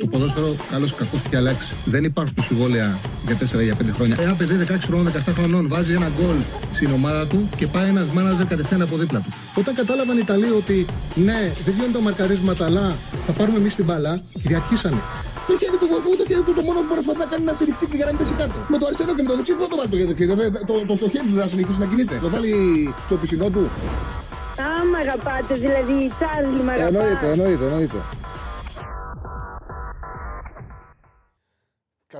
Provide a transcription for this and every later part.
Το ποδόσφαιρο, καλό ή κακό, έχει αλλάξει. Δεν υπάρχουν συμβόλαια για 4 για 5 χρόνια. Ένα παιδί 16 χρόνων, 17 χρονών βάζει ένα γκολ στην ομάδα του και πάει ένας μάναζερ κατευθείαν από δίπλα του. Όταν κατάλαβαν οι Ιταλοί ότι ναι, δεν γίνονται τα μαρκαρίσματα, αλλά θα πάρουμε εμείς την μπαλά, κυριαρχήσανε. Το χέρι του βοηθού, το χέρι του το μόνο που μπορεί να κάνει να στηριχτεί και για να μην πέσει κάτω. Με το αριστερό και με το δεξί δεν το βάλει το χέρι. Το, το, το, χέρι του δεν θα συνεχίσει να κινείται. Το βάλει στο πισινό του. Α, μ' αγαπάτε, δηλαδή, Τσάρλι, μ' αγαπάτε. Εννοείται, εννοείται, εννοείται.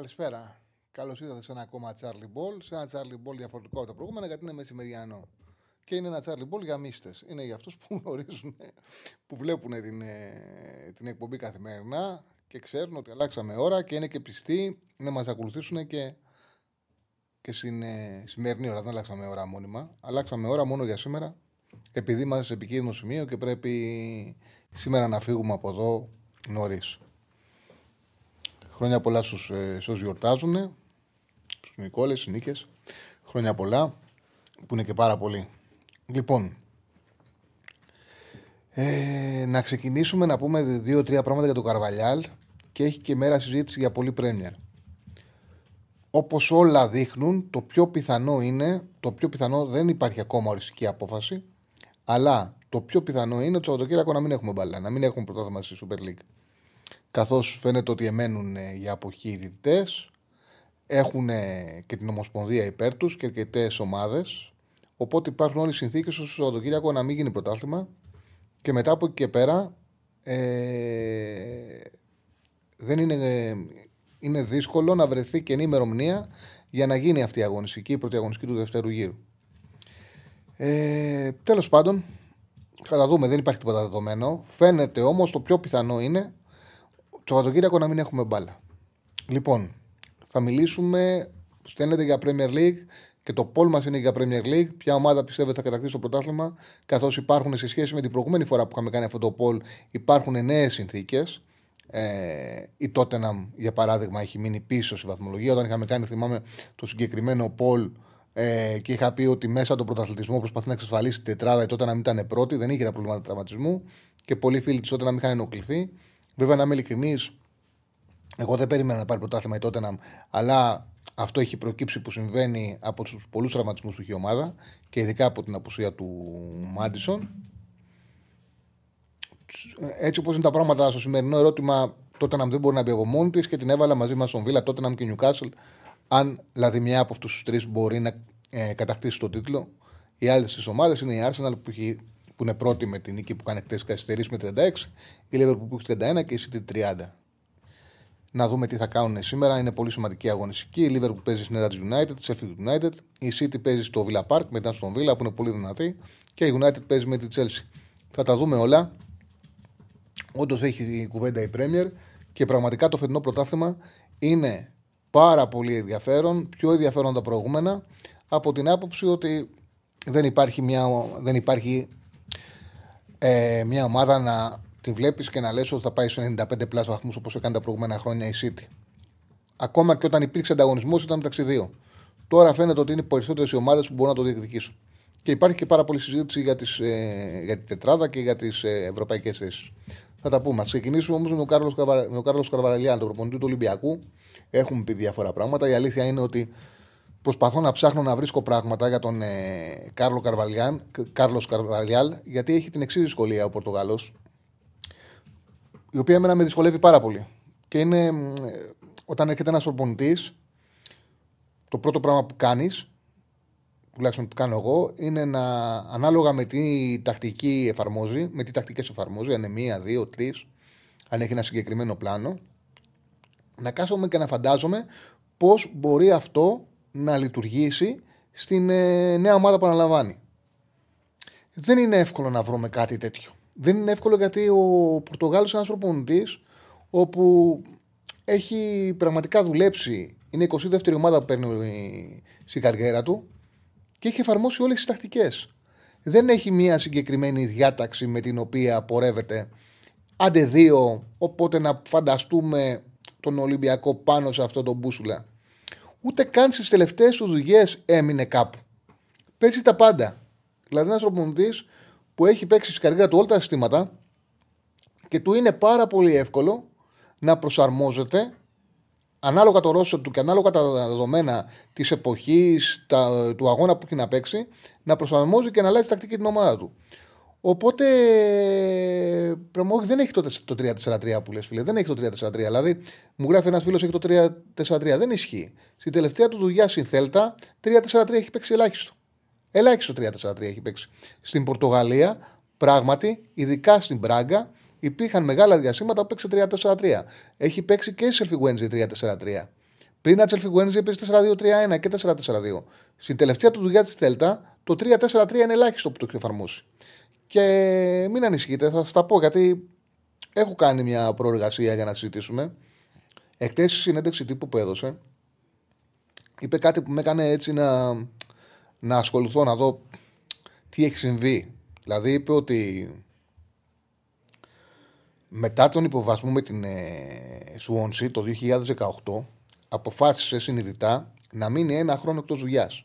Καλησπέρα. Καλώς ήρθατε σε ένα ακόμα Charlie Ball. Σε ένα Charlie Ball διαφορετικό από τα προηγούμενα γιατί είναι μεσημεριανό. Και είναι ένα Charlie Ball για μίστε. Είναι για αυτούς που γνωρίζουν, που βλέπουν την, ε, την εκπομπή καθημερινά και ξέρουν ότι αλλάξαμε ώρα και είναι και πιστοί να μας ακολουθήσουν και, και στην ε, σημερινή ώρα. Δεν αλλάξαμε ώρα μόνιμα. Αλλάξαμε ώρα μόνο για σήμερα επειδή είμαστε σε επικίνδυνο σημείο και πρέπει σήμερα να φύγουμε από εδώ νωρίς. Χρόνια πολλά στους, ε, όσους γιορτάζουν, στους Νικόλες, στους Νίκες. Χρόνια πολλά, που είναι και πάρα πολύ. Λοιπόν, ε, να ξεκινήσουμε να πούμε δύο-τρία πράγματα για το Καρβαλιάλ και έχει και μέρα συζήτηση για πολύ πρέμιερ. Όπως όλα δείχνουν, το πιο πιθανό είναι, το πιο πιθανό δεν υπάρχει ακόμα οριστική απόφαση, αλλά το πιο πιθανό είναι το Σαββατοκύριακο να μην έχουμε μπαλά, να μην έχουμε πρωτάθλημα στη Super League. Καθώς φαίνεται ότι εμένουν ε, για αποχή οι διαιτητές, έχουν και την Ομοσπονδία υπέρ τους και αρκετές ομάδες. Οπότε υπάρχουν όλες οι συνθήκες στο Σαββατοκύριακο να μην γίνει πρωτάθλημα και μετά από εκεί και πέρα ε, δεν είναι, είναι δύσκολο να βρεθεί καινή ημερομηνία για να γίνει αυτή η αγωνιστική, η πρώτη αγωνιστική του δευτέρου γύρου. Ε, Τέλος πάντων, θα τα δούμε, δεν υπάρχει τίποτα δεδομένο. Φαίνεται όμως το πιο πιθανό είναι το Σαββατοκύριακο να μην έχουμε μπάλα. Λοιπόν, θα μιλήσουμε. Στέλνετε για Premier League και το πόλ μας είναι για Premier League. Ποια ομάδα πιστεύετε θα κατακτήσει το πρωτάθλημα, καθώς υπάρχουν σε σχέση με την προηγούμενη φορά που είχαμε κάνει αυτό το πόλ, υπάρχουν νέες συνθήκες. Ε, η Tottenham, για παράδειγμα, έχει μείνει πίσω στη βαθμολογία. Όταν είχαμε κάνει, θυμάμαι, το συγκεκριμένο πόλ ε, και είχα πει ότι μέσα από τον πρωταθλητισμό προσπαθεί να εξασφαλίσει την τετράδα, τότε να μην ήταν πρώτη, δεν είχε τα προβλήματα τραυματισμού και πολλοί φίλοι της τότε να μην είχαν ενοχληθεί. Βέβαια, να είμαι ειλικρινής, εγώ δεν περίμενα να πάρει πρωτάθλημα η Τότεναμ, αλλά αυτό έχει προκύψει που συμβαίνει από τους πολλούς τραυματισμούς που έχει η ομάδα και ειδικά από την απουσία του Μάντισον. Έτσι όπως είναι τα πράγματα στο σημερινό ερώτημα, τότε να δεν μπορεί να μπει από μόνη της και την έβαλα μαζί μας στον Βίλα, τότε να και Νιουκάσελ αν δηλαδή μια από αυτούς τους τρεις μπορεί να ε, κατακτήσει το τίτλο, οι άλλες τις ομάδες είναι η Arsenal που, έχει, που είναι πρώτη με την νίκη που κάνει χτες καθυστερήσει με 36, η Liverpool που έχει 31 και η City 30. Να δούμε τι θα κάνουν σήμερα. Είναι πολύ σημαντική αγωνιστική. Η Liverpool παίζει στην έδρα τη United, της Sheffield United. Η City παίζει στο Villa Park μετά στον Villa που είναι πολύ δυνατή. Και η United παίζει με τη Chelsea. Θα τα δούμε όλα. Όντως έχει κουβέντα η Premier και πραγματικά το φετινό πρωτάθλημα είναι πάρα πολύ ενδιαφέρον, πιο ενδιαφέρον από τα προηγούμενα, από την άποψη ότι δεν υπάρχει μια, δεν υπάρχει, ε, μια ομάδα να τη βλέπεις και να λες ότι θα πάει στου 95 πλάς βαθμούς όπως έκανε τα προηγούμενα χρόνια η City. Ακόμα και όταν υπήρξε ανταγωνισμός ήταν μεταξύ δύο. Τώρα φαίνεται ότι είναι περισσότερες οι ομάδες που μπορούν να το διεκδικήσουν. Και υπάρχει και πάρα πολλή συζήτηση για, τις, ε, για την τετράδα και για τις ε, ευρωπαϊκές θέσεις. Θα τα πούμε. Α ξεκινήσουμε όμως με τον Κάρλος Καρβαλιάν, τον προπονητή του Ολυμπιακού. Έχουμε πει διάφορα πράγματα. Η αλήθεια είναι ότι προσπαθώ να ψάχνω να βρίσκω πράγματα για τον ε, Κάρλο Καρβαλιάν, Κάρλος Καρβαλιάλ, γιατί έχει την εξής δυσκολία ο Πορτογάλος, η οποία εμένα με δυσκολεύει πάρα πολύ. Και είναι ε, όταν έρχεται ένας προπονητής, το πρώτο πράγμα που κάνεις, τουλάχιστον που κάνω εγώ, είναι να ανάλογα με τι τακτική εφαρμόζει, με τι τακτικές εφαρμόζει, αν είναι μία, δύο, τρεις, αν έχει ένα συγκεκριμένο πλάνο, να κάθομαι και να φαντάζομαι πώς μπορεί αυτό να λειτουργήσει στην ε, νέα ομάδα που αναλαμβάνει. Δεν είναι εύκολο να βρούμε κάτι τέτοιο. Δεν είναι εύκολο γιατί ο Πορτογάλος είναι ένας προπονητής όπου έχει πραγματικά δουλέψει. Είναι η 22η ομάδα που παίρνει στην καριέρα του και έχει εφαρμόσει όλες τις τακτικές. Δεν έχει μία συγκεκριμένη διάταξη με την οποία πορεύεται. Άντε δύο, οπότε να φανταστούμε τον Ολυμπιακό πάνω σε αυτό το μπούσουλα. Ούτε καν στις τελευταίες του δουλειέ έμεινε κάπου. Παίζει τα πάντα. Δηλαδή, ένας προπονητή που έχει παίξει στην καρδιά του όλα τα συστήματα και του είναι πάρα πολύ εύκολο να προσαρμόζεται ανάλογα το ρόσο του και ανάλογα τα δεδομένα της εποχής, του αγώνα που έχει να παίξει, να προσαρμόζει και να αλλάζει τακτική την ομάδα του. Οπότε δεν έχει το, το 3-4-3 που λες, φίλε. Δεν έχει το 3-4-3. Δηλαδή, μου γράφει ένας φίλος έχει το 3-4-3. Δεν ισχύει. Στην τελευταία του δουλειά στην Θέλτα, 3-4-3 έχει παίξει ελάχιστο. Ελάχιστο 3-4-3 έχει παίξει. Στην Πορτογαλία, πράγματι, ειδικά στην Πράγκα, υπήρχαν μεγάλα διασύματα που παίξει 3-4-3. Έχει παίξει και σε Wednesday 3-4-3. Πριν Ατσελφι Wednesday παίζει 4-2-3-1 και 4-4-2. Στην τελευταία του δουλειά της Θέλτα, το 3-4-3 είναι ελάχιστο που το έχει εφαρμόσει. Και μην ανησυχείτε, θα σας τα πω γιατί έχω κάνει μια προεργασία για να συζητήσουμε. Εχθές στη συνέντευξη τύπου που έδωσε, είπε κάτι που με έκανε έτσι να, να ασχοληθώ, να δω τι έχει συμβεί. Δηλαδή είπε ότι μετά τον υποβασμό με την ε, το 2018 αποφάσισε συνειδητά να μείνει ένα χρόνο εκτός δουλειάς.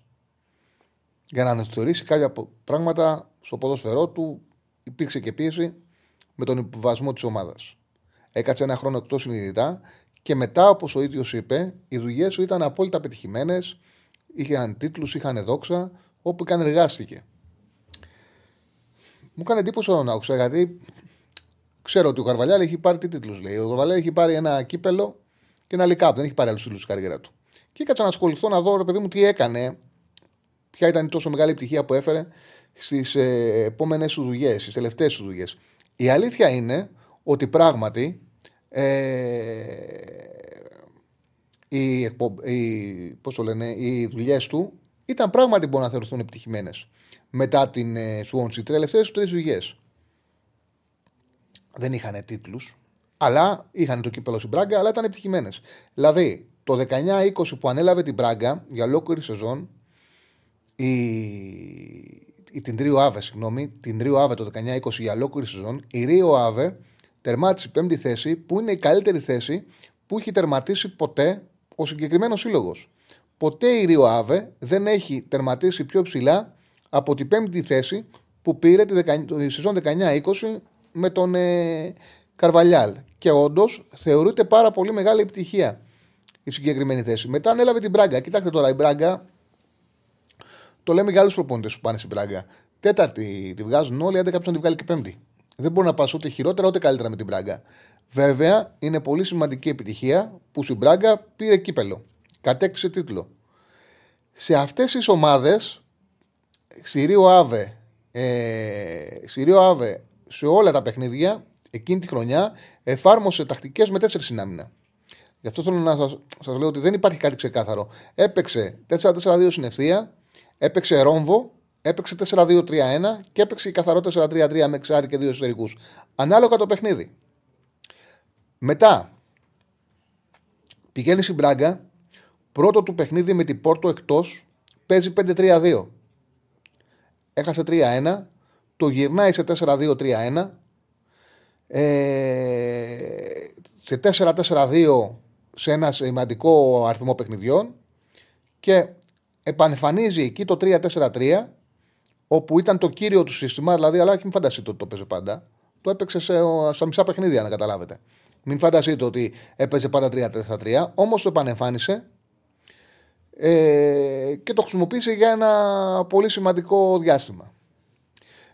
Για να αναθεωρήσει κάποια πράγματα στο ποδοσφαιρό του, υπήρξε και πίεση με τον υποβασμό της ομάδας. Έκατσε ένα χρόνο εκτός συνειδητά και μετά, όπως ο ίδιος είπε, οι δουλειές του ήταν απόλυτα πετυχημένες, είχαν τίτλους, είχαν δόξα, όπου και αν εργάστηκε. Μου έκανε εντύπωση να άκουσα γιατί ξέρω ότι ο Καρβαλιάλ έχει πάρει τι τίτλους λέει. Ο Καρβαλιάλ έχει πάρει ένα κύπελο και ένα λικάπ, δεν έχει πάρει άλλους τίτλους στην καριέρα του. Και έκατσα να ασχοληθώ να δω, ρε παιδί μου, τι έκανε, ποια ήταν η τόσο μεγάλη επιτυχία που έφερε στις ε, επόμενες σου δουλειές, στις τελευταίες σου δουλειές. Η αλήθεια είναι ότι πράγματι ε, οι, οι, πώς λένε, οι δουλειές του ήταν πράγματι μπορεί να θεωρηθούν επιτυχημένες μετά την ε, Σουόντσι. Οι τελευταίες του τρεις δουλειές δεν είχαν τίτλους, αλλά είχαν το κύπελο στην Πράγκα, αλλά ήταν επιτυχημένες. Δηλαδή, το 19-20 που ανέλαβε την Πράγκα για ολόκληρη σεζόν, η, η, την Τρίο Άβε, συγγνώμη, την Τρίο Άβε το 19-20 για ολόκληρη σεζόν, η Ρίο Άβε τερμάτισε πέμπτη θέση, που είναι η καλύτερη θέση που έχει τερματίσει ποτέ ο συγκεκριμένος σύλλογος. Ποτέ η Ρίο Άβε δεν έχει τερματίσει πιο ψηλά από την πέμπτη θέση που πήρε τη, τη σεζόν 19-20 με τον ε, Καρβαλιάλ. Και όντως θεωρείται πάρα πολύ μεγάλη επιτυχία η συγκεκριμένη θέση. Μετά ανέλαβε την Μπράγκα. Κοιτάξτε τώρα, η Μπράγκα το λέμε για άλλους προπόνητε που πάνε στην Μπράγκα. Τέταρτη τη βγάζουν όλοι, αν κάποιο να τη βγάλει και πέμπτη. Δεν μπορεί να πας ούτε χειρότερα ούτε καλύτερα με την Μπράγκα. Βέβαια, είναι πολύ σημαντική επιτυχία που στην Μπράγκα πήρε κύπελο. Κατέκτησε τίτλο. Σε αυτές τις ομάδες, Σιρίο Άβε, ε, Σιρίο Άβε σε όλα τα παιχνίδια εκείνη τη χρονιά εφάρμοσε τακτικές με τέσσερις συνάμυνα. Γι' αυτό θέλω να σας λέω ότι δεν υπάρχει κάτι ξεκάθαρο. Έπαιξε 4-4-2 στην ευθεία, έπαιξε ρόμβο, έπαιξε 4-2-3-1 και έπαιξε καθαρό 4-3-3 με εξάρι και δύο εσωτερικούς. Ανάλογα το παιχνίδι. Μετά πηγαίνει στην Μπράγκα, πρώτο του παιχνίδι με την Πόρτο εκτός, παίζει 5-3-2. Έχασε 3-1, το γυρνάει σε 4-2-3-1. Ε, σε 4-4-2 σε ένα σημαντικό αριθμό παιχνιδιών και επανεφανίζει εκεί το 3-4-3 όπου ήταν το κύριο του σύστημα, δηλαδή, αλλά μην φανταστείτε ότι το παίζει πάντα. Το έπαιξε σε, στα μισά παιχνίδια, να καταλάβετε. Μην φανταστείτε ότι έπαιζε πάντα 3-4-3, όμως το επανεμφάνισε ε, και το χρησιμοποίησε για ένα πολύ σημαντικό διάστημα.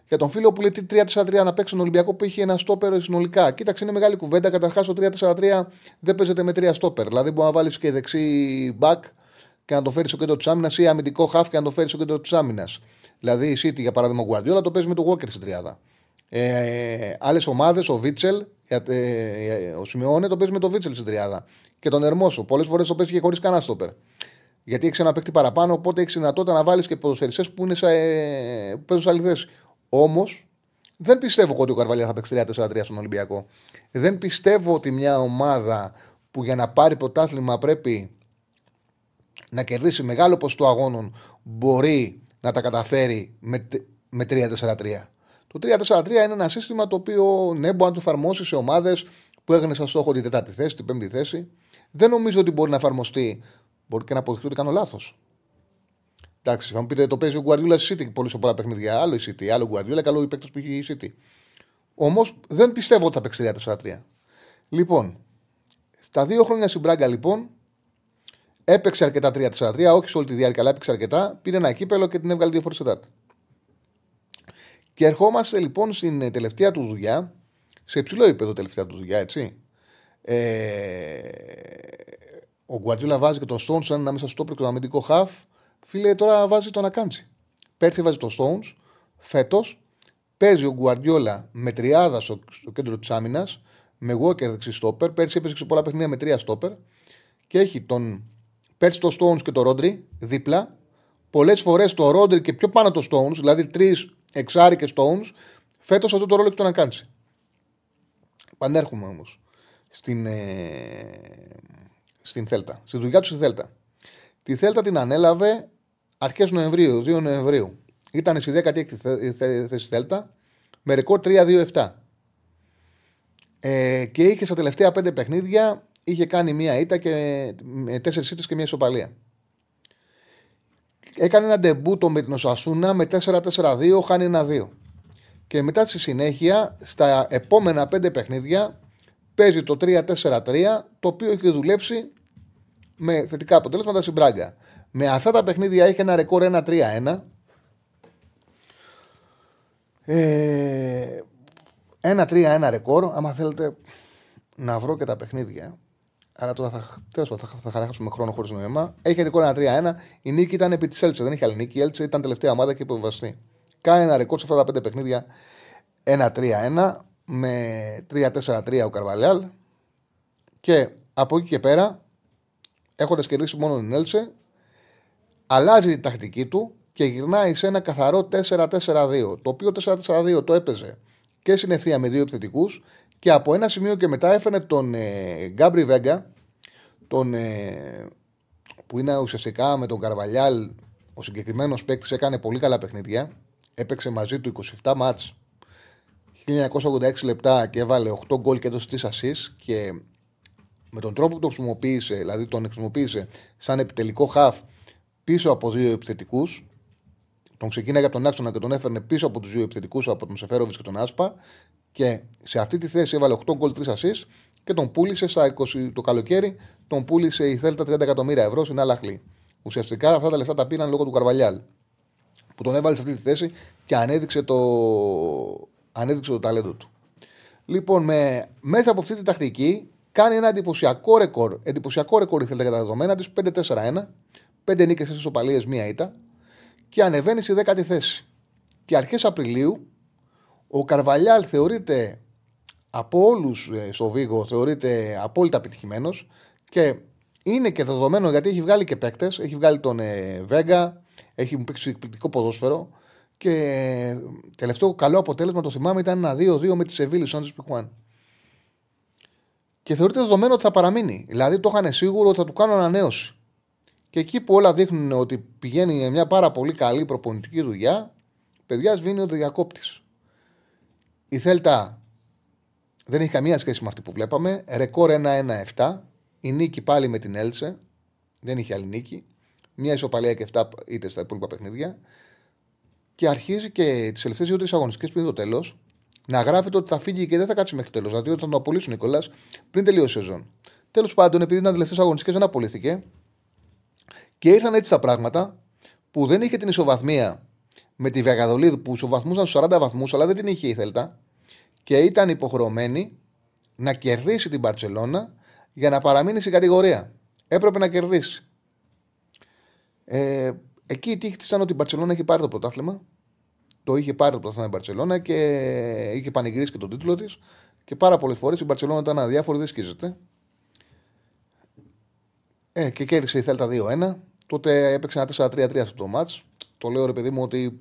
Για τον φίλο που λέει τι 3-4-3 να παίξει τον Ολυμπιακό που είχε ένα στόπερ συνολικά. Κοίταξε, είναι μεγάλη κουβέντα. Καταρχάς, το 3-4-3 δεν παίζεται με τρία στόπερ. Δηλαδή, μπορεί να βάλεις και δεξί back και να το φέρεις στο κέντρο της άμυνας ή αμυντικό half και να το φέρεις στο κέντρο της άμυνας. Δηλαδή, η City για παράδειγμα, ο Guardiola το παίζει με το Walker στην τριάδα. Ε, Άλλες ομάδες, ο Βίτσελ, ε, ο Σιμεώνε το παίζει με το Βίτσελ στην τριάδα. Και τον Ερμόσο. Πολλές φορές το παίζει και χωρίς κανένα στόπερ. Γιατί έχει ένα παίκτη παραπάνω, οπότε έχεις δυνατότητα να βάλεις και ποδοσφαιριστές που, είναι σε, που παίζουν σε άλλη θέση. Όμως, δεν πιστεύω ότι ο Καρβαλιά θα παίξει 3-4-3 στον Ολυμπιακό. Δεν πιστεύω ότι μια ομάδα που για να πάρει πρωτάθλημα πρέπει να κερδίσει μεγάλο ποσοστό αγώνων μπορεί να τα καταφέρει με, με 3-4-3. Το 3-4-3 είναι ένα σύστημα το οποίο ναι, μπορεί να το εφαρμόσει σε ομάδες που έχουν σαν στόχο την τετάρτη θέση, την πέμπτη θέση. Δεν νομίζω ότι μπορεί να εφαρμοστεί. Μπορεί και να αποδειχθεί ότι κάνω λάθος. Εντάξει, θα μου πείτε το παίζει ο Γκουαρδιούλα στη City πολύ σε πολλά παιχνίδια. Άλλο η City, άλλο Γκουαρδιούλα, καλό η παίκτης που έχει η City. Όμως δεν πιστεύω ότι θα παίξει 3-4-3. Λοιπόν, Στα δύο χρόνια στην Μπράγκα λοιπόν έπαιξε αρκετά 3-4-3, όχι σε όλη τη διάρκεια, αλλά έπαιξε αρκετά. Πήρε ένα κύπελο και την έβγαλε δύο φορές τετάρτη. Και ερχόμαστε λοιπόν στην τελευταία του δουλειά, σε υψηλό επίπεδο τελευταία του δουλειά, έτσι. Ε, ο Γκουαρτιόλα βάζει και τον Stones ένα μέσα στο το αμυντικό χαφ. Φίλε, τώρα βάζει τον Ακάντζη. Πέρσι βάζει τον Stones. Φέτος παίζει ο Γκουαρτιόλα με τριάδα στο, στο κέντρο της άμυνας. Με Walker δεξί στόπερ. Πέρσι έπαιζε σε πολλά παιχνίδια με τρία στόπερ. Και έχει τον. Πέρσι το Stones και το Ρόντρι δίπλα. Πολλές φορές το Ρόντρι και πιο πάνω το Stones, δηλαδή τρεις εξάρι και Stones. Φέτος αυτό το ρόλο και τον Ακάντζη. Πανέρχομαι όμως στην, ε, στην Θέλτα. Στη δουλειά του στη Θέλτα. Τη Θέλτα την ανέλαβε αρχές Νοεμβρίου, 2 Νοεμβρίου. Ήταν στη 16η θέση Θέλτα με ρεκόρ 3-2-7. Ε, και είχε στα τελευταία πέντε παιχνίδια είχε κάνει μία ήττα και με τέσσερις ήττες και μία ισοπαλία. Έκανε ένα ντεμπούτο με την Οσασούνα με 4-4-2, χάνει ένα 2. Και μετά στη συνέχεια, στα επόμενα πέντε παιχνίδια, παίζει το 3-4-3, το οποίο έχει δουλέψει με θετικά αποτελέσματα στην Μπράγκα. Με αυτά τα παιχνίδια έχει ένα ρεκόρ 1-3-1. Ε, 1-3-1 ρεκόρ. Άμα θέλετε να βρω και τα παιχνίδια. Αλλά τώρα θα, τέλος θα, θα χαράσουμε χρόνο χωρίς νόημα. Έχει ρεκόρ 1-3-1. Η νίκη ήταν επί της Έλτσε. Δεν είχε άλλη νίκη. Η Έλτσε ήταν τελευταία ομάδα και υποβιβαστή. Κάνει ένα ρεκόρ σε αυτά τα πέντε παιχνίδια 1-3-1 με 3-4-3 ο Καρβαλιάλ και από εκεί και πέρα έχοντας κερδίσει μόνο την Έλτσε αλλάζει την τακτική του και γυρνάει σε ένα καθαρό 4-4-2 το οποίο 4-4-2 το έπαιζε και στην ευθεία με δύο επιθετικούς και από ένα σημείο και μετά έφερε τον ε, Γκάμπρι Βέγκα τον, ε, που είναι ουσιαστικά με τον Καρβαλιάλ ο συγκεκριμένος παίκτης έκανε πολύ καλά παιχνίδια έπαιξε μαζί του 27 μάτς 1986 λεπτά και έβαλε 8 γκολ και έδωσε 3 ασεί και με τον τρόπο που το χρησιμοποίησε, δηλαδή τον χρησιμοποίησε σαν επιτελικό χαφ πίσω από δύο επιθετικούς. Τον ξεκίναγε από τον άξονα και τον έφερνε πίσω από τους δύο επιθετικούς, από τον Σεφέροβιτς και τον Άσπα. Και σε αυτή τη θέση έβαλε 8 γκολ 3 ασεί και τον πούλησε στα 20 το καλοκαίρι. Τον πούλησε η Θέλτα 30 εκατομμύρια ευρώ στην Αλαχλή. Ουσιαστικά αυτά τα λεφτά τα πήραν λόγω του Καρβαλιάλ. Που τον έβαλε σε αυτή τη θέση και ανέδειξε το, ανέδειξε το ταλέντο του. Λοιπόν, με, μέσα από αυτή τη τακτική κάνει ένα εντυπωσιακό ρεκόρ. Εντυπωσιακό ρεκόρ ήθελε για τα δεδομένα της 5-4-1. 5 νίκες, 4 οπαλίε, μία ήττα. Και ανεβαίνει στη 10η θέση. Και αρχές Απριλίου ο Καρβαλιάλ θεωρείται από όλους ε, στο Βίγο θεωρείται απόλυτα επιτυχημένος και είναι και δεδομένο γιατί έχει βγάλει και παίκτες. Έχει βγάλει τον ε, Βέγκα, έχει παίξει εκπληκτικό ποδόσφαιρο. Και τελευταίο καλό αποτέλεσμα, το θυμάμαι, ήταν ένα 2-2 με τη Σεβίλη, ο Άντζο Πιχουάν. Και θεωρείται δεδομένο ότι θα παραμείνει. Δηλαδή το είχαν σίγουρο ότι θα του κάνω ανανέωση. Και εκεί που όλα δείχνουν ότι πηγαίνει μια πάρα πολύ καλή προπονητική δουλειά, παιδιά σβήνει ο διακόπτης. Η Θέλτα δεν έχει καμία σχέση με αυτή που βλέπαμε. Ρεκόρ 1-1-7. Η νίκη πάλι με την Έλσε. Δεν είχε άλλη νίκη. Μια ισοπαλία και 7 είτε στα υπόλοιπα παιχνίδια και αρχίζει και τις τελευταίες δύο-τρει αγωνιστικές πριν το τέλος να γράφεται ότι θα φύγει και δεν θα κάτσει μέχρι τέλος. Δηλαδή ότι θα τον απολύσουν ο Νικολά πριν τελειώσει η σεζόν. Τέλος πάντων, επειδή ήταν τελευταίες αγωνιστικές, δεν απολύθηκε και ήρθαν έτσι τα πράγματα που δεν είχε την ισοβαθμία με τη Βεγαδολίδη που ισοβαθμούσαν στους 40 βαθμούς, αλλά δεν την είχε η Θέλτα και ήταν υποχρεωμένη να κερδίσει την Παρσελώνα για να παραμείνει στην κατηγορία. Έπρεπε να κερδίσει. Ε, Εκεί η τύχη της ήταν ότι η Μπαρσελόνα είχε πάρει το πρωτάθλημα. Το είχε πάρει το πρωτάθλημα η Μπαρσελόνα και είχε πανηγυρίσει και τον τίτλο της. Και πάρα πολλές φορές η Μπαρσελόνα ήταν αδιάφορη, δεν σκίζεται. Ε, και κέρδισε η Θέλτα 2-1. Τότε έπαιξε ένα 4-3-3 αυτό το μάτς. Το λέω ρε παιδί μου ότι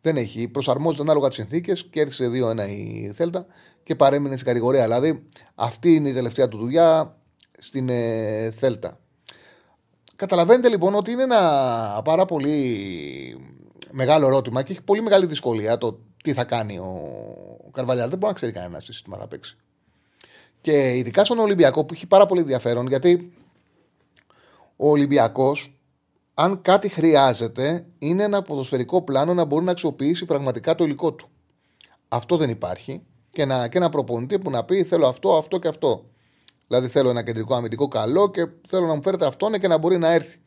δεν έχει. Προσαρμόζεται ανάλογα τις συνθήκες. Κέρδισε 2-1 η Θέλτα και παρέμεινε στην κατηγορία. Δηλαδή αυτή είναι η τελευταία του δουλειά στην ε, Θέλτα. Καταλαβαίνετε λοιπόν ότι είναι ένα πάρα πολύ μεγάλο ερώτημα και έχει πολύ μεγάλη δυσκολία το τι θα κάνει ο, ο Καρβαλιάρ. Δεν μπορεί να ξέρει κανένας τι σύστημα θα παίξει. Και ειδικά στον Ολυμπιακό που έχει πάρα πολύ ενδιαφέρον γιατί ο Ολυμπιακός, αν κάτι χρειάζεται, είναι ένα ποδοσφαιρικό πλάνο να μπορεί να αξιοποιήσει πραγματικά το υλικό του. Αυτό δεν υπάρχει. Και, να, και ένα προπονητή που να πει θέλω αυτό, αυτό και αυτό. Δηλαδή θέλω ένα κεντρικό αμυντικό καλό και θέλω να μου φέρετε αυτόν και να μπορεί να έρθει.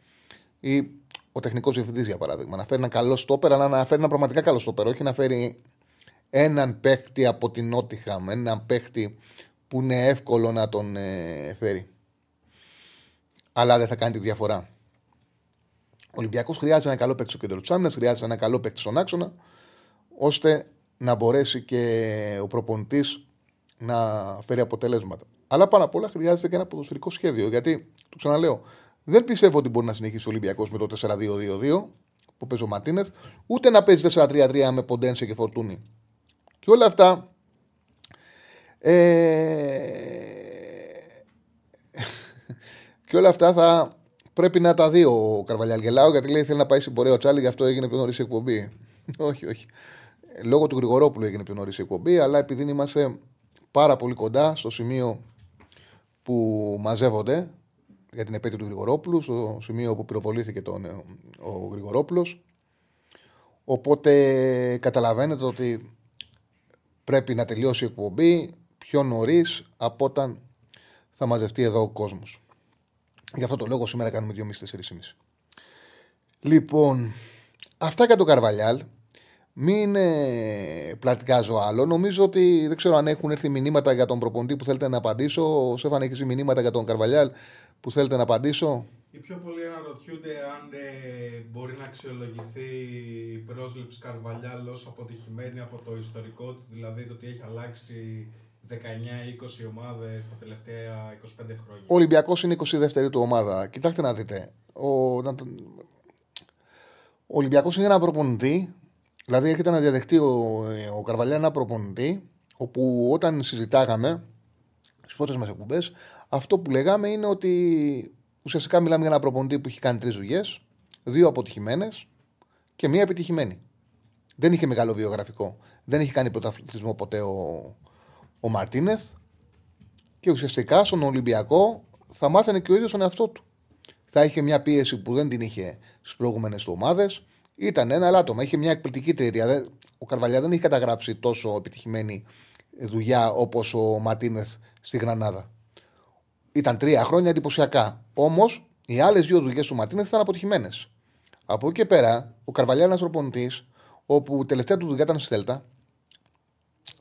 Ή ο τεχνικός διευθυντής, για παράδειγμα, να φέρει ένα καλό στόπερ, αλλά να φέρει ένα πραγματικά καλό στόπερ. Όχι να φέρει έναν παίχτη από την Νότιχαμ, έναν παίχτη που είναι εύκολο να τον ε, φέρει. Αλλά δεν θα κάνει τη διαφορά. Ο Ολυμπιακός χρειάζεται ένα καλό παίκτη στο κέντρο της άμυνας, χρειάζεται ένα καλό παίκτη στον άξονα, ώστε να μπορέσει και ο προπονητής να φέρει αποτελέσματα. Αλλά πάνω απ' όλα χρειάζεται και ένα ποδοσφαιρικό σχέδιο. Γιατί, το ξαναλέω, δεν πιστεύω ότι μπορεί να συνεχίσει ο Ολυμπιακός με το 4-2-2-2 που παίζει ο Μαρτίνεθ, ούτε να παίζει 4-3-3 με Ποντένσε και Φορτούνη. Και όλα αυτά. Ε... και όλα αυτά θα πρέπει να τα δει ο Καρβαλιάλ Γελάου, γιατί λέει θέλει να πάει στην πορεία ο Τσάλι, γι' αυτό έγινε πιο νωρίς η εκπομπή. όχι, όχι. Λόγω του Γρηγορόπουλου έγινε πιο νωρίς η εκπομπή, αλλά επειδή είμαστε πάρα πολύ κοντά στο σημείο που μαζεύονται για την επέτειο του Γρηγορόπουλου, στο σημείο που πυροβολήθηκε τον, ο Γρηγορόπουλος. Οπότε καταλαβαίνετε ότι πρέπει να τελειώσει η εκπομπή πιο νωρίς από όταν θα μαζευτεί εδώ ο κόσμος. Γι' αυτό το λόγο σήμερα κάνουμε 2,5-4,5. Λοιπόν, αυτά για τον Καρβαλιάλ. Μην ε, πλατικάζω άλλο. Νομίζω ότι δεν ξέρω αν έχουν έρθει μηνύματα για τον προποντή που θέλετε να απαντήσω. Ο Σέφαν έχεις μηνύματα για τον Καρβαλιάλ που θέλετε να απαντήσω; Οι πιο πολλοί αναρωτιούνται αν ε, μπορεί να αξιολογηθεί η πρόσληψη Καρβαλιάλ ως αποτυχημένη από το ιστορικό του, δηλαδή το ότι έχει αλλάξει 19-20 ομάδες τα τελευταία 25 χρόνια. Ο Ολυμπιακός είναι 22η του ομάδα. Κοιτάξτε να δείτε. Ο, ο Ολυμπιακός είναι ένα προπονητή Δηλαδή έρχεται να διαδεχτεί ο, ο Καρβαλιά ένα προπονητή, όπου όταν συζητάγαμε στις πρώτες μας εκπομπές, αυτό που λέγαμε είναι ότι ουσιαστικά μιλάμε για ένα προπονητή που έχει κάνει τρεις δουλειές, δύο αποτυχημένες και μία επιτυχημένη. Δεν είχε μεγάλο βιογραφικό. Δεν είχε κάνει πρωταθλητισμό ποτέ ο, ο Μαρτίνεθ και ουσιαστικά στον Ολυμπιακό θα μάθαινε και ο ίδιος τον εαυτό του. Θα είχε μια πίεση που δεν την είχε στις προηγούμενες του ομάδες ήταν ένα άτομο. Είχε μια εκπληκτική εταιρεία. Ο Καρβαλιά δεν είχε καταγράψει τόσο επιτυχημένη δουλειά όπως ο Ματίνεθ στη Γρανάδα. Ήταν τρία χρόνια εντυπωσιακά. Όμως οι άλλες δύο δουλειές του Ματίνεθ ήταν αποτυχημένες. Από εκεί και πέρα, ο Καρβαλιά είναι ένας προπονητή, όπου η τελευταία του δουλειά ήταν στη Θέλτα.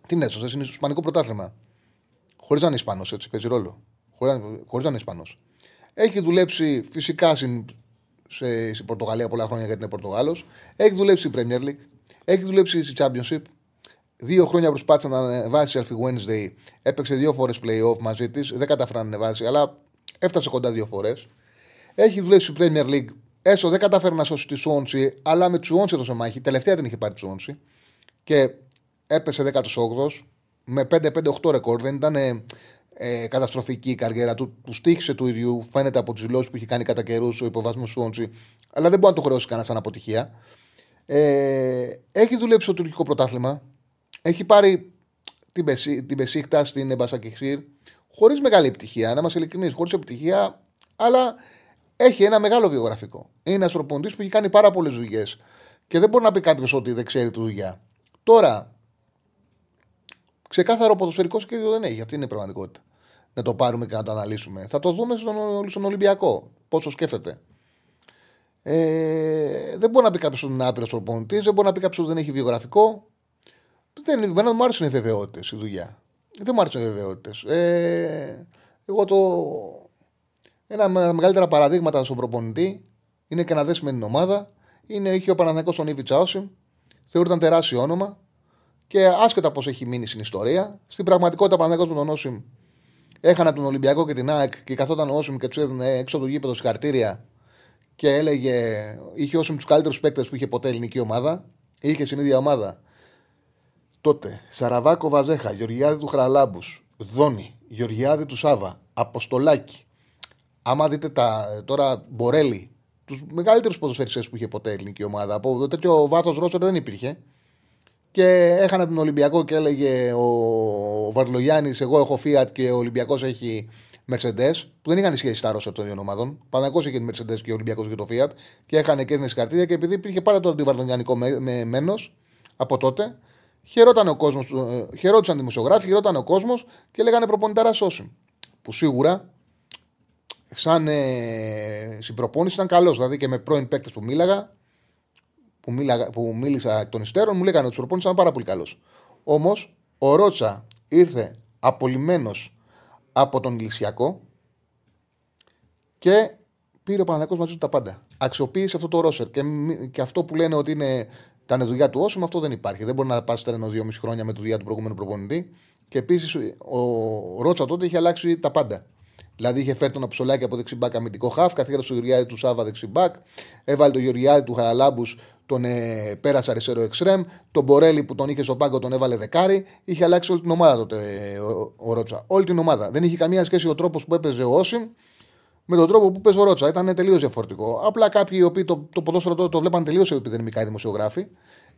Την έσωσε, είναι στο Ισπανικό πρωτάθλημα. Χωρίς να είναι Ισπανός, έτσι παίζει ρόλο. Χωρίς να είναι Ισπανός. Έχει δουλέψει φυσικά σε, στην Πορτογαλία πολλά χρόνια γιατί είναι Πορτογάλος. Έχει δουλέψει στη Premier League. Έχει δουλέψει στη Championship. Δύο χρόνια προσπάθησε να ανεβάσει η Alfie Wednesday. Έπαιξε δύο φορές playoff μαζί της. Δεν κατάφερε να ανεβάσει, αλλά έφτασε κοντά δύο φορές. Έχει δουλέψει στη Premier League. Έσω δεν κατάφερε να σώσει τη Σόντσι, αλλά με τη Σόντσι έδωσε μάχη. Τελευταία δεν είχε πάρει τη Σόντσι. Και έπεσε 18ο με 5-5-8 ρεκόρ. Δεν ήταν ε, καταστροφική η καριέρα του. Του στήχησε του ίδιου. Φαίνεται από τις δηλώσεις που είχε κάνει κατά καιρούς ο υποβασμό του Όντζη. Αλλά δεν μπορεί να το χρεώσει κανένα σαν αποτυχία. Ε, έχει δουλέψει στο τουρκικό πρωτάθλημα. Έχει πάρει την, Πεσί, την Πεσίχτα στην Εμπασακιξήρ χωρίς μεγάλη επιτυχία. Να είμαστε ειλικρινείς, χωρίς επιτυχία, αλλά έχει ένα μεγάλο βιογραφικό. Είναι ένας προποντή που έχει κάνει πάρα πολλές δουλειές. Και δεν μπορεί να πει κάποιος ότι δεν ξέρει τη δουλειά. Τώρα, Ξεκάθαρο ποδοσφαιρικό σχέδιο δεν έχει. Αυτή είναι η πραγματικότητα. Να το πάρουμε και να το αναλύσουμε. Θα το δούμε στον, στον Ολυμπιακό. Πόσο σκέφτεται. Ε, δεν μπορεί να πει κάποιος ότι είναι άπειρος προπονητής, δεν μπορεί να πει κάποιος ότι δεν έχει βιογραφικό. Δεν, εμένα μου άρεσαν οι βεβαιότητες η δουλειά. Δεν μου άρεσαν οι βεβαιότητες. Ε, εγώ το. Ένα από τα μεγαλύτερα παραδείγματα στον προπονητή είναι και να δέσουμε την ομάδα. Είναι, είχε ο Παναθανικό ο Νίβι Τσάουσιμ. Θεωρούταν τεράστιο όνομα. Και άσχετα πώς έχει μείνει στην ιστορία, στην πραγματικότητα Παναγιώ με τον Όσιμ έχανα τον Ολυμπιακό και την ΑΕΚ και καθόταν ο Όσιμ και του έδινε έξω από το γήπεδο συγχαρτήρια και έλεγε, είχε Όσιμ τους καλύτερους παίκτες που είχε ποτέ ελληνική ομάδα. Είχε στην ίδια ομάδα τότε Σαραβάκο Βαζέχα, Γεωργιάδη του Χραλάμπους, Δόνη, Γεωργιάδη του Σάβα, Αποστολάκη. Άμα δείτε τα τώρα Μπορέλη, τους μεγαλύτερους ποδοσφαιριστές που είχε ποτέ ελληνική ομάδα. Από τέτοιο βάθος Ρώσο δεν υπήρχε. Και έχανε τον Ολυμπιακό και έλεγε ο Βαρλογιάννης: Εγώ έχω Fiat και ο Ολυμπιακός έχει Mercedes, που δεν είχαν σχέση στα Ρώσια των δύο ομάδων. Παναγό είχε τη Mercedes και ο Ολυμπιακός για το Fiat και έχανε και έδινες καρτίδια. Και επειδή υπήρχε πάντα το αντιβαρλογιανικό με, μένος από τότε, χαιρόταν ο κόσμος, ε, χαιρόντουσαν δημοσιογράφοι, χαιρόταν ο κόσμος και λέγανε προπονητάρα σώσιμ. που σίγουρα σαν ε, συμπροπόνηση ήταν καλός. Δηλαδή και με πρώην παίκτες που μίλαγα, που, μίλαγα, που μίλησα εκ των υστέρων, μου λέγανε ότι ο προπόνηση ήταν πάρα πολύ καλός. Όμως ο Ρότσα ήρθε απολυμμένος από τον Ηλυσιακό και πήρε ο Παναγιακό μαζί του τα πάντα. Αξιοποίησε αυτό το ρόσερ. Και, και αυτό που λένε ότι είναι, ήταν δουλειά του Όσιμ, αυτό δεν υπάρχει. Δεν μπορεί να πας τρένο δύο μισή χρόνια με τη δουλειά του προηγούμενου προπονητή. Και επίσης ο Ρότσα τότε είχε αλλάξει τα πάντα. Δηλαδή είχε φέρει τον Αψολάκη από δεξιμπάκ αμυντικό χαφ, καθίερα στο Γεωργιάδη του Σάβα δεξιμπάκ, έβαλε τον Γεωργιάδη του Χαραλάμπους, τον ε, πέρασε αριστερό εξτρέμ, τον Μπορέλη που τον είχε στο πάγκο τον έβαλε δεκάρι. Είχε αλλάξει όλη την ομάδα τότε ε, ο, ο Ρότσα. Όλη την ομάδα. Δεν είχε καμία σχέση ο τρόπος που έπαιζε ο Όσιμ με τον τρόπο που παίζει ο Ρότσα. Ήταν τελείως διαφορετικό. Απλά κάποιοι οι οποίοι το, το ποδόσφαιρο το, το βλέπαν τελείως επιδερμικά οι δημοσιογράφοι.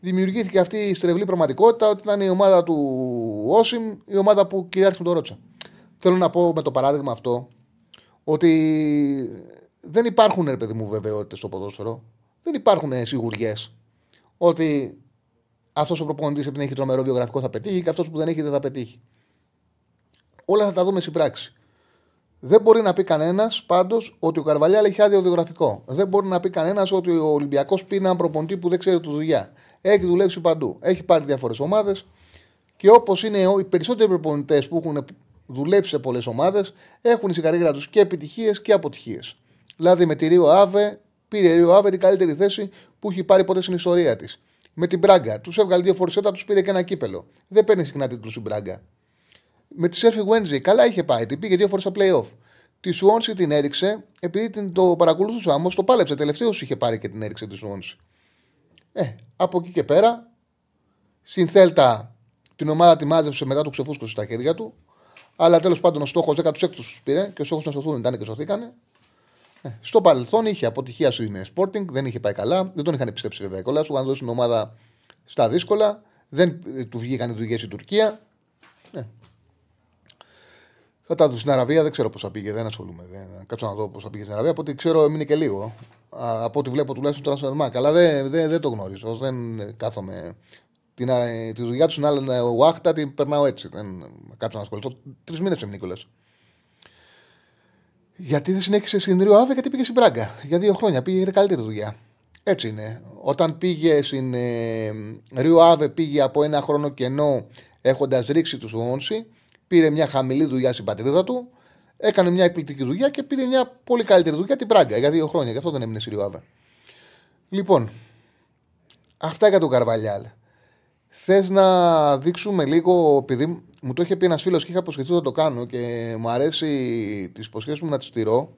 Δημιουργήθηκε αυτή η στρεβλή πραγματικότητα ότι ήταν η ομάδα του Όσιμ η ομάδα που κυριάρχησε με τον Ρότσα. Θέλω να πω με το παράδειγμα αυτό ότι δεν υπάρχουν ρε παιδί μου βεβαιότητες στο ποδόσφαιρο. Δεν υπάρχουν σιγουριές ότι αυτός ο προπονητής επειδή έχει τρομερό βιογραφικό θα πετύχει και αυτός που δεν έχει δεν θα πετύχει. Όλα θα τα δούμε στην πράξη. Δεν μπορεί να πει κανένας πάντως ότι ο Καρβαλιάλ έχει άδειο βιογραφικό. Δεν μπορεί να πει κανένας ότι ο Ολυμπιακός πει έναν προπονητή που δεν ξέρει τη δουλειά. Έχει δουλέψει παντού. Έχει πάρει διάφορες ομάδες και όπως είναι οι περισσότεροι προπονητές που έχουν δουλέψει σε πολλές ομάδες, έχουν στην καριέρα τους και επιτυχίες και αποτυχίες. Δηλαδή με τη Ρίο Άβε, πήρε η Ρίο Άβε την καλύτερη θέση που έχει πάρει ποτέ στην ιστορία της. Με την Μπράγκα, τους έβγαλε δύο φορσέτα, τους πήρε και ένα κύπελο. Δεν παίρνει συχνά τίτλους στην Μπράγκα. Με τη Σέφι Wednesday, καλά είχε πάει, την πήγε δύο φορές στα playoff. Τη Σουόνση την έριξε, επειδή την, το παρακολουθούσα όμως, το πάλεψε. Τελευταίο είχε πάρει και την έριξε τη Σουόνση. Ε, από εκεί και πέρα, στην Θέλτα την ομάδα τη μάζεψε μετά το ξεφούσκωσε στα χέρια του. Αλλά τέλος πάντων ο στόχος 16 τους πήρε και ο στόχος να σωθούν ήταν και σωθήκανε. Ε, στο παρελθόν είχε αποτυχία στην Sporting, δεν είχε πάει καλά. Δεν τον είχαν πιστέψει βέβαια κιόλας. Σου είχαν δώσει την ομάδα στα δύσκολα. Δεν ε, του βγήκαν οι δουλειές η Τουρκία. Ε. Θα τα δω στην Αραβία, δεν ξέρω πώς θα πήγε, δεν ασχολούμαι. Δεν... Κάτσω να δω πώς θα πήγε στην Αραβία. Από ό,τι ξέρω, έμεινε και λίγο. από ό,τι βλέπω τουλάχιστον το Transfer Αλλά δεν, δεν, δεν το γνωρίζω. Δεν κάθομαι την, ε, τη δουλειά τους στην άλλη Ουάχτα την περνάω έτσι. Δεν κάτσω να ασχοληθώ. Τρεις μήνες έμεινε κιόλας. Γιατί δεν συνέχισε στην Ρίο Άβε, γιατί πήγε στην Πράγκα. Για δύο χρόνια πήγε για καλύτερη δουλειά. Έτσι είναι. Όταν πήγε στην ε, Ρίο Άβε, πήγε από ένα χρόνο κενό έχοντας ρίξει τους Όνσι, πήρε μια χαμηλή δουλειά στην πατρίδα του, έκανε μια εκπληκτική δουλειά και πήρε μια πολύ καλύτερη δουλειά την Πράγκα για δύο χρόνια. Γι' αυτό δεν έμεινε στη Ρίο Άβε. Λοιπόν, αυτά για τον Καρβαλιάλ. Θες να δείξουμε λίγο, επειδή μου το είχε πει ένας φίλος και είχα αποσχεθεί να το κάνω και μου αρέσει τις υποσχέσεις μου να τις στηρώ,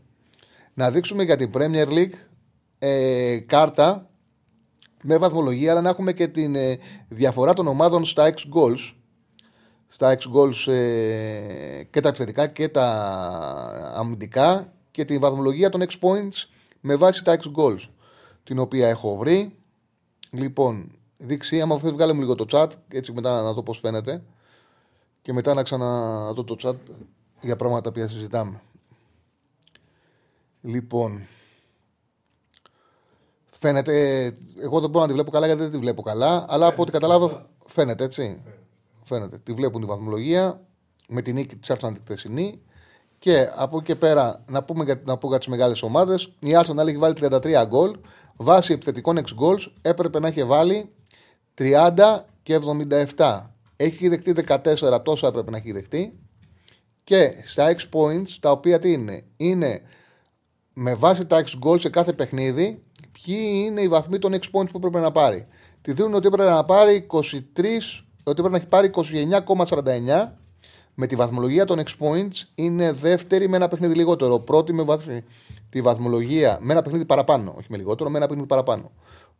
να δείξουμε για την Premier League ε, κάρτα με βαθμολογία, αλλά να έχουμε και τη ε, διαφορά των ομάδων στα X goals. Στα X goals ε, και τα επιθετικά και τα αμυντικά και τη βαθμολογία των X points με βάση τα X goals, την οποία έχω βρει. Λοιπόν, δείξει. Άμα θέλει, βγάλε μου λίγο το chat, έτσι μετά να δω πώς φαίνεται. Και μετά να ξαναδώ το chat για πράγματα που συζητάμε. Λοιπόν, φαίνεται. Εγώ δεν μπορώ να τη βλέπω καλά γιατί δεν τη βλέπω καλά, αλλά από ό,τι καταλάβω φαίνεται έτσι. Φαίνεται. Τη βλέπουν τη βαθμολογία με την νίκη της Arsenal τη χθεσινή. Και από εκεί και πέρα να, πούμε για, να πω για τις μεγάλες ομάδες. Η Arsenal έχει βάλει 33 γκολ. Βάσει επιθετικών 6 goals έπρεπε να έχει βάλει 30 και 77. Έχει δεχτεί 14, τόσο έπρεπε να έχει δεχτεί. Και στα X points, τα οποία τι είναι, είναι με βάση τα X goals σε κάθε παιχνίδι, ποιοι είναι οι βαθμοί των X points που πρέπει να πάρει. Τη δίνουν ότι έπρεπε να πάρει 23, ότι έπρεπε να έχει πάρει 29,49 με τη βαθμολογία των X points είναι δεύτερη με ένα παιχνίδι λιγότερο. Πρώτη με βάση τη βαθμολογία με ένα παιχνίδι παραπάνω. Όχι με λιγότερο, με ένα παιχνίδι παραπάνω.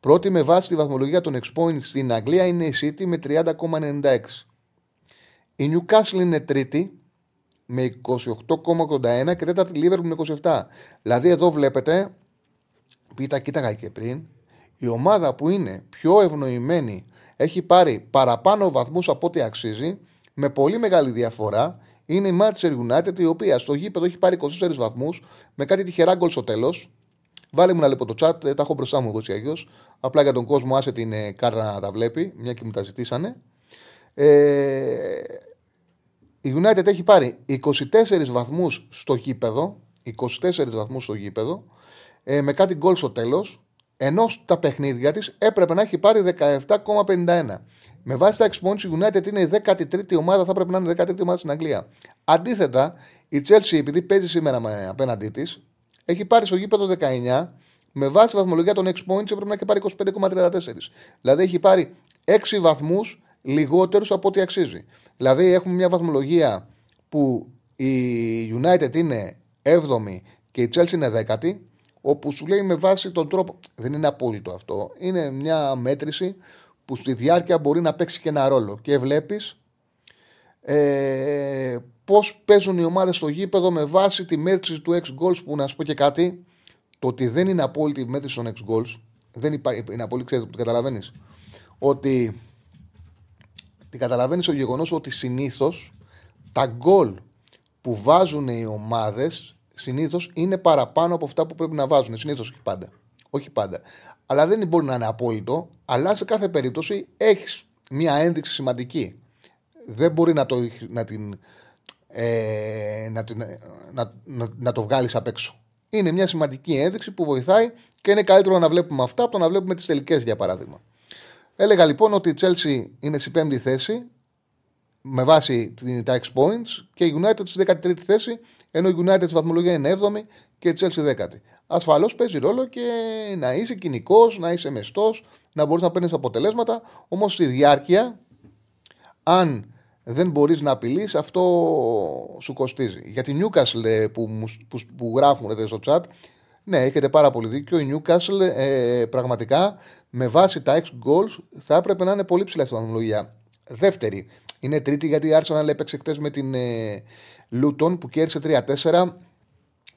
Πρώτη με βάση τη βαθμολογία των Expoints στην Αγγλία είναι η City με 30,96. Η Newcastle είναι τρίτη με 28,81 και τέταρτη Liverpool με 27. Δηλαδή εδώ βλέπετε, που τα κοίταγα και πριν, η ομάδα που είναι πιο ευνοημένη έχει πάρει παραπάνω βαθμούς από ό,τι αξίζει με πολύ μεγάλη διαφορά είναι η Manchester United η οποία στο γήπεδο έχει πάρει 24 βαθμούς με κάτι τυχερά γκολ στο τέλος Βάλε μου να λέω το chat, ε, τα έχω μπροστά μου εγώ έτσι Απλά για τον κόσμο άσε την ε, κάρτα να τα βλέπει, μια και μου τα ζητήσανε. Ε, η United έχει πάρει 24 βαθμούς στο γήπεδο. 24 βαθμούς στο γήπεδο. Ε, με κάτι γκολ στο τέλος. Ενώ στα παιχνίδια της έπρεπε να έχει πάρει 17,51. Με βάση τα exponents, η United είναι η 13η ομάδα, θα πρέπει να είναι η 13η ομάδα στην Αγγλία. Αντίθετα, η Chelsea, επειδή παίζει σήμερα με, απέναντί της, έχει πάρει στο γήπεδο 19. Με βάση τη βαθμολογία των exponents έπρεπε να έχει πάρει 25,34. Δηλαδή έχει πάρει 6 βαθμούς λιγότερους από ό,τι αξίζει. Δηλαδή έχουμε μια βαθμολογία που η United είναι 7η και η Chelsea είναι 10η, όπου σου λέει με βάση τον τρόπο. Δεν είναι απόλυτο αυτό. Είναι μια μέτρηση που στη διάρκεια μπορεί να παίξει και ένα ρόλο. Και βλέπεις ε, πώς παίζουν οι ομάδες στο γήπεδο με βάση τη μέτρηση του X goals που να σου πω και κάτι. Το ότι δεν είναι απόλυτη η μέτρηση των X goals. Δεν υπάρχει, είναι απόλυτη, ξέρετε, το καταλαβαίνεις. Ότι την καταλαβαίνεις ο γεγονός ότι συνήθως τα γκολ που βάζουν οι ομάδες συνήθως είναι παραπάνω από αυτά που πρέπει να βάζουν. Συνήθως όχι πάντα. Όχι πάντα. Αλλά δεν μπορεί να είναι απόλυτο, αλλά σε κάθε περίπτωση έχεις μια ένδειξη σημαντική. Δεν μπορεί να το, να την, ε, να, την, να, να, να το βγάλεις απ' έξω. Είναι μια σημαντική ένδειξη που βοηθάει και είναι καλύτερο να βλέπουμε αυτά από το να βλέπουμε τις τελικές, για παράδειγμα. Έλεγα λοιπόν ότι η Chelsea είναι στην πέμπτη θέση με βάση τα X points και η United στη 13η θέση, ενώ η United στη βαθμολογία είναι 7η και η Chelsea 10η. Ασφαλώς παίζει ρόλο και να είσαι κοινικός, να είσαι μεστός, να μπορείς να παίρνεις αποτελέσματα. Όμως στη διάρκεια, αν δεν μπορείς να απειλείς, αυτό σου κοστίζει. Για την Newcastle ε, που, που, που γράφουν στο chat, ναι, έχετε πάρα πολύ δίκιο. Η Newcastle ε, πραγματικά με βάση τα 6 goals θα έπρεπε να είναι πολύ ψηλά στην βαθμολογία. Δεύτερη. Είναι τρίτη γιατί η Arsenal έπαιξε χτες με την ε, Luton που κέρδισε 3-4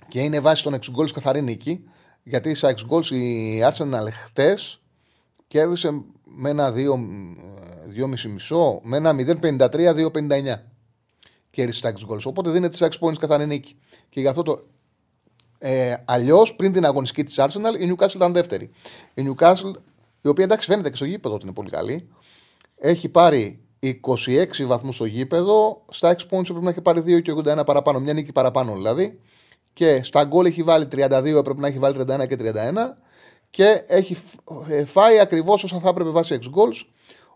και είναι βάση των 6 goals καθαρή νίκη. Γιατί στα 6 goals η Arsenal χτες κέρδισε με ένα 2,5 μισό, με ένα 0,53-2,59. Κέρδισε τα 6 goals. Οπότε δίνεται σε 6 points καθαρή νίκη. Και γι' αυτό το ε, Αλλιώς, πριν την αγωνιστική της Arsenal, η Newcastle ήταν δεύτερη. Η Newcastle, η οποία εντάξει φαίνεται και στο γήπεδο ότι είναι πολύ καλή, έχει πάρει 26 βαθμούς στο γήπεδο. Στα 6 points πρέπει να έχει πάρει 2 και 81 παραπάνω, μια νίκη παραπάνω δηλαδή. Και στα γκολ έχει βάλει 32, έπρεπε να έχει βάλει 31 και 31. Και έχει ε, φάει ακριβώς όσα θα έπρεπε βάσει 6 goals.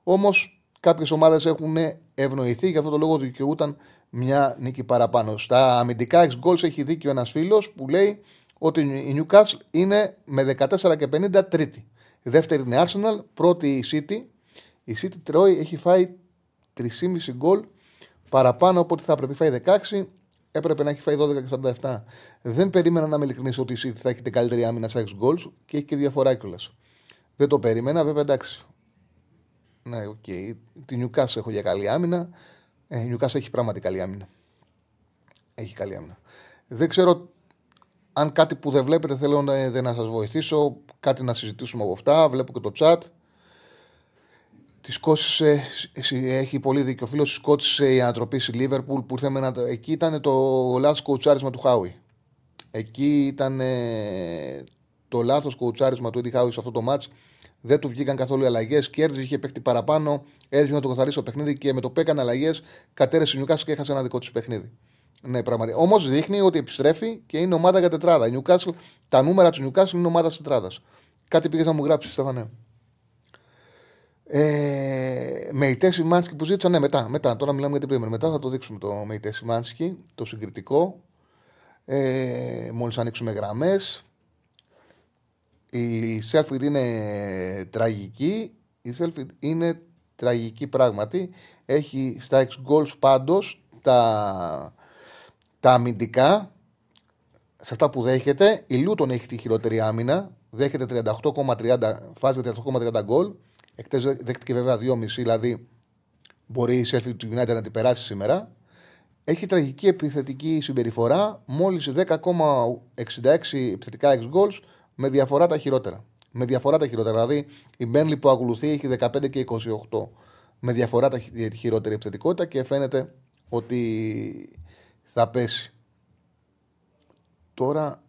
Όμως κάποιες ομάδες έχουν ευνοηθεί, γι' αυτό το λόγο δικαιούταν μια νίκη παραπάνω. Στα αμυντικά ex goals έχει δίκιο ένας φίλος που λέει ότι η Newcastle είναι με 14 και 50 τρίτη. Η δεύτερη είναι η Arsenal, πρώτη η City. Η City τρώει, έχει φάει 3,5 γκολ παραπάνω από ό,τι θα έπρεπε. Φάει 16, έπρεπε να έχει φάει 12 και 47. Δεν περίμενα να είμαι ειλικρινής ότι η City θα έχει την καλύτερη άμυνα σε 6 goals και έχει και διαφορά κιόλας. Δεν το περίμενα, βέβαια εντάξει. Ναι, οκ. Okay. Τη Newcastle έχω για καλή άμυνα. Ε, η Newcastle έχει πραγματικά καλή άμυνα. Έχει καλή άμυνα. Δεν ξέρω αν κάτι που δεν βλέπετε θέλω να, να σας βοηθήσω, κάτι να συζητήσουμε από αυτά. Βλέπω και το chat. Τη σκότωσε, έχει πολύ δίκιο. Ο φίλος τη σκότωσε η ανατροπή στη Λίβερπουλ που ήρθε να, εκεί ήταν το λάθος κοουτσάρισμα του Χάουι. Εκεί ήταν το λάθος κοουτσάρισμα του Έντι Χάουι σε αυτό το μάτς. Δεν του βγήκαν καθόλου οι αλλαγές. Κέρδιζε, είχε παίχτη παραπάνω. Έδειξε να το καθαρίσει το παιχνίδι και με το που έκανε αλλαγές κατέρεσε η Νιουκάσ και έχασε ένα δικό της παιχνίδι. Ναι, πραγματικά. Όμως δείχνει ότι επιστρέφει και είναι ομάδα για τετράδα. Η Newcastle, τα νούμερα της Newcastle είναι ομάδα τετράδας. Κάτι πήγες να μου γράψεις, Στέφανε; Ε, με η Τέση Μάνσκι που ζήτησα, ναι, μετά, μετά. Τώρα μιλάμε για την Πρίμερ. Μετά θα το δείξουμε το με η Τέση Μάνσκι, το συγκριτικό. Ε, Μόλις ανοίξουμε γραμμές. Η Σέλφιντ είναι τραγική. Η Σέλφιντ είναι τραγική πράγματι. Έχει στα 6 goals πάντως τα, τα αμυντικά σε αυτά που δέχεται. Η Λούτον έχει τη χειρότερη άμυνα. Δέχεται 38,30 φάζει 38,30 γκολ. Εκτέ δέχτηκε βέβαια 2,5 δηλαδή μπορεί η Σέλφιντ του United να την περάσει σήμερα. Έχει τραγική επιθετική συμπεριφορά. Μόλις 10,66 επιθετικά 6 goals με διαφορά τα χειρότερα. Με διαφορά τα χειρότερα. Δηλαδή η Μπένλι που ακολουθεί έχει 15 και 28. Με διαφορά τα χειρότερη επιθετικότητα και φαίνεται ότι θα πέσει. Τώρα,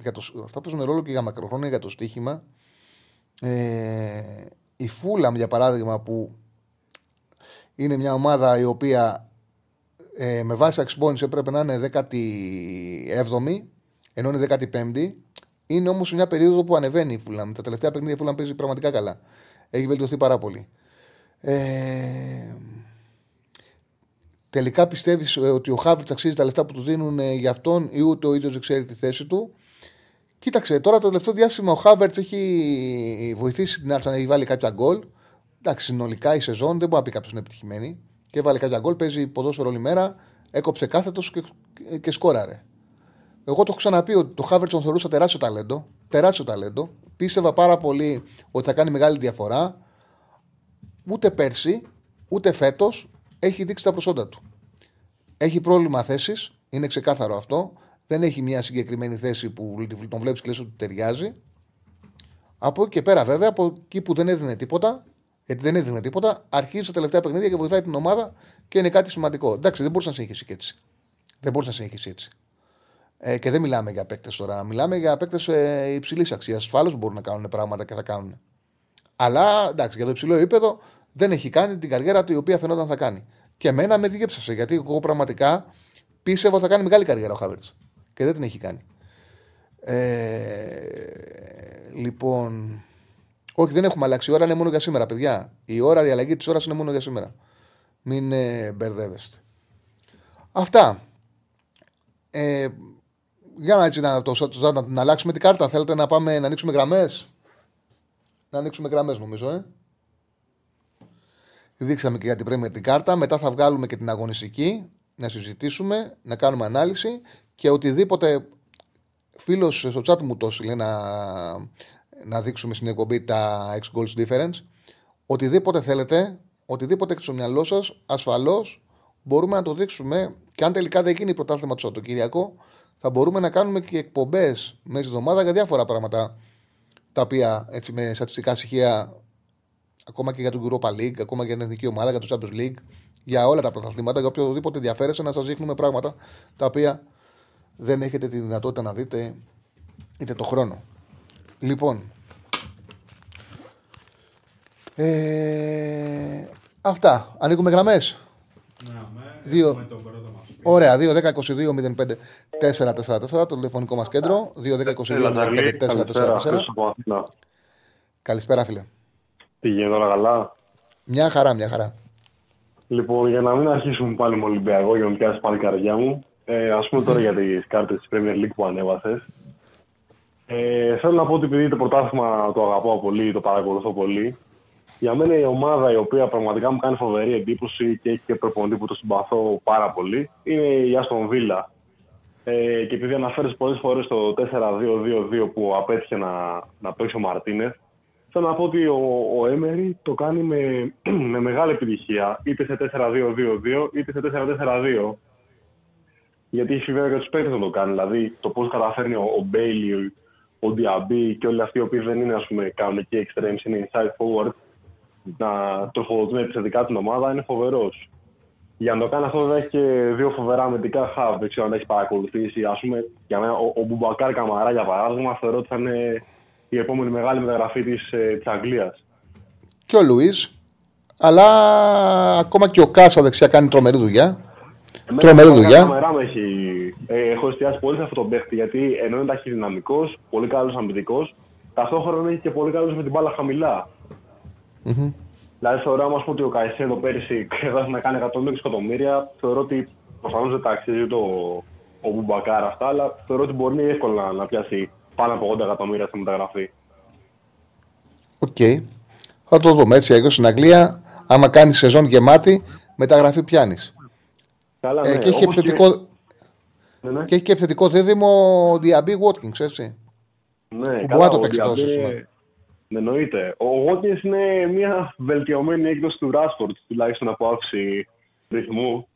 για το, αυτά παίζουν ρόλο και για μακροχρόνια για το στοίχημα. Ε, η Φούλαμ, για παράδειγμα, που είναι μια ομάδα η οποία ε, με βάση αξιπώνηση έπρεπε να είναι 17η, ενώ είναι 15η. Είναι όμως μια περίοδο που ανεβαίνει η Φούλαμ. Τα τελευταία παιχνίδια η Φούλαμ παίζει πραγματικά καλά. Έχει βελτιωθεί πάρα πολύ. Ε, τελικά πιστεύεις ότι ο Χάβριτ αξίζει τα λεφτά που του δίνουν ε, για αυτόν ή ούτε ο ίδιος δεν ξέρει τη θέση του; Κοίταξε, τώρα το τελευταίο διάστημα ο Χάβερτ έχει βοηθήσει την Άρτσα να έχει βάλει κάποια γκολ. Εντάξει, συνολικά η σεζόν δεν μπορεί να πει κάποιος είναι επιτυχημένη. Και βάλει κάποια γκολ, παίζει ποδόσφαιρο όλη μέρα, έκοψε κάθετος και, και σκόραρε. Εγώ το έχω ξαναπεί ότι το Χάβερτ τον θεωρούσα τεράστιο ταλέντο. Τεράστιο ταλέντο. Πίστευα πάρα πολύ ότι θα κάνει μεγάλη διαφορά. Ούτε πέρσι, ούτε φέτος έχει δείξει τα προσόντα του. Έχει πρόβλημα θέσεις, είναι ξεκάθαρο αυτό. Δεν έχει μια συγκεκριμένη θέση που τον βλέπεις και λες ότι ταιριάζει. Από εκεί και πέρα, βέβαια, από εκεί που δεν έδινε τίποτα, γιατί δεν έδινε τίποτα, αρχίζει τα τελευταία παιχνίδια και βοηθάει την ομάδα και είναι κάτι σημαντικό. Εντάξει, δεν μπορούσε να συνεχίσει και έτσι. Δεν μπορούσε να συνεχίσει έτσι. Ε, και δεν μιλάμε για παίκτες τώρα. Μιλάμε για παίκτες ε, υψηλής αξίας. Ασφάλως μπορούν να κάνουν πράγματα και θα κάνουν. Αλλά εντάξει, για το υψηλό επίπεδο δεν έχει κάνει την καριέρα του η οποία φαινόταν θα κάνει. Και εμένα με διέψασε γιατί εγώ πραγματικά πίστευα ότι θα κάνει μεγάλη καριέρα ο Χάβερτ. Και δεν την έχει κάνει. Ε, λοιπόν. Όχι, δεν έχουμε αλλάξει. Η ώρα είναι μόνο για σήμερα, παιδιά. Η ώρα, η αλλαγή της ώρας είναι μόνο για σήμερα. Μην ε, μπερδεύεστε. Αυτά. Ε, για να, έτσι, να, το, το, να, να αλλάξουμε την κάρτα. Θέλετε να πάμε να ανοίξουμε γραμμές; Να ανοίξουμε γραμμές, νομίζω, ε. Δείξαμε και για την Premier την κάρτα. Μετά θα βγάλουμε και την αγωνιστική. Να συζητήσουμε, να κάνουμε ανάλυση και οτιδήποτε φίλος στο chat μου το λέει να, να δείξουμε στην εκπομπή τα X goals difference. Οτιδήποτε θέλετε, οτιδήποτε έχει στο μυαλό σας, ασφαλώς μπορούμε να το δείξουμε. Και αν τελικά δεν γίνει πρωτάθλημα το Σαββατοκύριακο, θα μπορούμε να κάνουμε και εκπομπές μέσα στη εβδομάδα για διάφορα πράγματα τα οποία έτσι με στατιστικά στοιχεία ακόμα και για την Europa League, ακόμα και για την εθνική ομάδα, για το Champions League, για όλα τα πρωταθλήματα, για οποιοδήποτε ενδιαφέρεσαι να σας δείχνουμε πράγματα τα οποία δεν έχετε τη δυνατότητα να δείτε είτε το χρόνο. Λοιπόν, ε, αυτά. Ανοίγουμε γραμμές. Ναι, Δύο. Το Ωραία, 2-10-22-05-444 το τηλεφωνικό μας κέντρο. 2-10-22-05-444. Καλησπέρα, φίλε. Τι γίνεται όλα καλά; Μια χαρά, μια χαρά. Λοιπόν, για να μην αρχίσουμε πάλι με Ολυμπιακό, για να μην πιάσει πάλι η καρδιά μου, ε, ας πούμε τώρα για τις κάρτες της Premier League που ανέβασες. Ε, θέλω να πω ότι επειδή το πρωτάθλημα το αγαπάω πολύ, το παρακολουθώ πολύ, για μένα η ομάδα η οποία πραγματικά μου κάνει φοβερή εντύπωση και έχει και προπονητή που το συμπαθώ πάρα πολύ είναι η Aston Villa. Ε, και επειδή αναφέρεις πολλές φορές το 4-2-2-2 που απέτυχε να, να παίξει ο Μαρτίνεθ, θέλω να πω ότι ο, ο Έμερι το κάνει με, με μεγάλη επιτυχία είτε σε 4-2-2-2 είτε σε 4-4-2 γιατί έχει βέβαια και τους παίκτες να το κάνει. Δηλαδή το πώς καταφέρνει ο, ο Μπέιλι, ο Ντιαμπί και όλοι αυτοί οι οποίοι δεν είναι ας πούμε, κανονικοί extremes, είναι inside forward, να τροφοδοτούν επιθετικά την ομάδα είναι φοβερός. Για να το κάνει αυτό, βέβαια έχει και δύο φοβερά αμυντικά hub. Δεν ξέρω αν έχεις παρακολουθήσει. Ας πούμε, για μένα, ο, ο Μπουμπακάρ Καμαρά, για παράδειγμα, θεωρώ ότι θα είναι η επόμενη μεγάλη μεταγραφή της ε, Αγγλίας. Και ο Λουίς. Αλλά ακόμα και ο Κάσα δεξιά κάνει τρομερή δουλειά. Τρομερή δουλειά. Με έχει, ε, έχω εστιάσει πολύ σε αυτό τον παίχτη γιατί ενώ είναι ταχυδυναμικός, πολύ καλός αμυντικός, ταυτόχρονα έχει και πολύ καλός με την μπάλα χαμηλά. Mm-hmm. Δηλαδή θεωρώ όμω ότι ο Καϊσέδο πέρυσι κρεβάζει να κάνει 120 εκατομμύρια. Θεωρώ ότι προφανώς δεν τα αξίζει το ο Μπουμπακάρ αυτά, αλλά θεωρώ ότι μπορεί εύκολα να, πιάσει πάνω από 80 εκατομμύρια στη μεταγραφή. Οκ. Okay. Θα το δούμε έτσι. Εγώ στην Αγγλία, άμα κάνεις σεζόν γεμάτη, μεταγραφή πιάνεις. Καλά, ε, ναι. και, έχει επιθετικό... Και... Ναι, ναι. και έχει και επιθετικό δίδυμο Ντιαμπί Watkins, έτσι. Ναι, που μπορεί να το παίξει τόσο σήμερα. Ναι, εννοείται. Ο Watkins είναι μια βελτιωμένη έκδοση του Rashford, τουλάχιστον από άποψη ρυθμού.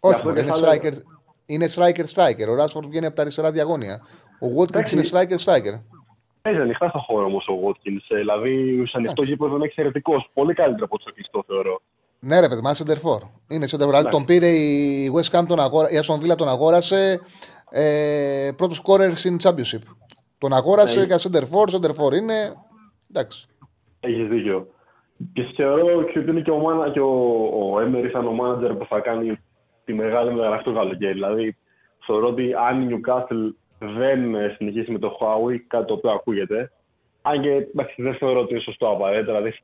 Όχι, μπορεί, είναι, striker, είναι striker striker. Ο Rashford βγαίνει από τα αριστερά διαγώνια. Ο Watkins είναι striker striker. Παίζει ανοιχτά στο χώρο όμως ο Watkins. Ε, δηλαδή, σε ανοιχτό γήπεδο είναι εξαιρετικός. Πολύ καλύτερο από το κλειστό, θεωρώ. Ναι, ρε παιδί, μα Σεντερφόρ. Είναι Σεντερφόρ. Δηλαδή τον πήρε η West Ham, τον αγόρα... η Aston Villa τον αγόρασε ε, πρώτος σκόρερ στην Championship. Τον αγόρασε ναι. για Σεντερφόρ. Σεντερφόρ είναι. Εντάξει. Έχεις δίκιο. Και θεωρώ ότι είναι και ο, μάνα, και ο, ο Έμερι σαν ο μάνατζερ που θα κάνει τη μεγάλη μεταγραφή του καλοκαίρι. Δηλαδή, θεωρώ ότι αν η Newcastle δεν ε, συνεχίσει με το Huawei, κάτι το οποίο ακούγεται, αν και εντάξει, δεν θεωρώ ότι είναι σωστό απαραίτητα, δηλαδή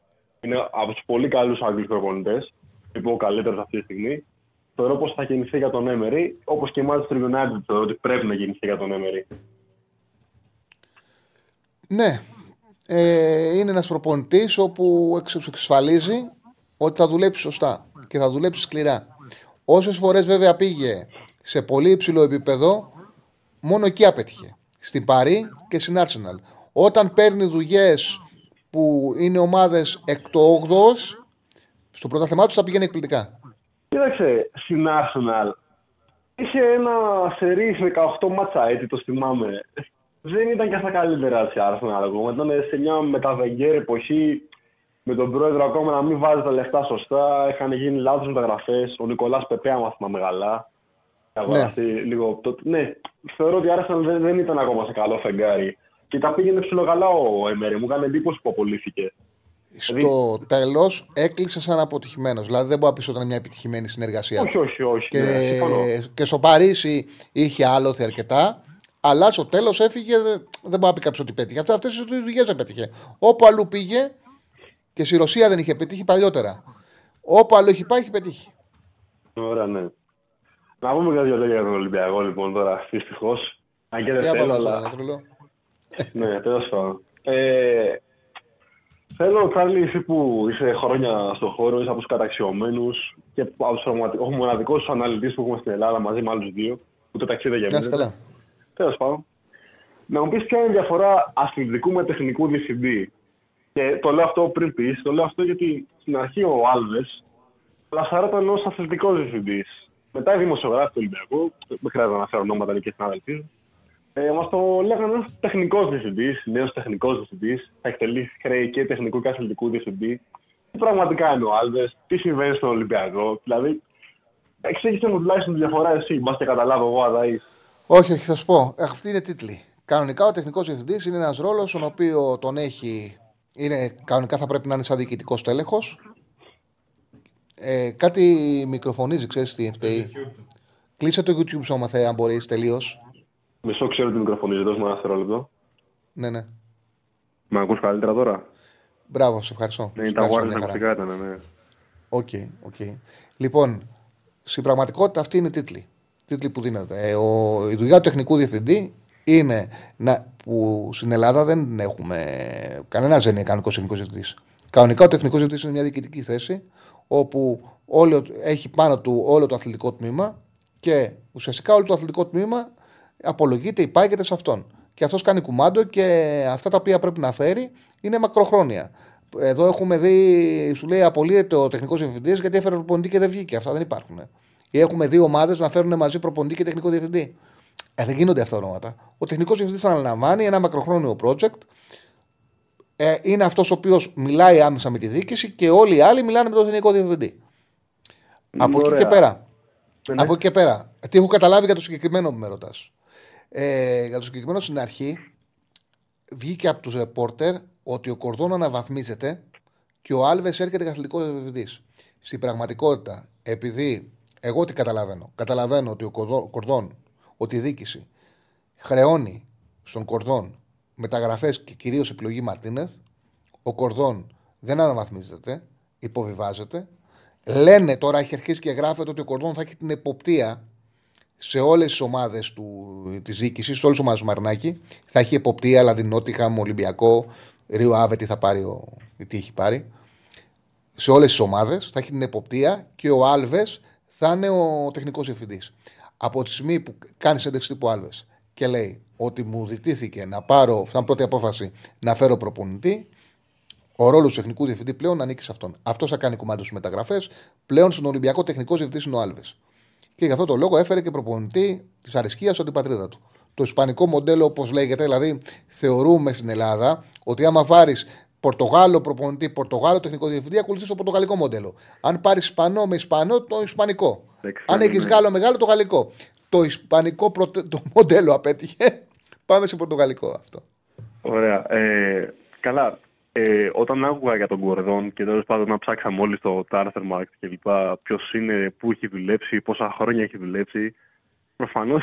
είναι από τους πολύ καλούς Άγγλους προπονητές, λοιπόν ο καλύτερο αυτή τη στιγμή, θεωρώ πως θα κινηθεί για τον Emery, όπως και η Manchester United θεωρώ ότι πρέπει να κινηθεί για τον Emery. Ναι. Ε, είναι ένας προπονητής όπου εξασφαλίζει ότι θα δουλέψει σωστά και θα δουλέψει σκληρά. Όσες φορές βέβαια πήγε σε πολύ υψηλό επίπεδο, μόνο εκεί απέτυχε. Στην Παρή και στην Arsenal. Όταν παίρνει δουλειές που είναι ομάδες εκ του 8 στο πρωτάθλημά τους θα πηγαίνει εκπληκτικά. Κοίταξε, στην Arsenal είχε ένα σερί 18 μάτσα έτσι, το θυμάμαι. Δεν ήταν και στα καλύτερα της Arsenal ακόμα. Ήταν σε μια μεταβεγγέρ εποχή με τον πρόεδρο ακόμα να μην βάζει τα λεφτά σωστά. Είχαν γίνει λάθος μεταγραφές. Ο Νικολάς Πεπέα, άμα θυμάμαι καλά. Ναι. Λίγο, το, ναι, θεωρώ ότι η Arsenal δεν, δεν ήταν ακόμα σε καλό φεγγάρι. Και τα πήγαινε ψιλοκαλά ο Εμέρη. Μου έκανε εντύπωση που απολύθηκε. Στο δηλαδή... τέλος έκλεισε σαν αποτυχημένος. Δηλαδή δεν μπορεί να πει ότι ήταν μια επιτυχημένη συνεργασία. Όχι, όχι, όχι. Και, ναι, και στο Παρίσι είχε άλοθη αρκετά. Αλλά στο τέλος έφυγε, δεν μπορεί να πει κάποιος ότι πέτυχε. Αυτές τι δουλειές δεν πέτυχε. Όπου αλλού πήγε και στη Ρωσία δεν είχε πετύχει παλιότερα. Όπου αλλού έχει πάει, έχει πετύχει. Ωραία, ναι. Να πούμε κάτι λόγια για τον Ολυμπιακό λοιπόν τώρα, δυστυχώς. Αν και δεν θέλω, αλλά. Ναι, τέλος πάντων. Ε, θέλω, Τσάρλι, εσύ που είσαι χρόνια στον χώρο, είσαι από τους καταξιωμένους και από τους μοναδικού αναλυτέ που έχουμε στην Ελλάδα μαζί με άλλους δύο, που το ταξίδι για μένα. Τέλος πάντων. Να μου πεις ποια είναι η διαφορά αθλητικού με τεχνικού διευθυντή. Και το λέω αυτό πριν πεις, το λέω αυτό γιατί στην αρχή ο Άλβες λασαρώταν ως αθλητικός διευθυντής. Μετά οι δημοσιογράφοι του Ολυμπιακού, δεν χρειάζεται να αναφέρω ονόματα και συνάδελφοι, ε, μας το λέγανε ω τεχνικός διευθυντής, νέος τεχνικός διευθυντής. Θα εκτελήσει χρέη και τεχνικού και αθλητικού διευθυντή. Τι πραγματικά είναι ο Άλβες, τι συμβαίνει στον Ολυμπιακό. Δηλαδή, εξήγησε μου τουλάχιστον τη διαφορά εσύ, μπας και καταλάβω εγώ, αδαή. Όχι, όχι, θα σου πω. Αυτή είναι τίτλη. Κανονικά ο τεχνικός διευθυντής είναι ένας ρόλος τον οποίο τον έχει. Είναι, κανονικά θα πρέπει να είναι σαν διοικητικός τέλεχο. Ε, κάτι μικροφωνίζει, ξέρεις τι φταίει. Κλείσε το YouTube σου, θε, αν μπορείς, τελείως. Μισό ξέρω τι μικροφωνίζει, δώσ' μου ένα δευτερόλεπτο. Ναι, ναι. Με ακούς καλύτερα τώρα; Μπράβο, σε ευχαριστώ. Ναι, τα wireless ακουστικά ήταν, ναι. OK, okay, okay. Λοιπόν, στην πραγματικότητα αυτή είναι τίτλη τίτλοι που δίνεται. Ε, ο, η δουλειά του τεχνικού διευθυντή είναι να, που στην Ελλάδα δεν έχουμε. Κανένα δεν είναι κανονικό τεχνικός διευθυντής. Κανονικά ο τεχνικός διευθυντής είναι μια διοικητική θέση όπου όλο, έχει πάνω του όλο το αθλητικό τμήμα και ουσιαστικά όλο το αθλητικό τμήμα απολογείται, υπάγεται σε αυτόν. Και αυτός κάνει κουμάντο και αυτά τα οποία πρέπει να φέρει είναι μακροχρόνια. Εδώ έχουμε δει, σου λέει, απολύεται ο τεχνικός διευθυντής γιατί έφερε προπονητή και δεν βγήκε. Αυτά δεν υπάρχουν ή έχουμε δύο ομάδες να φέρουν μαζί προπονητή και τεχνικό διευθυντή. Ε, δεν γίνονται αυτά τα ονόματα. Ο τεχνικός διευθυντής θα αναλαμβάνει ένα μακροχρόνιο project. Ε, είναι αυτός ο οποίος μιλάει άμεσα με τη διοίκηση και όλοι οι άλλοι μιλάνε με τον τεχνικό διευθυντή. Από εκεί και πέρα. Ναι. Από εκεί και πέρα. Τι έχω καταλάβει για το συγκεκριμένο που με ρωτάς. Ε, για το συγκεκριμένο στην αρχή βγήκε από τους ρεπόρτερ ότι ο Κορδόν αναβαθμίζεται και ο Άλβες έρχεται καθολικό διευθυντής. Στην πραγματικότητα, επειδή εγώ τι καταλαβαίνω. Καταλαβαίνω ότι ο Κορδόν, ότι η δίκηση χρεώνει στον Κορδόν μεταγραφές και κυρίως επιλογή Μαρτίνεθ. Ο Κορδόν δεν αναβαθμίζεται, υποβιβάζεται. Λένε τώρα, έχει αρχίσει και γράφεται ότι ο Κορδόν θα έχει την εποπτεία σε όλες τις ομάδες της διοίκησης, σε όλες τις ομάδες του Μαρνάκη. Θα έχει εποπτεία, δηλαδή Νότιχαμ, Ολυμπιακό, Ρίο Άβε, τι θα πάρει, ο, τι έχει πάρει. Σε όλες τις ομάδες θα έχει την εποπτεία και ο Άλβες θα είναι ο τεχνικός διευθυντής. Από τη στιγμή που κάνει έντευξη τύπου Άλβες και λέει ότι μου ζητήθηκε να πάρω, σαν πρώτη απόφαση, να φέρω προπονητή, ο ρόλος του τεχνικού διευθυντή πλέον ανήκει σε αυτόν. Αυτός θα κάνει κομμάτι στου μεταγραφές. Πλέον στον Ολυμπιακό τεχνικός διευθυντής είναι ο Άλβες. Και γι' αυτό το λόγο έφερε και προπονητή της αρισκία στην πατρίδα του. Το ισπανικό μοντέλο, όπως λέγεται, δηλαδή θεωρούμε στην Ελλάδα ότι άμα βάλει Πορτογάλο προπονητή, Πορτογάλο τεχνικό διευθυντή, ακολουθείς το πορτογαλικό μοντέλο. Αν πάρεις Ισπανό με Ισπανό, το Ισπανικό. Αν έχεις ναι. Γάλλο μεγάλο, το Γαλλικό. Το Ισπανικό προτε... το μοντέλο απέτυχε. Πάμε σε Πορτογαλικό αυτό. Ωραία. Ε, καλά. Ε, όταν άκουγα για τον Κορδόν και τέλος πάντων να ψάξαμε όλοι στο Transfermarkt και λοιπά ποιος είναι, πού έχει δουλέψει, πόσα χρόνια έχει δουλέψει, προφανώς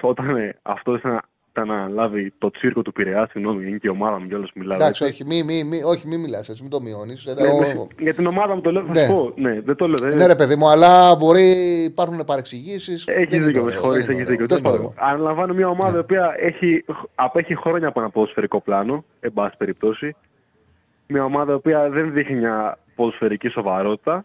όταν ε, αυτός ήταν ήταν να λάβει το τσίρκο του Πειραιά, συγγνώμη, είναι και η ομάδα μου κιόλα μιλάω. Εντάξει, όχι, μη, μη, μη, όχι, μη μιλάς έτσι, μην το μειώνεις. Ναι, ναι, για την ομάδα μου το λέω, θα Ναι. σου πω. Ναι, δεν το λέω. δεν- Ναι, ρε παιδί μου, αλλά μπορεί υπάρχουν παρεξηγήσεις. Έχει δίκιο, με συγχωρείς, έχει δίκιο. Τέλος πάντων, Αναλαμβάνω μια ομάδα Ναι. η οποία έχει, απέχει χρόνια από ένα ποδοσφαιρικό πλάνο, εν πάση περιπτώσει. Μια ομάδα η οποία δεν δείχνει μια ποδοσφαιρική σοβαρότητα.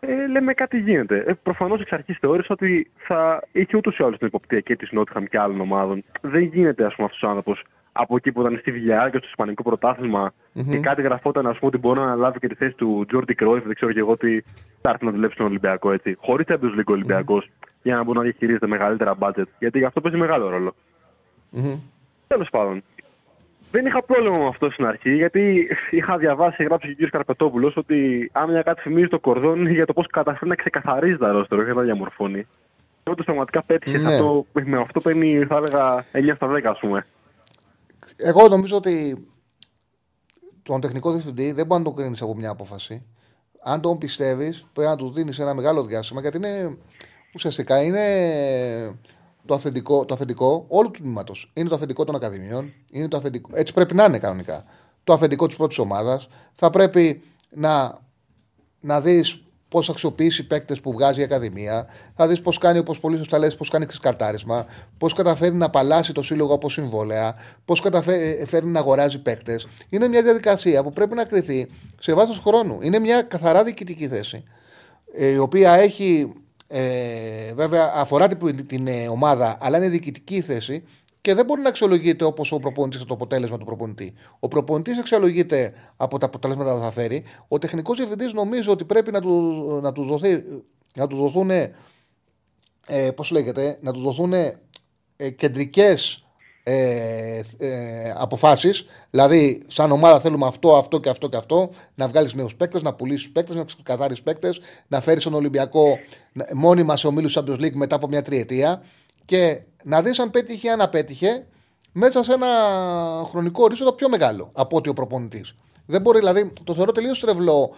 Ε, λέμε κάτι γίνεται. Ε, Προφανώς εξ αρχής θεώρησα ότι θα είχε ούτως ή άλλως την υποπτία και της Νότιχαμ και άλλων ομάδων. Δεν γίνεται, ας πούμε, αυτός ο άνθρωπος από εκεί που ήταν στη Βιλιά και στο Ισπανικό πρωτάθλημα και κάτι γραφόταν, ας πούμε, ότι μπορεί να αναλάβει και τη θέση του Τζόρντι Κρόιφ, δεν ξέρω και εγώ τι θα έρθει να δουλέψει στον Ολυμπιακό έτσι. Χωρίς Champions League ο Ολυμπιακός για να μπορεί να διαχειρίζεται μεγαλύτερα budget. Γιατί γι' αυτό παίζει μεγάλο ρόλο. Τέλος πάντων. Δεν είχα πρόβλημα με αυτό στην αρχή, γιατί είχα διαβάσει και γράψει και ο κ. Καρπετόπουλος ότι αν μια κάτι θυμίζει το κορδόν είναι για το πώς καταφέρει να ξεκαθαρίζει τα ρόστερ, όχι να τα διαμορφώνει. Και όντως πραγματικά πέτυχε Ναι. αυτό, με αυτό παίρνει, θα έλεγα, 9 στα 10, ας πούμε. Εγώ νομίζω ότι τον τεχνικό διευθυντή δεν μπορεί να τον κρίνεις από μια απόφαση. Αν τον πιστεύεις, πρέπει να του δίνεις ένα μεγάλο διάστημα γιατί είναι ουσιαστικά είναι το αφεντικό, το αφεντικό όλου του τμήματος. Είναι το αφεντικό των ακαδημιών. Είναι το αφεντικό, έτσι πρέπει να είναι κανονικά. Το αφεντικό της πρώτης ομάδας. Θα πρέπει να, να δεις πώς αξιοποιήσει παίκτες που βγάζει η Ακαδημία. Θα δεις πώς κάνει, όπως πολύ σωστά λες, πώς κάνει ξεσκαρτάρισμα. Πώς καταφέρει να απαλλάσσει το σύλλογο από συμβόλαια. Πώς καταφέρει να αγοράζει παίκτες. Είναι μια διαδικασία που πρέπει να κρυθεί σε βάθος χρόνου. Είναι μια καθαρά διοικητική θέση. ε, Η οποία έχει ε, βέβαια αφορά την, την ε, ομάδα, αλλά είναι διοικητική θέση και δεν μπορεί να αξιολογείται όπως ο προπονητής από το αποτέλεσμα του προπονητή. Ο προπονητής αξιολογείται από τα αποτελέσματα που θα φέρει. Ο τεχνικός διευθυντής νομίζω ότι πρέπει να του, να τους, δοθεί, να τους δοθούν. Ε, πώς λέγεται, να τους δοθούν ε, κεντρικές ε, ε, αποφάσεις. Δηλαδή σαν ομάδα θέλουμε αυτό, αυτό και αυτό και αυτό. Να βγάλεις νέους παίκτες, να πουλήσεις παίκτες να ξεκαθάρισεις παίκτες, να φέρεις τον Ολυμπιακό να- μόνιμα σε ομίλους Champions League μετά από μια τριετία. Και να δεις αν πέτυχε ή αν απέτυχε μέσα σε ένα χρονικό ορίζοντα πιο μεγάλο από ότι ο προπονητής. Δεν μπορεί δηλαδή, το θεωρώ τελείως τρευλό.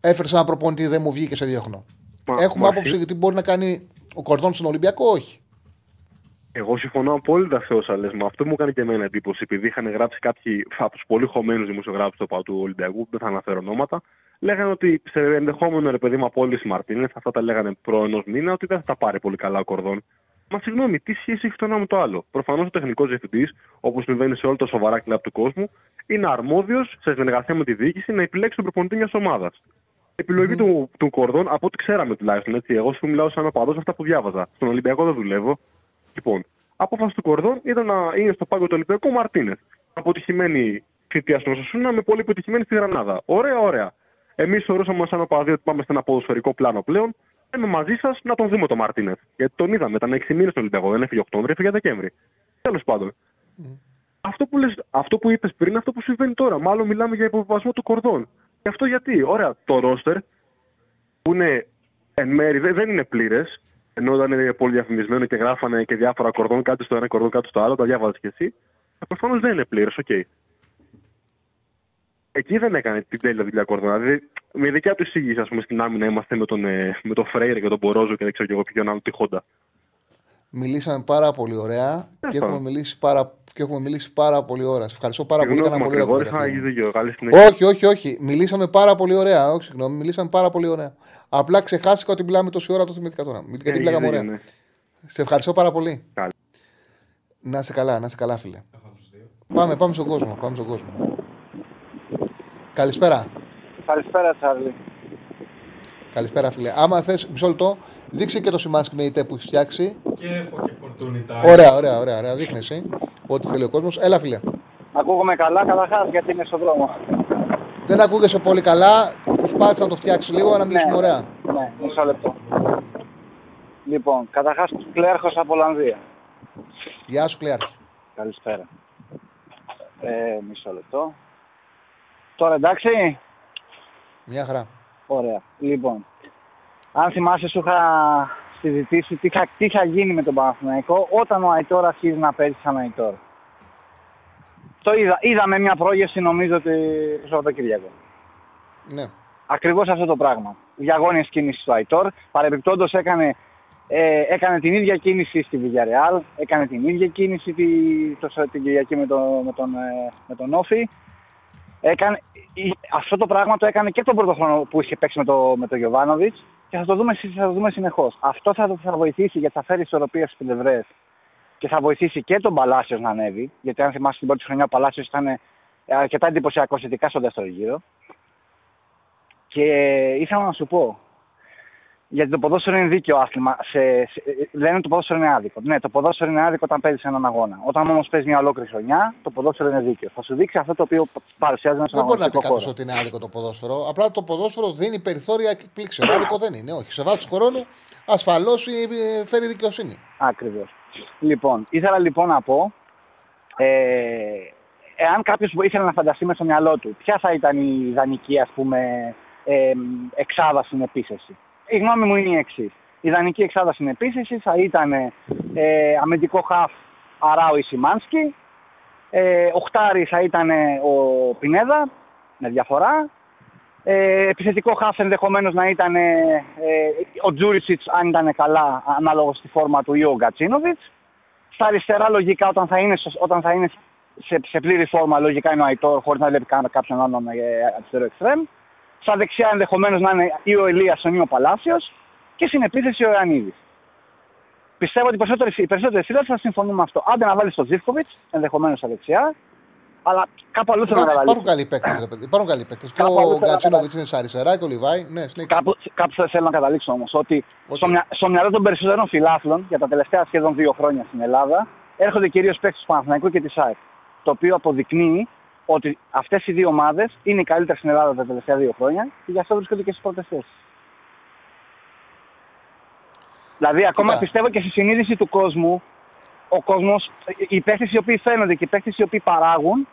Έφερε ένα προπονητή δεν μου βγήκε σε δύο χρόνο Μα- Έχουμε μα άποψη εσύ- γιατί μπορεί να κάνει ο Κορδόν στον Ολυμπιακό, όχι. Εγώ συμφωνώ απόλυτα σε όσα λες. Με αυτό μου έκανε και εμένα εντύπωση. Επειδή είχαν γράψει κάποιοι από τους πολύ χωμένους δημοσιογράφους του του Ολυμπιακού, που δεν θα αναφέρω ονόματα, λέγανε ότι σε ενδεχόμενο ρε παιδί μου απόλυση Μαρτίνες, αυτά τα λέγανε προ ενός μήνα, ότι δεν θα τα πάρει πολύ καλά ο Κορδόν. Μα συγγνώμη, τι σχέση έχει το ένα με το άλλο. Προφανώς ο τεχνικός διευθυντής, όπως συμβαίνει σε όλα τα σοβαρά κλαμπ του κόσμου, είναι αρμόδιος σε συνεργασία με τη διοίκηση να επιλέξει τον προπονητή μιας ομάδας. Επιλογή του, του Κορδόν, από ό,τι ξέραμε τουλάχιστον, έτσι. Εγώ σου μιλάω σαν οπαδό αυτά που διάβαζα. Στον Ολυμπιακό δεν δουλεύω. Λοιπόν, απόφαση του Κορδόν ήταν να είναι στο πάγκο του Ολυμπιακού Μαρτίνεθ. Αποτυχημένη θητεία στον Σασούνα με πολύ επιτυχημένη στη Γρανάδα. Ωραία, ωραία. Εμείς θεωρούσαμε σαν οπαδοί ότι πάμε σε ένα ποδοσφαιρικό πλάνο πλέον. Είμαι μαζί σας να τον δούμε το Μαρτίνεθ. Γιατί τον είδαμε, ήταν 6 μήνες στον Ολυμπιακό. Δεν έφυγε Οκτώβριο, έφυγε Δεκέμβρη. Τέλος πάντων. Αυτό που, λες, αυτό που είπες πριν, αυτό που συμβαίνει τώρα. Μάλλον μιλάμε για υποβιβασμό του Κορδόν. Και αυτό γιατί, ωραία, το ρόστερ που είναι εν μέρη δεν, δεν είναι πλήρες, ενώ ήταν είναι πολύ διαφημισμένο και γράφανε και διάφορα Κορδόν κάτι στο ένα, Κορδόν κάτι στο άλλο, τα διάβαζες κι εσύ. Προφανώς δεν είναι πλήρε, οκ. Εκεί δεν έκανε την τέλεια δουλειά Κορδόν. Δηλαδή, με δικιά του εισήγηση, ας πούμε, στην άμυνα είμαστε με τον, ε, με τον Φρέιρε και τον Πορόζο και δεν ξέρω κι εγώ ποιον άλλο τη Χόντα. Μιλήσαμε πάρα πολύ ωραία και Ευχαριστώ. έχουμε, μιλήσει πάρα, και έχουμε μιλήσει πάρα πολύ ώρα. Σε ευχαριστώ πάρα πολύ. Κάνα πολύ ωραία Γρηγόρη, κουβέντα, θα φίλε έχεις μου. δίκιο. Καλή συνέχεια. Όχι, όχι, όχι. Μιλήσαμε πάρα πολύ ωραία. Όχι, συγγνώμη. Μιλήσαμε πάρα πολύ ωραία. Απλά ξεχάστηκα ότι μιλάμε τόση ώρα, το θυμήθηκα τώρα. Γιατί Έχεις μιλάγαμε δίκιο, ωραία. ναι. Σε ευχαριστώ πάρα πολύ. Καλή. Να σε καλά, να σε καλά, φίλε. Πάμε, πάμε στον κόσμο. Πάμε στον κόσμο. Καλησπέρα. Καλησπέρα, Τσάρλι. Καλησπέρα, φίλε. Άμα θες, μισό λεπτό, δείξε και το σημάδι με ητέ που έχεις φτιάξει. Και έχω και φορτούνιτα. Ωραία, ωραία, ωραία. ωραία. Δείχνει εσύ ό,τι θέλει ο κόσμος. Έλα, φίλε. Ακούγομαι καλά, καταρχάς γιατί είμαι στον δρόμο. Δεν ακούγεσαι πολύ καλά. Προσπάθησε να το φτιάξεις λίγο να μιλήσουμε Ναι. ωραία. Ναι, μισό λεπτό. Λοιπόν, καταρχάς κλέρχο από Ολλανδία. Γεια σου, Κλέαρχη. Καλησπέρα. Ε, μισό λεπτό. Τώρα εντάξει. Μια χαρά. Ωραία. Λοιπόν, αν θυμάσαι σου είχα συζητήσει τι θα, τι θα γίνει με τον Παναθηναϊκό όταν ο Αϊτόρ αρχίζει να παίζει σαν Αϊτόρ. Το είδα, είδαμε μια πρόγευση νομίζω ότι το Σαββατοκύριακο. Ναι. Ακριβώς αυτό το πράγμα. Διαγώνιε κίνηση του Αϊτόρ. Παρεμπιπτόντως έκανε, ε, έκανε την ίδια κίνηση στη Villarreal, έκανε την ίδια κίνηση τη, το, την Κυριακή με, το, με, τον, ε, με τον Όφη. Έκανε, η- αυτό το πράγμα το έκανε και τον πρώτο χρόνο που είχε παίξει με τον με το Γιωβάνοβιτς και θα το δούμε, συ- θα το δούμε συνεχώς. Αυτό θα, θα βοηθήσει γιατί θα φέρει ισορροπία στις πλευρές και θα βοηθήσει και τον Παλάσιος να ανέβει. Γιατί αν θυμάσαι την πρώτη χρονιά ο Παλάσιος ήταν ε, αρκετά εντυπωσιακός ειδικά στο δεύτερο γύρο. Και ήθελα να σου πω, γιατί το ποδόσφαιρο είναι δίκαιο άθλημα. Σε, σε, λένε ότι το ποδόσφαιρο είναι άδικο. Ναι, το ποδόσφαιρο είναι άδικο όταν παίζεις έναν αγώνα. Όταν όμως παίζεις μια ολόκληρη χρονιά, το ποδόσφαιρο είναι δίκαιο. Θα σου δείξει αυτό το οποίο παρουσιάζει μέσα Δεν στον μπορεί να πει αγωνιστικό κάποιος χώρο. ότι είναι άδικο το ποδόσφαιρο. Απλά το ποδόσφαιρο δίνει περιθώρια εκπλήξεων. Άδικο δεν είναι. Όχι. Σε βάθος χρόνου ασφαλώς φέρει δικαιοσύνη. Ακριβώς. Λοιπόν, ήθελα λοιπόν να πω, ε, εάν κάποιος ήθελε να φανταστεί μέσα στο μυαλό του, ποια θα ήταν η ιδανική ας πούμε, ε, εξάδα στην επίθεση; Η γνώμη μου είναι η εξής. Η ιδανική εξάδα στην επίθεση θα ήταν ε, αμυντικό χαφ Αράου ή Σιμάνσκι, ε, οχτάρι θα ήταν ο Πινέδα, με διαφορά. Ε, επιθετικό χάφ ενδεχομένως να ήταν ε, ο Τζούρισιτς, αν ήταν καλά, ανάλογα στη φόρμα του ή ο Γκατσίνοβιτς. Στα αριστερά, λογικά, όταν θα είναι, σω- όταν θα είναι σε, σε πλήρη φόρμα, λογικά είναι ο Αϊτόρ, χωρίς να βλέπει καν κάποιον άλλον ε, αριστερό εξτρέμ. Στα δεξιά, ενδεχομένως να είναι ή ο Ελίασον ή ο Παλάσιος. Και στην επίθεση ο Ιωαννίδης. Πιστεύω ότι οι περισσότεροι, οι περισσότεροι φίλοι θα συμφωνούν με αυτό. Άντε να βάλεις τον Τζίφκοβιτ, ενδεχομένως στα δεξιά. Αλλά κάπου αλλού θέλω να Εντάξει, υπάρχουν καταλήξω. καλοί παίκτες. ρε παιδί. Υπάρχουν καλοί παίκτες. Και Κάπου αλλού ο θέλω να Γκατσίνοβιτς είναι στα αριστερά και ο Λιβάι. Ναι, συνέχισε. Κάπου, κάπου θα- θέλω να καταλήξω όμως ότι Οκ. στο, μυα, στο μυαλό των περισσότερων φιλάθλων για τα τελευταία σχεδόν δύο χρόνια στην Ελλάδα έρχονται κυρίως παίκτες του Παναθηναϊκού και της ΑΕΚ. Το οποίο αποδεικνύει ότι αυτές οι δύο ομάδες είναι οι καλύτερες στην Ελλάδα τα τελευταία δύο χρόνια και γι' αυτό βρίσκονται και στις πρώτες θέσεις. Δηλαδή, ακόμα Κοίτα. πιστεύω και στη συνείδηση του κόσμου, ο κόσμος, οι παίκτες οι οποίοι φαίνονται και οι παίκτες οι οποίοι παράγουν,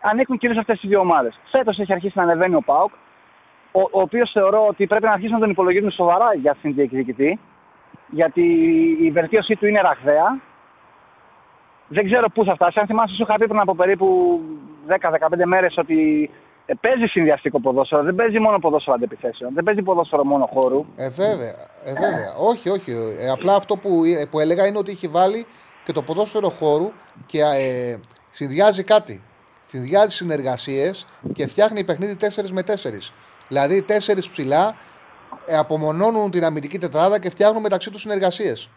ανήκουν κυρίως σε αυτές τις δύο ομάδες. Φέτος έχει αρχίσει να ανεβαίνει ο Πάοκ, ο, ο οποίος θεωρώ ότι πρέπει να αρχίσουμε να τον υπολογίζουμε σοβαρά για αυτήν την διεκδικητή, γιατί η βελτίωσή του είναι ραγδαία. Δεν ξέρω πού θα φτάσει. Αν θυμάσαι, σου είχα πει πριν από περίπου 10-15 μέρες ότι ε, παίζει συνδυαστικό ποδόσφαιρο. Δεν παίζει μόνο ποδόσφαιρο αντεπιθέσεων. Δεν παίζει ποδόσφαιρο μόνο χώρου. Ε, βέβαια. Ε, βέβαια. όχι, όχι. Ε, απλά αυτό που, ε, που έλεγα είναι ότι έχει βάλει και το ποδόσφαιρο χώρου και ε, συνδυάζει κάτι. Συνδυάζει συνεργασίες και φτιάχνει παιχνίδι 4 με 4. Δηλαδή, 4 ψηλά ε, απομονώνουν την αμυντική τετράδα και φτιάχνουν μεταξύ τους συνεργασίες.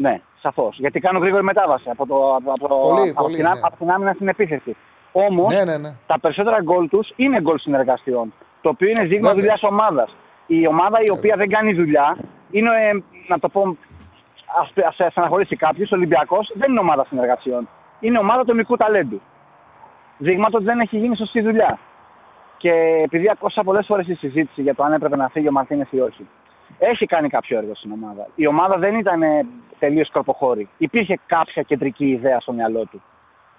Ναι, σαφώς. Γιατί κάνουν γρήγορη μετάβαση από, το, από, από, Πολύ, από, πολύ, την, ναι. από την άμυνα στην επίθεση. Όμως, Ναι, ναι, ναι. τα περισσότερα γκολ τους είναι γκολ συνεργασιών. Το οποίο είναι δείγμα Βέβαια. δουλειάς ομάδας. Η ομάδα η οποία δεν κάνει δουλειά είναι, ε, να το πω, α σε στεναχωρήσει κάποιος, ο Ολυμπιακός δεν είναι ομάδα συνεργασιών. Είναι ομάδα ατομικού ταλέντου. Δείγμα το ότι δεν έχει γίνει σωστή δουλειά. Και επειδή ακούσα πολλές φορές τη συζήτηση για το αν έπρεπε να φύγει ο Μαρτίνες ή όχι, έχει κάνει κάποιο έργο στην ομάδα. Η ομάδα δεν ήταν τελείως σκορποχώρη. Υπήρχε κάποια κεντρική ιδέα στο μυαλό του.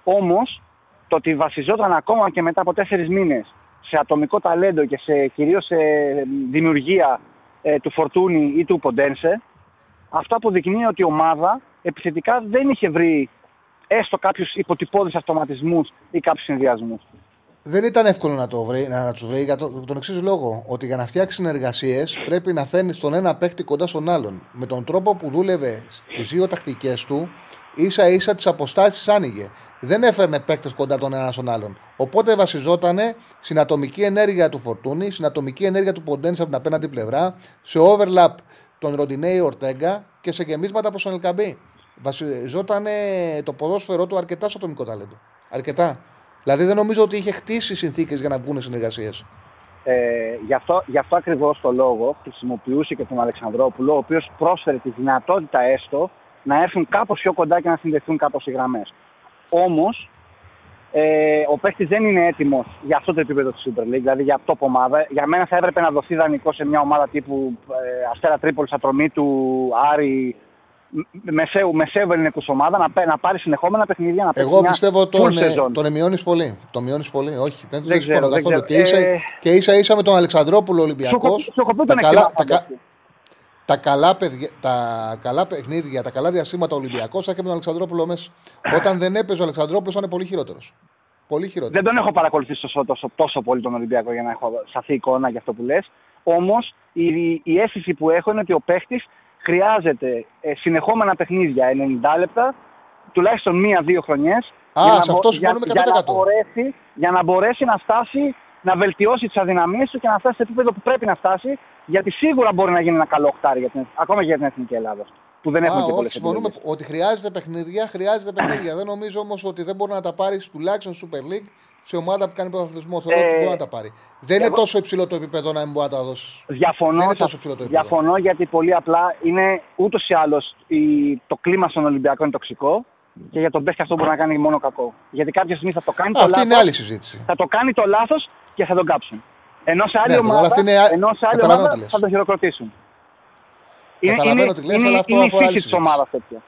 Όμως, το ότι βασιζόταν ακόμα και μετά από τέσσερις μήνες σε ατομικό ταλέντο και σε, κυρίως σε δημιουργία ε, του Φορτούνη ή του Ποντένσε, αυτό αποδεικνύει ότι η ομάδα επιθετικά δεν είχε βρει έστω κάποιους υποτυπώδεις αυτοματισμούς ή κάποιους συνδυασμούς. Δεν ήταν εύκολο να, το βρει, να, να τους βρει για το- τον εξής λόγο. Ότι για να φτιάξει συνεργασίες πρέπει να φέρνεις τον ένα παίκτη κοντά στον άλλον. Με τον τρόπο που δούλευε στις δύο τακτικές του, ίσα ίσα τις αποστάσεις άνοιγε. Δεν έφερνε παίκτες κοντά τον ένα στον άλλον. Οπότε βασιζόταν στην ατομική ενέργεια του Φορτούνη, στην ατομική ενέργεια του Ποντένσα από την απέναντι πλευρά, σε overlap τον Ροντινέη Ορτέγκα και σε γεμίσματα προς τον Ελκαμπή. Βασιζόταν το ποδόσφαιρό του αρκετά στο ατομικό ταλέντο. Αρκετά. Δηλαδή δεν νομίζω ότι είχε χτίσει συνθήκες για να βγουν συνεργασίες. Ε, γι' αυτό, γι αυτό ακριβώς το λόγο χρησιμοποιούσε και τον Αλεξανδρόπουλο, ο οποίος πρόσφερε τη δυνατότητα έστω να έρθουν κάπως πιο κοντά και να συνδεθούν κάπως οι γραμμές. Όμως, ε, ο παίχτη δεν είναι έτοιμος για αυτό το επίπεδο της Super League, δηλαδή για top ομάδα. Για μένα θα έπρεπε να δοθεί δανεικό σε μια ομάδα τύπου ε, Αστέρα Τρίπολης, Ατρομή του Άρη, μ- μεσαίου, μεσαίου ελληνικούς ομάδα, να, πέ- να πάρει συνεχόμενα παιχνίδια. Να παίξει Εγώ μια πιστεύω full τον, ε, season. τον μειώνεις πολύ. Τον μειώνεις πολύ. Όχι, δεν, Δεν δεν συμφωνώ ξέρω, δεν καθόλου. Και ξέρω. ίσα, Ε, και ίσα ίσα με τον Αλεξανδρόπουλο Σου Ολυμπιακός. έχω- σου έχω πει τον εκτιμάω, τα, κα- φανταστεί. τα καλά, παιδιά, τα καλά παιχνίδια, τα καλά διασύματα Ολυμπιακός θα και με τον Αλεξανδρόπουλο μέσα. Όταν δεν έπαιζε ο Αλεξανδρόπουλος, ήταν πολύ χειρότερος. Πολύ χειρότερος. Δεν τον έχω παρακολουθήσει τόσο, τόσο, τόσο πολύ τον Ολυμπιακό για να έχω σαφή εικόνα για αυτό που λες. Όμως η, η αίσθηση που έχω είναι ότι ο παίχτης χρειάζεται ε, συνεχόμενα παιχνίδια 90 λεπτά, τουλάχιστον μία-δύο χρονιές. Α, για, σε να, αυτός μπο- για, συμφωνούμε για, να 100%. μπορέσει, για να μπορέσει να φτάσει, να βελτιώσει τις αδυναμίες του και να φτάσει σε επίπεδο που πρέπει να φτάσει, γιατί σίγουρα μπορεί να γίνει ένα καλό οχτάρι για την, ακόμα και για την Εθνική Ελλάδα. Που δεν έχουμε Α, και πολλές όχι, συμφωνούμε ότι χρειάζεται παιχνίδια, χρειάζεται παιχνίδια. δεν νομίζω όμως ότι δεν μπορεί να τα πάρεις τουλάχιστον Super League σε ομάδα που κάνει πρωταθλητισμό. Θεωρώ Ε, ότι μπορεί να τα πάρει. Δεν είναι εγώ- τόσο υψηλό το επίπεδο να μην μπορεί να τα δώσει. Διαφωνώ, Δεν είναι θα- τόσο ψηλό το επίπεδο. διαφωνώ γιατί πολύ απλά είναι ούτως ή άλλως το κλίμα στον Ολυμπιακό είναι τοξικό και για τον παίχτη αυτό μπορεί να κάνει μόνο κακό. Γιατί κάποια στιγμή θα το κάνει το Αυτή λάθος, είναι άλλη συζήτηση. θα το κάνει το λάθος και θα τον κάψουν. Ενώ σε άλλη Ναι, αλλά ομάδα, αυτή είναι α- ενώ σε άλλη καταλαβαίνω ομάδα τι λες. θα τον χειροκροτήσουν. Καταλαβαίνω τι λες, είναι, αλλά αυτό είναι η αφορά άλλη φύση της συζήτηση. ομάδας τέτοια.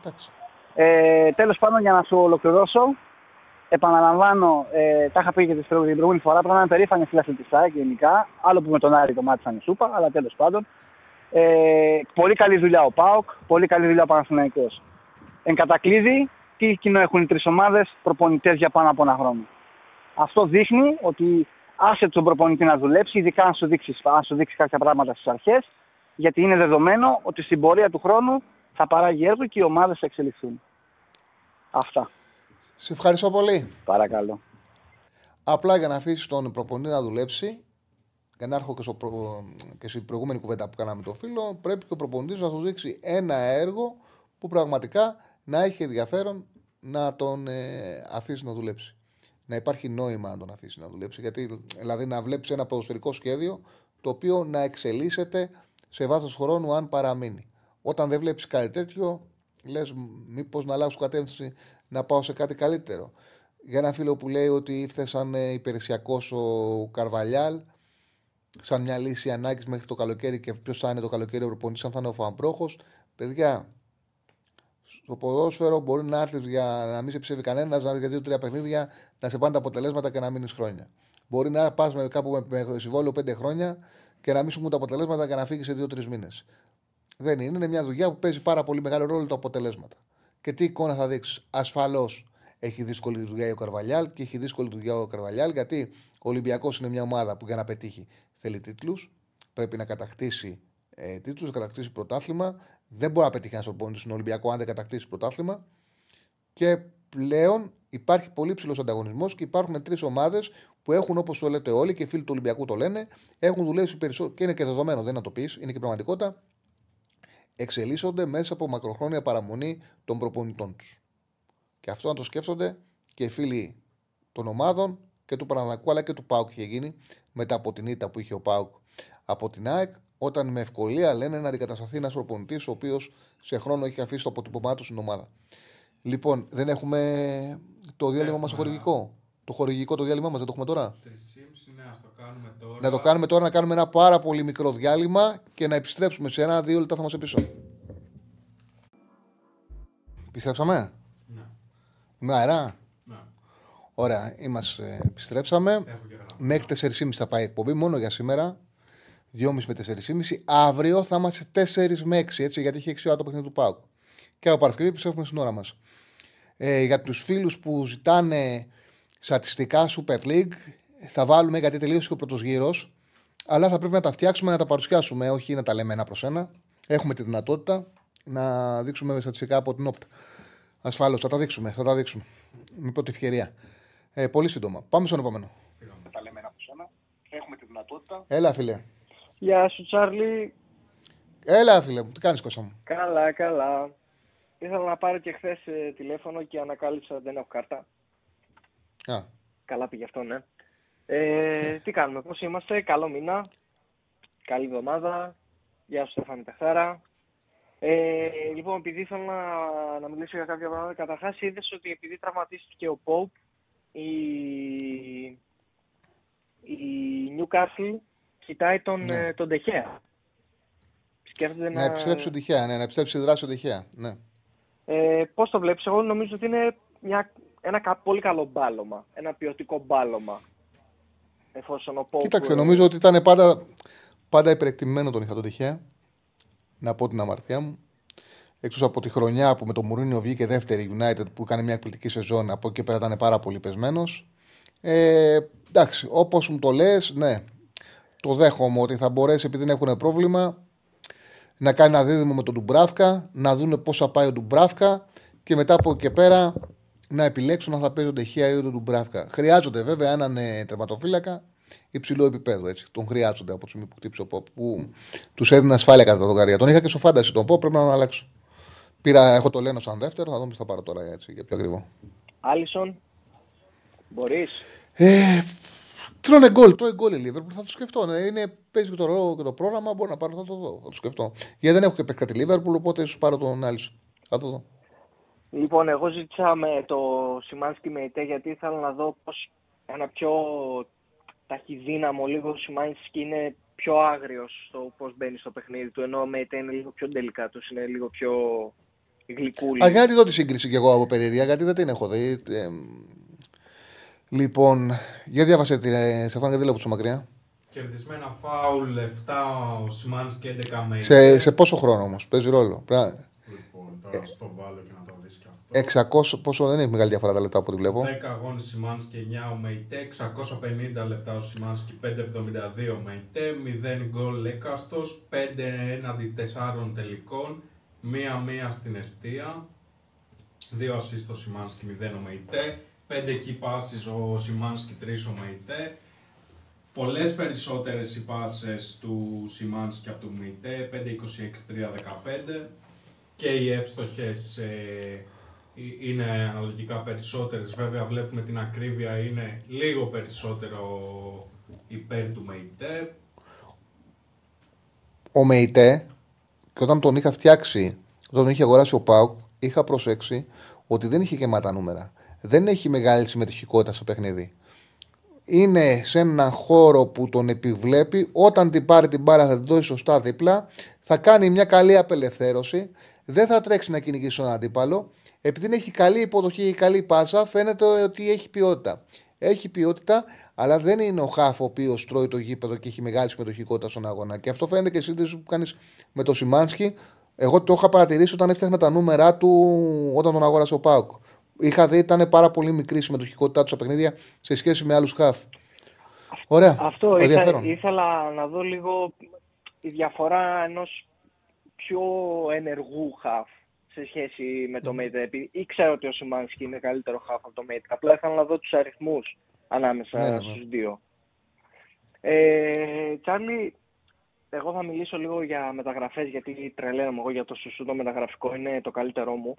Εντάξει. Ε, Τέλος πάντων, για να σου ολοκληρώσω, επαναλαμβάνω, ε, τα είχα πει και την προηγούμενη φορά, πρέπει να είμαι περήφανη φίλη τη ΑΕΚ γενικά. Άλλο που με τον Άρη το μάτι σαν η σούπα, αλλά τέλος πάντων. Ε, πολύ καλή δουλειά ο ΠΑΟΚ, πολύ καλή δουλειά ο Παναθηναϊκός. Εν κατακλείδη, τι κοινό έχουν οι τρεις ομάδες, προπονητές για πάνω από ένα χρόνο. Αυτό δείχνει ότι άσε τον προπονητή να δουλέψει, ειδικά αν σου δείξει, αν σου δείξει κάποια πράγματα στις αρχές, γιατί είναι δεδομένο ότι στην πορεία του χρόνου θα παράγει έργο και οι ομάδες θα εξελιχθούν. Αυτά. Σε ευχαριστώ πολύ. Παρακαλώ. Απλά για να αφήσεις τον προπονητή να δουλέψει, για να έρχω και, στο προ... και στην προηγούμενη κουβέντα που κάναμε το φίλο, πρέπει και ο προπονητής να σου δείξει ένα έργο που πραγματικά να έχει ενδιαφέρον να τον ε, αφήσει να δουλέψει. Να υπάρχει νόημα να τον αφήσει να δουλέψει. Γιατί, δηλαδή, να βλέπεις ένα ποδοσφαιρικό σχέδιο το οποίο να εξελίσσεται σε βάθος χρόνου αν παραμείνει. Όταν δεν βλέπεις κάτι τέτοιο, λες, μήπως να αλλάξω κατεύθυνση να πάω σε κάτι καλύτερο. Για ένα φίλο που λέει ότι ήρθε σαν ε, υπηρεσιακός ο Καρβαλιάλ, σαν μια λύση ανάγκης μέχρι το καλοκαίρι και ποιος θα είναι το καλοκαίρι ο προπονητής, αν θα είναι ο Φαμπρόχος. Παιδιά, στο ποδόσφαιρο μπορεί να έρθεις για να μην σε ψεύει κανένας, να έρθεις για δύο-τρία παιχνίδια, να σε πάνε τα αποτελέσματα και να μείνεις χρόνια. Μπορεί να πας με κάπου με, με συμβόλαιο πέντε χρόνια και να μην σου βγουν τα αποτελέσματα και να φύγεις σε δύο-τρεις μήνες. Δεν είναι. Είναι μια δουλειά που παίζει πάρα πολύ μεγάλο ρόλο τα αποτελέσματα. Και τι εικόνα θα δείξεις. Ασφαλώς έχει δύσκολη δουλειά ο Καρβαλιάλ και έχει δύσκολη δουλειά ο Καρβαλιάλ γιατί ο Ολυμπιακός είναι μια ομάδα που για να πετύχει θέλει τίτλους. Πρέπει να κατακτήσει ε, τίτλους, να κατακτήσει πρωτάθλημα. Δεν μπορεί να πετύχει ένας προπονητής στον Ολυμπιακό αν δεν κατακτήσει πρωτάθλημα. Και πλέον υπάρχει πολύ ψηλό ανταγωνισμός και υπάρχουν τρεις ομάδες που έχουν, όπως το λέτε όλοι και οι φίλοι του Ολυμπιακού το λένε, έχουν δουλέψει περισσότερο. Και είναι και δεδομένο, δεν είναι να το πεις, είναι και πραγματικότητα. Εξελίσσονται μέσα από μακροχρόνια παραμονή των προπονητών τους. Και αυτό να το σκέφτονται και οι φίλοι των ομάδων και του Παναδακού αλλά και του ΠΑΟΚ είχε γίνει μετά από την ήττα που είχε ο ΠΑΟΚ από την ΑΕΚ, όταν με ευκολία λένε να αντικατασταθεί ένας προπονητής ο οποίος σε χρόνο έχει αφήσει το αποτύπωμά του στην ομάδα. Λοιπόν, δεν έχουμε το διάλειμμα μας το χορηγικό; Το χορηγικό το διάλειμμα μας δεν το έχουμε τώρα; 3,5 ναι, ας το κάνουμε τώρα. Να το κάνουμε τώρα, να κάνουμε ένα πάρα πολύ μικρό διάλειμμα και να επιστρέψουμε σε ένα-δύο λεπτά θα είμαστε πίσω. Επιστρέψαμε; Ναι, Με αερά. ναι. Ωραία, είμαστε, επιστρέψαμε. Έχω και γραμμή. Μέχρι 4.30 θα πάει η εκπομπή, μόνο για σήμερα. 2.30 με 4.30. Αύριο θα είμαστε 4 με 6, έτσι, γιατί έχει 6 ώρα το παιχνίδι του ΠΑΟΚ. Και από Παρασκευή επιστρέφουμε στην ώρα μας. Ε, για τους φίλους που ζητάνε στατιστικά Super League, θα βάλουμε γιατί τελείωσε και ο πρώτος γύρος. Αλλά θα πρέπει να τα φτιάξουμε, να τα παρουσιάσουμε, όχι να τα λέμε ένα προς ένα. Έχουμε τη δυνατότητα να δείξουμε στατιστικά από την όπτα. Ασφαλώ, θα τα δείξουμε, θα τα δείξουμε. Με πρώτη ευκαιρία. Ε, πολύ σύντομα. Πάμε στον επόμενο. Τα λέμε ένα προς ένα. Έχουμε τη δυνατότητα. Έλα, φίλε. Γεια σου Τσάρλι. Έλα, φίλε μου. Τι κάνεις, Κώστα μου; Καλά, καλά. Ήθελα να πάρω και χθες τηλέφωνο και ανακάλυψα ότι δεν έχω κάρτα. Α, Καλά πήγε αυτό, ναι. Ε, τι κάνουμε, πώς είμαστε, καλό μήνα, καλή εβδομάδα, γεια σου Στέφανη Πεχτάρα. Ε, λοιπόν, επειδή ήθελα να, να μιλήσω για κάποια πράγματα, καταρχάς είδες ότι επειδή τραυματίστηκε ο Pope, η, η Newcastle κοιτάει τον, Ναι. ε, τον Τεχέα. Σκέφτεται Να επιστρέψει ο τυχαία, ναι, να επιστρέψει η δράση ο τυχαία. Ναι. Ε, Πώς το βλέπεις, Εγώ νομίζω ότι είναι μια, ένα κα- πολύ καλό μπάλωμα. Ένα ποιοτικό μπάλωμα. Εφόσον ο Pope, Κοίταξε, ε, νομίζω ότι ήταν πάντα, πάντα υπερεκτιμημένο τον είχα τον τυχαία. να πω την αμαρτία μου. Έξω από τη χρονιά που με το Μουρίνιο βγήκε δεύτερη United που έκανε μια εκπληκτική σεζόν, από εκεί πέρα ήταν πάρα πολύ πεσμένος. Ε, εντάξει, όπως μου το λες, ναι, το δέχομαι ότι θα μπορέσει επειδή δεν έχουν πρόβλημα να κάνει ένα δίδυμο με τον Ντουμπράφκα, να δουν πώ θα πάει ο Ντουμπράφκα και μετά από εκεί και πέρα να επιλέξουν αν θα παίζει ο Ντεχεία ή ο Ντουμπράφκα. Χρειάζονται βέβαια έναν ε, τερματοφύλακα υψηλό επίπεδο. Έτσι. Τον χρειάζονται από τη στιγμή που χτύπησε ο Ποπ, που τους έδινε ασφάλεια κατά τον Καρία. Τον είχα και στο φάνταση τον Ποπ, πρέπει να τον αλλάξω. Πήρα, έχω το Λένο σαν δεύτερο, θα δούμε τι θα πάρω τώρα έτσι, για πιο ακριβό. Άλισον, μπορείς; Ε, τρώνε γκολ, το γκολ η Λίβερπουλ, θα το σκεφτώ. Ναι. Είναι, παίζει και το, ρόλο και το πρόγραμμα, μπορεί να πάρω, θα το δω, θα το σκεφτώ. Γιατί δεν έχω και παίξει τη Λίβερπουλ, οπότε σου πάρω τον Άλισον. Θα το δω. Λοιπόν, εγώ ζήτησα με το Σιμάνσκι με ητέ γιατί ήθελα να δω πώς ένα πιο ταχυδύναμο λίγο Σιμάνσκι είναι πιο άγριος στο πώς μπαίνει στο παιχνίδι του. Ενώ με ητέ είναι λίγο πιο τους, είναι λίγο πιο γλυκούλη. Α, γιατί δω τη σύγκριση κι εγώ από περιεργία, γιατί δεν την έχω δει. Ε, λοιπόν, για διάβασε τη ε, Στεφάνη, γιατί λέω από μακριά. Κερδισμένα φάουλ 7 ο Σιμάνσκι 11 με σε, σε πόσο χρόνο όμως, παίζει ρόλο. Λοιπόν, τώρα στο βάλω και να 600, πόσο δεν έχει μεγάλη διαφορά τα λεπτά που τη βλέπω. 10 αγώνες Σιμάνσκι 9 ο Μεϊτέ, 650 λεπτά ο Σιμάνσκι 5,72 ο Μεϊτέ, 0 γκολ έκαστο, 5 έναντι 4 τελικών, 1-1 στην αιστεία, 2 ασίστ ο Σιμάνσκι 0 ο Μεϊτέ, 5 εκεί πάσει ο Σιμάνσκι 3 ο Μεϊτέ, Πολλές περισσότερες οι πάσε του Σιμάνσκι από του Μεϊτέ, 5-26-3-15 και οι εύστοχες ε, είναι αναλογικά περισσότερες. Βέβαια βλέπουμε την ακρίβεια είναι λίγο περισσότερο υπέρ του ΜΕΙΤΕ. Ο ΜΕΙΤΕ και όταν τον είχα φτιάξει, όταν τον είχε αγοράσει ο ΠΑΟΚ, είχα προσέξει ότι δεν είχε γεμάτα νούμερα. Δεν έχει μεγάλη συμμετοχικότητα στο παιχνίδι. Είναι σε έναν χώρο που τον επιβλέπει. Όταν την πάρει την μπάλα θα την δώσει σωστά δίπλα. Θα κάνει μια καλή απελευθέρωση. Δεν θα τρέξει να κυνηγήσει τον αντίπαλο επειδή έχει καλή υποδοχή και καλή πάσα, φαίνεται ότι έχει ποιότητα. Έχει ποιότητα, αλλά δεν είναι ο Χάφ ο οποίος τρώει το γήπεδο και έχει μεγάλη συμμετοχικότητα στον αγώνα. Και αυτό φαίνεται και η σύνδεσης που κάνεις με το Σιμάνσκι. Εγώ το είχα παρατηρήσει όταν έφτιαχνα τα νούμερα του όταν τον αγόρασε ο Πάουκ. Είχα δει ήταν πάρα πολύ μικρή η συμμετοχικότητά του στα παιχνίδια σε σχέση με άλλους Χάφ. Ωραία. Αυτό ήθελα, ήθελα να δω λίγο η διαφορά ενός πιο ενεργού Χάφ σε σχέση με το Mate. Επειδή ήξερα ότι ο Σιμάνσκι είναι καλύτερο χάφ από το Mate. Απλά ήθελα να δω τους αριθμούς ανάμεσα ναι, ναι, ναι. στους δύο. Ε, Τσάρλι, εγώ θα μιλήσω λίγο για μεταγραφές γιατί τρελαίνομαι εγώ για το σουσού το μεταγραφικό είναι το καλύτερό μου.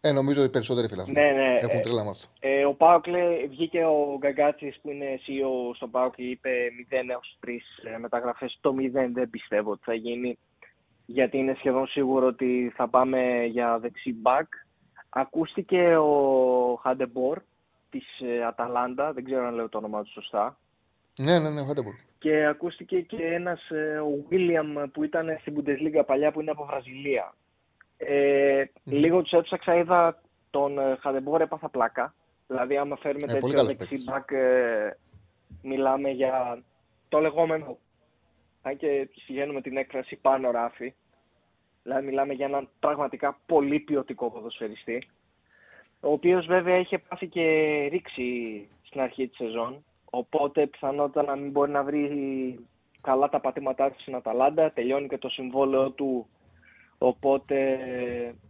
Ε, νομίζω οι περισσότεροι φίλοι ναι, ναι. έχουν τρέλα με αυτό. Ε, ο Πάοκ βγήκε ο Γκαγκάτσης που είναι CEO στο Πάοκ και είπε 0 έως 3 ε, μεταγραφές. Το 0 δεν πιστεύω ότι θα γίνει γιατί είναι σχεδόν σίγουρο ότι θα πάμε για δεξί μπακ. Ακούστηκε ο Χαντεμπορ της ε, Αταλάντα, δεν ξέρω αν λέω το όνομά του σωστά. Ναι, ναι, ναι, ο Χαντεμπορ. Και ακούστηκε και ένας ε, ο Βίλιαμ που ήταν στην Bundesliga παλιά που είναι από Βραζιλία. Ε, Λίγο τους έψαξα, είδα τον ε, Χαντεμπορ έπαθα πλάκα. Δηλαδή άμα φέρουμε ε, τέτοιο δεξί μπακ μιλάμε για το λεγόμενο αν και συγγαίνουμε την έκφραση πάνω ράφι. Δηλαδή μιλάμε για έναν πραγματικά πολύ ποιοτικό ποδοσφαιριστή. Ο οποίος βέβαια είχε πάθει και ρήξη στην αρχή της σεζόν. Οπότε πιθανότατα να μην μπορεί να βρει καλά τα πατήματά του στην Αταλάντα. Τελειώνει και το συμβόλαιο του. Οπότε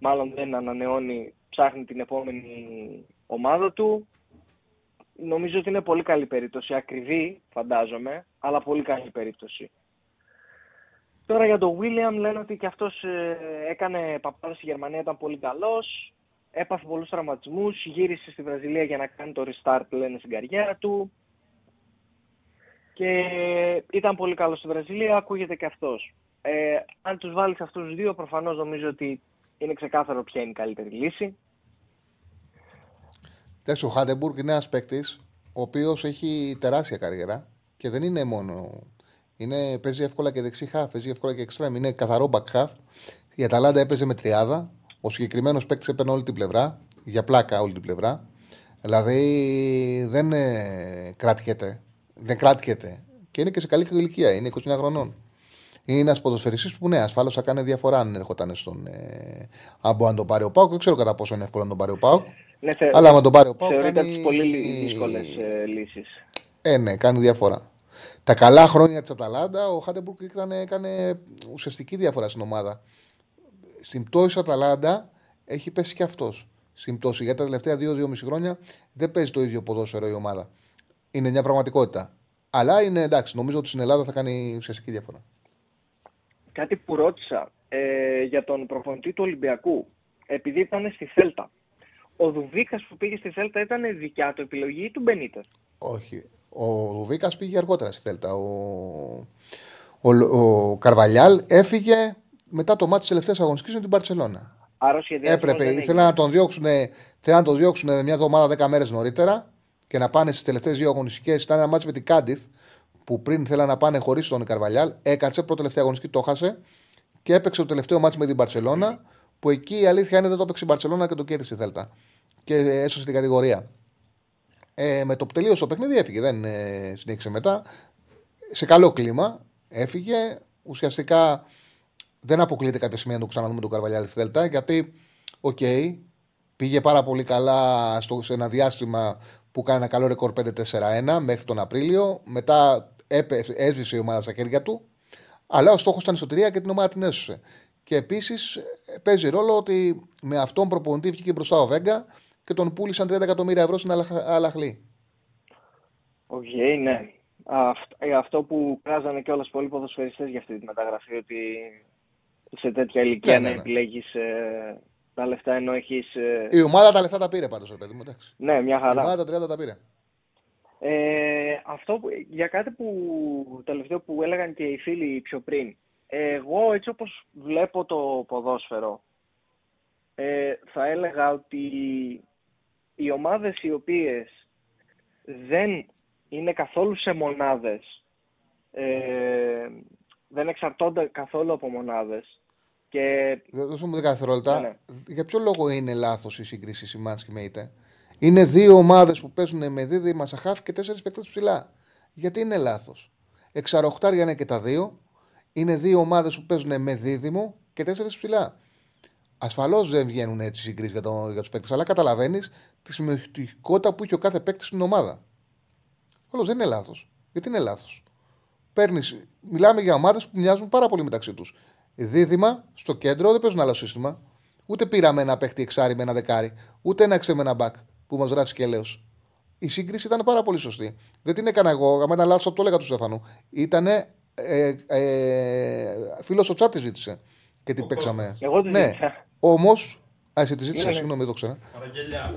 μάλλον δεν ανανεώνει, ψάχνει την επόμενη ομάδα του. Νομίζω ότι είναι πολύ καλή περίπτωση. Ακριβή φαντάζομαι, αλλά πολύ καλή περίπτωση. Τώρα για τον William λένε ότι και αυτός ε, έκανε παπάδα στη Γερμανία, ήταν πολύ καλός. Έπαθε πολλούς τραυματισμούς, γύρισε στη Βραζιλία για να κάνει το restart λένε στην καριέρα του. Και ήταν πολύ καλός στη Βραζιλία, ακούγεται και αυτός. Ε, αν τους βάλεις αυτούς τους δύο, προφανώς νομίζω ότι είναι ξεκάθαρο ποια είναι η καλύτερη λύση. Εντάξει, ο Χάντεμπουργκ είναι ένας παίκτης ο οποίος έχει τεράστια καριέρα και δεν είναι μόνο είναι, παίζει εύκολα και δεξί χαφ, παίζει εύκολα και εξτρέμ. Είναι καθαρό back half. Η Αταλάντα έπαιζε με τριάδα. Ο συγκεκριμένος παίκτης έπαιρνε όλη την πλευρά. Για πλάκα όλη την πλευρά. Δηλαδή δεν ε, κράτηκεται. Δεν κράτηκεται. Και είναι και σε καλή ηλικία. Είναι 29 χρονών. Είναι ένας ποδοσφαιριστής που ναι, ασφαλώ θα κάνει διαφορά αν ερχόταν στον. Ε, αν μπορεί να τον πάρει ο Πάουκ. Δεν ξέρω κατά πόσο είναι εύκολο να τον πάρει ο Πάουκ. Ναι, θε... Αλλά αν τον πάρει ο Πάουκ. Θεωρείται κάνει... από τις πολύ δύσκολες ε, λύσεις. Ε, ναι, κάνει διαφορά. Τα καλά χρόνια της Αταλάντα, ο Χάντεμπουργκ έκανε ουσιαστική διαφορά στην ομάδα. Στην πτώση Αταλάντα έχει πέσει και αυτός. Στην πτώση. Για τα τελευταία 2-2,5 χρόνια δεν παίζει το ίδιο ποδόσφαιρο η ομάδα. Είναι μια πραγματικότητα. Αλλά είναι εντάξει, νομίζω ότι στην Ελλάδα θα κάνει ουσιαστική διαφορά. Κάτι που ρώτησα ε, για τον προπονητή του Ολυμπιακού, επειδή ήταν στη Θέλτα. Ο Δουβίκας που πήγε στη Θέλτα ήταν δικιά του επιλογή ή του Μπενίτες; Όχι. Ο Δουβίκα πήγε αργότερα στη Θέλτα. Ο, ο, ο Καρβαλιάλ έφυγε μετά το μάτι της τελευταίας αγωνιστικής με την Παρσελώνα. Άρα Έπρεπε, ήθελα να τον διώξουν, να τον διώξουν μια εβδομάδα, 10 μέρες νωρίτερα και να πάνε στις τελευταίες δύο αγωνιστικές. Ήταν ένα μάτι με την Κάντιθ που πριν θέλανε να πάνε χωρίς τον Καρβαλιάλ. Έκατσε πρώτη τελευταία αγωνιστική, το χάσε και έπαιξε το τελευταίο μάτι με την Παρσελώνα. Που εκεί η αλήθεια είναι δεν το έπαιξε η Παρσελώνα και το κέρδισε η Θέλτα. Και έσωσε την κατηγορία. Ε, με το που τελείωσε το παιχνίδι έφυγε, δεν ε, συνέχισε μετά. Σε καλό κλίμα έφυγε. Ουσιαστικά δεν αποκλείεται κάποια σημεία να το ξαναδούμε τον Καρβαλιάλ στη Θέλτα γιατί, OK, okay, πήγε πάρα πολύ καλά στο, σε ένα διάστημα που κάνει ένα καλό ρεκόρ 5-4-1 μέχρι τον Απρίλιο. Μετά έσβησε η ομάδα στα χέρια του. Αλλά ο στόχος ήταν η σωτηρία και την ομάδα την έσωσε. Και επίσης παίζει ρόλο ότι με αυτόν προπονητή βγήκε μπροστά ο Βέγκα και τον πούλησαν 30 εκατομμύρια ευρώ στην Αλ Αχλί. OK, okay, ναι. Ε, αυτό που κράζανε και όλε πολλοί ποδοσφαιριστές για αυτή τη μεταγραφή, ότι σε τέτοια ηλικία ναι, ναι, ναι. να επιλέγεις ε, τα λεφτά ενώ έχεις. Ε... Η ομάδα τα λεφτά τα πήρε πάντως, παιδί μου. Εντάξει. Ναι, μια χαρά. Η ομάδα τα 30 τα πήρε. Ε, αυτό που, για κάτι που τελευταίο που έλεγαν και οι φίλοι πιο πριν. Εγώ έτσι όπως βλέπω το ποδόσφαιρο ε, θα έλεγα ότι οι ομάδες οι οποίες δεν είναι καθόλου σε μονάδες ε, δεν εξαρτώνται καθόλου από μονάδες και... Δώσε μου 10 δευτερόλεπτα. Ναι, ναι. Για ποιο λόγο είναι λάθος η σύγκριση Σιμάνσκι με ΙΤΕ. Είναι δύο ομάδες που παίζουν με δίδυμα Μασαχάφ και τέσσερις παίκτες ψηλά. Γιατί είναι λάθος; Εξαροχτάρια είναι και τα δύο. Είναι δύο ομάδες που παίζουν με δίδυμο και τέσσερις ψηλά. Ασφαλώς δεν βγαίνουν έτσι συγκρίσει για, το, για τους παίκτες, αλλά καταλαβαίνεις τη συμμετοχικότητα που έχει ο κάθε παίκτης στην ομάδα. Όλος δεν είναι λάθος. Γιατί είναι λάθος; Μιλάμε για ομάδες που μοιάζουν πάρα πολύ μεταξύ τους δίδυμα στο κέντρο, δεν παίζουν άλλο σύστημα. Ούτε πήραμε ένα παίχτη εξάρι με ένα δεκάρι, ούτε ένα εξέ με ένα μπακ που μας γράφεις και λέω. Η σύγκριση ήταν πάρα πολύ σωστή. Δεν την έκανα εγώ, άμα ήταν λάθος, το έλεγα του Στέφανου. Ήταν ε, ε, φίλος ο Τσάτης ζήτησε και την παίξαμε. Εγώ την ναι. Όμω. Α, εσύ τη ζήτησα, συγγνώμη, δεν το ξέρα.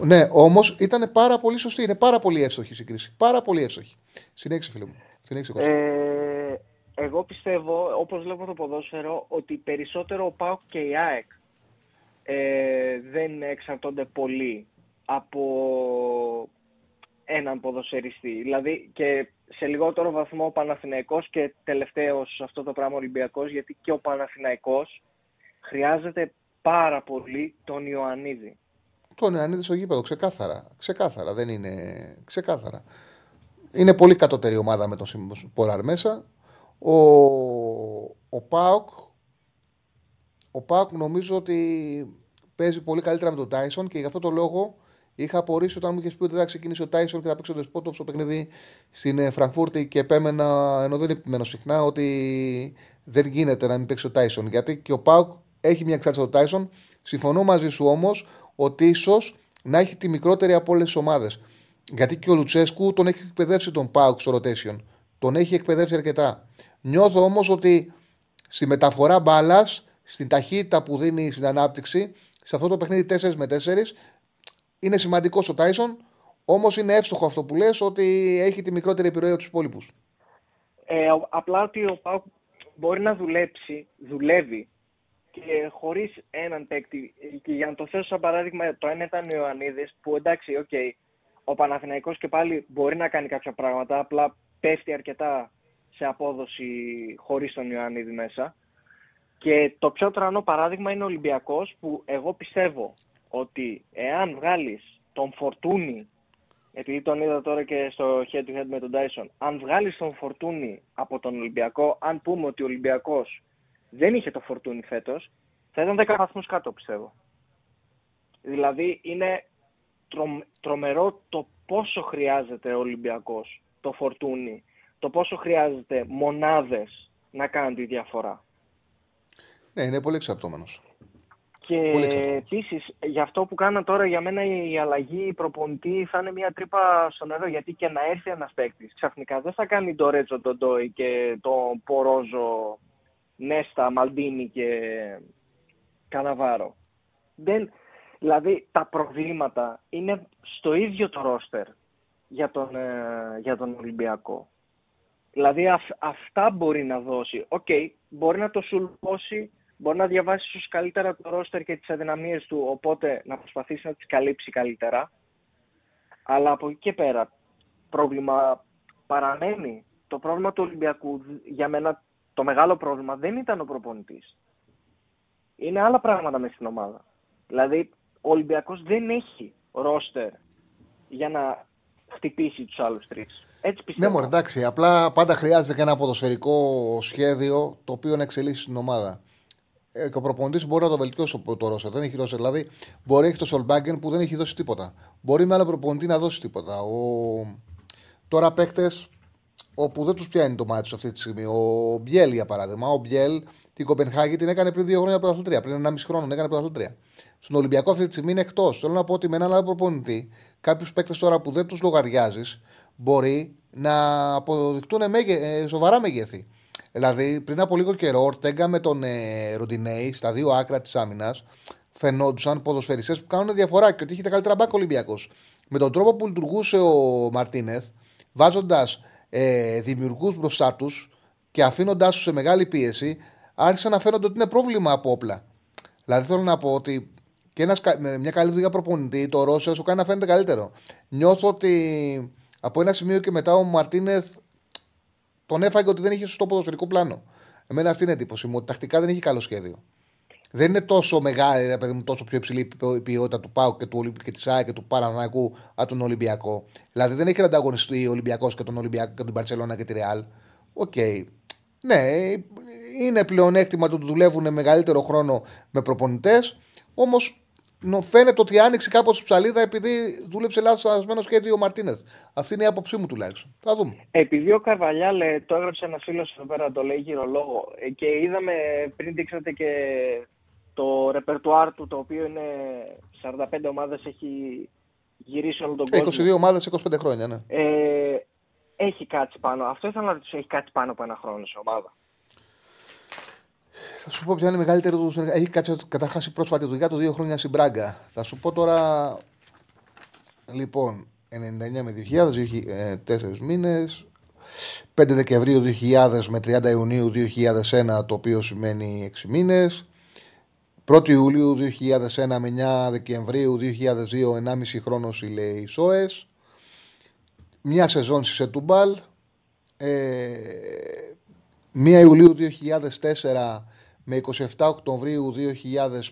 Ναι, όμω ήταν πάρα πολύ σωστή. Είναι πάρα πολύ εύστοχη η σύγκριση. Πάρα πολύ εύστοχη. Συνέχισε, φίλε μου. Συνέχισε, ε, εγώ πιστεύω, όπως βλέπω το ποδόσφαιρο, ότι περισσότερο ο ΠΑΟΚ και η ΑΕΚ ε, δεν εξαρτώνται πολύ από έναν ποδοσφαιριστή. Δηλαδή και σε λιγότερο βαθμό ο Παναθηναϊκός και τελευταίος αυτό το πράγμα Ολυμπιακός, γιατί και ο Παναθηναϊκός χρειάζεται πάρα πολύ τον Ιωαννίδη. Τον Ιωαννίδη στο γήπεδο, ξεκάθαρα. Ξεκάθαρα, δεν είναι ξεκάθαρα. Είναι πολύ κατώτερη ομάδα με τον Ποράρ μέσα. Ο, ο Πάοκ ο ΠΑΟΚ νομίζω ότι παίζει πολύ καλύτερα με τον Τάισον και γι' αυτό το λόγο είχα απορήσει όταν μου είχες πει ότι θα ξεκινήσει ο Τάισον και θα παίξει ο Δεσπότοφ στο παιχνίδι στην ε, Φραγκφούρτη και επέμενα, ενώ δεν επιμένω συχνά, ότι δεν γίνεται να μην παίξει ο Τάισον. Γιατί και ο ΠΑΟΚ έχει μια εξάρτηση από τον Τάισον. Συμφωνώ μαζί σου όμως ότι ίσως να έχει τη μικρότερη από όλες τις ομάδες. Γιατί και ο Λουτσέσκου τον έχει εκπαιδεύσει τον ΠΑΟΚ στο rotation. Τον έχει εκπαιδεύσει αρκετά. Νιώθω όμως ότι στη μεταφορά μπάλας, στην ταχύτητα που δίνει στην ανάπτυξη, σε αυτό το παιχνίδι 4 με 4, είναι σημαντικός ο Τάισον. Όμως είναι εύστοχο αυτό που λες ότι έχει τη μικρότερη επιρροή από τους υπόλοιπους. Ε, απλά ότι ο ΠΑΟΚ μπορεί να δουλέψει, δουλεύει και χωρίς έναν παίκτη. Και για να το θέσω σαν παράδειγμα, το ένα ήταν ο Ιωαννίδης, που εντάξει, OK, okay, ο Παναθηναϊκός και πάλι μπορεί να κάνει κάποια πράγματα, απλά πέφτει αρκετά σε απόδοση χωρίς τον Ιωαννίδη μέσα. Και το πιο τρανό παράδειγμα είναι ο Ολυμπιακός που εγώ πιστεύω ότι εάν βγάλεις τον Φορτούνη επειδή τον είδα τώρα και στο head to head με τον Tyson, αν βγάλεις τον Φορτούνη από τον Ολυμπιακό, αν πούμε ότι ο Ολυμπιακός δεν είχε το Φορτούνη φέτος, θα ήταν 10 βαθμούς κάτω πιστεύω. Δηλαδή είναι τρομερό το πόσο χρειάζεται ο Ολυμπιακός, το Φορτούνη, το πόσο χρειάζεται μονάδες να κάνουν τη διαφορά. Ναι, είναι πολύ εξαρτώμενος. Και επίσης, για αυτό που κάνα τώρα για μένα η αλλαγή προπονητή θα είναι μια τρύπα στο νερό. Γιατί και να έρθει ένας παίκτης ξαφνικά δεν θα κάνει το Ρέτσο τον Ντόι και το Πορόζο Νέστα, Μαλντίνη και Καναβάρο. Δεν, δηλαδή τα προβλήματα είναι στο ίδιο το ρόστερ για τον, ε, για τον Ολυμπιακό. Δηλαδή αυτά μπορεί να δώσει. OK, okay, μπορεί να το σουλουπώσει μπορεί να διαβάσει ίσως καλύτερα το ρόστερ και τις αδυναμίες του, οπότε να προσπαθήσει να τις καλύψει καλύτερα. Αλλά από εκεί και πέρα, πρόβλημα παραμένει. Το πρόβλημα του Ολυμπιακού, για μένα το μεγάλο πρόβλημα δεν ήταν ο προπονητής. Είναι άλλα πράγματα μες στην ομάδα. Δηλαδή, ο Ολυμπιακός δεν έχει ρόστερ για να χτυπήσει τους άλλους τρεις. Έτσι ναι, πιστεύω. Ναι, μωρέ, εντάξει. Απλά πάντα χρειάζεται και ένα ποδοσφαιρικό σχέδιο το οποίο να εξελίσσει την ομάδα. Ε, και ο προπονητής μπορεί να το βελτιώσει το Ρώσο. Δεν έχει δώσει. Δηλαδή, μπορεί να έχει το Σολμπάγκεν που δεν έχει δώσει τίποτα. Μπορεί με άλλο προπονητή να δώσει τίποτα. Ο... Τώρα παίχτε όπου δεν τους πιάνει το μάτι αυτή τη στιγμή. Ο Μπιέλ, για παράδειγμα. Ο Μπιέλ την Κοπενχάγη την έκανε πριν δύο χρόνια πρωταθλήτρια. Πριν ένα μισή χρόνο την έκανε πρωταθλήτρια. Στον Ολυμπιακό αυτή τη στιγμή είναι εκτός. Θέλω να πω ότι με έναν άλλο προπονητή, κάποιους παίκτες τώρα που δεν τους λογαριάζεις, μπορεί να αποδεικτούν μέγε... Ε, σοβαρά μεγέθη. Δηλαδή, πριν από λίγο καιρό, ο Ορτέγκα με τον ε, Ροντινέη στα δύο άκρα της άμυνας φαινόντουσαν ποδοσφαιριστές που κάνουν διαφορά και ότι είχε τα καλύτερα μπακ Ολυμπιακός. Με τον τρόπο που λειτουργούσε ο Μαρτίνεθ, βάζοντας ε, δημιουργούς μπροστά τους και αφήνοντάς τους σε μεγάλη πίεση, άρχισαν να φαίνονται ότι είναι πρόβλημα από όπλα. Δηλαδή, θέλω να πω ότι και ένας, με μια καλή δουλειά προπονητή, το Ρώσο σου κάνει να φαίνεται καλύτερο. Νιώθω ότι από ένα σημείο και μετά ο Μαρτίνεθ τον έφαγε ότι δεν είχε σωστό ποδοσφαιρικό πλάνο. Εμένα αυτή είναι η εντύπωση μου, ότι τακτικά δεν έχει καλό σχέδιο. Δεν είναι τόσο μεγάλη, παιδί μου, τόσο πιο υψηλή η ποιότητα του Πάου και του και της ΑΕ και του Παραναναϊκού από τον Ολυμπιακό. Δηλαδή δεν έχει ανταγωνιστεί ο Ολυμπιακός και τον Ολυμπιακό και την Μπαρσελόνα και τη Ρεάλ. OK. Okay. Ναι, είναι πλεονέκτημα το ότι δουλεύουν μεγαλύτερο χρόνο με προπονητές. Όμως φαίνεται ότι άνοιξε κάπως η ψαλίδα επειδή δούλεψε λάθος σχέδιο ο Μαρτίνεθ. Αυτή είναι η άποψή μου τουλάχιστον. Θα δούμε. Επειδή ο Καρβαλιάλ το έγραψε ένα φίλος εδώ πέρα, το λέει γύρω ε, και είδαμε πριν δείξατε και το ρεπερτουάρ του το οποίο είναι 45 ομάδες έχει γυρίσει όλο τον κόσμο. 22 ομάδες 25 χρόνια, ναι. Ε, έχει κάτσει πάνω. Αυτό ήθελα να ρωτήσω, έχει κάτσει πάνω από ένα χρόνο σε ομάδα; Θα σου πω ποια είναι η μεγαλύτερη του. Έχει κάτσει καταρχάς η πρόσφατη δουλειά του δύο χρόνια στην Μπράγκα. Θα σου πω τώρα. Λοιπόν, 99 με 2000, 4 μήνες. 5 Δεκεμβρίου 2000 με 30 Ιουνίου 2001, το οποίο σημαίνει 6 μήνες. 1η Ιουλίου 2001 με 9 Δεκεμβρίου 2002, 1,5 χρόνος οι ΣΟΕΣ. Μια σεζόν στη Σετούμπαλ. Ε, 1 Ιουλίου 2004 με 27 Οκτωβρίου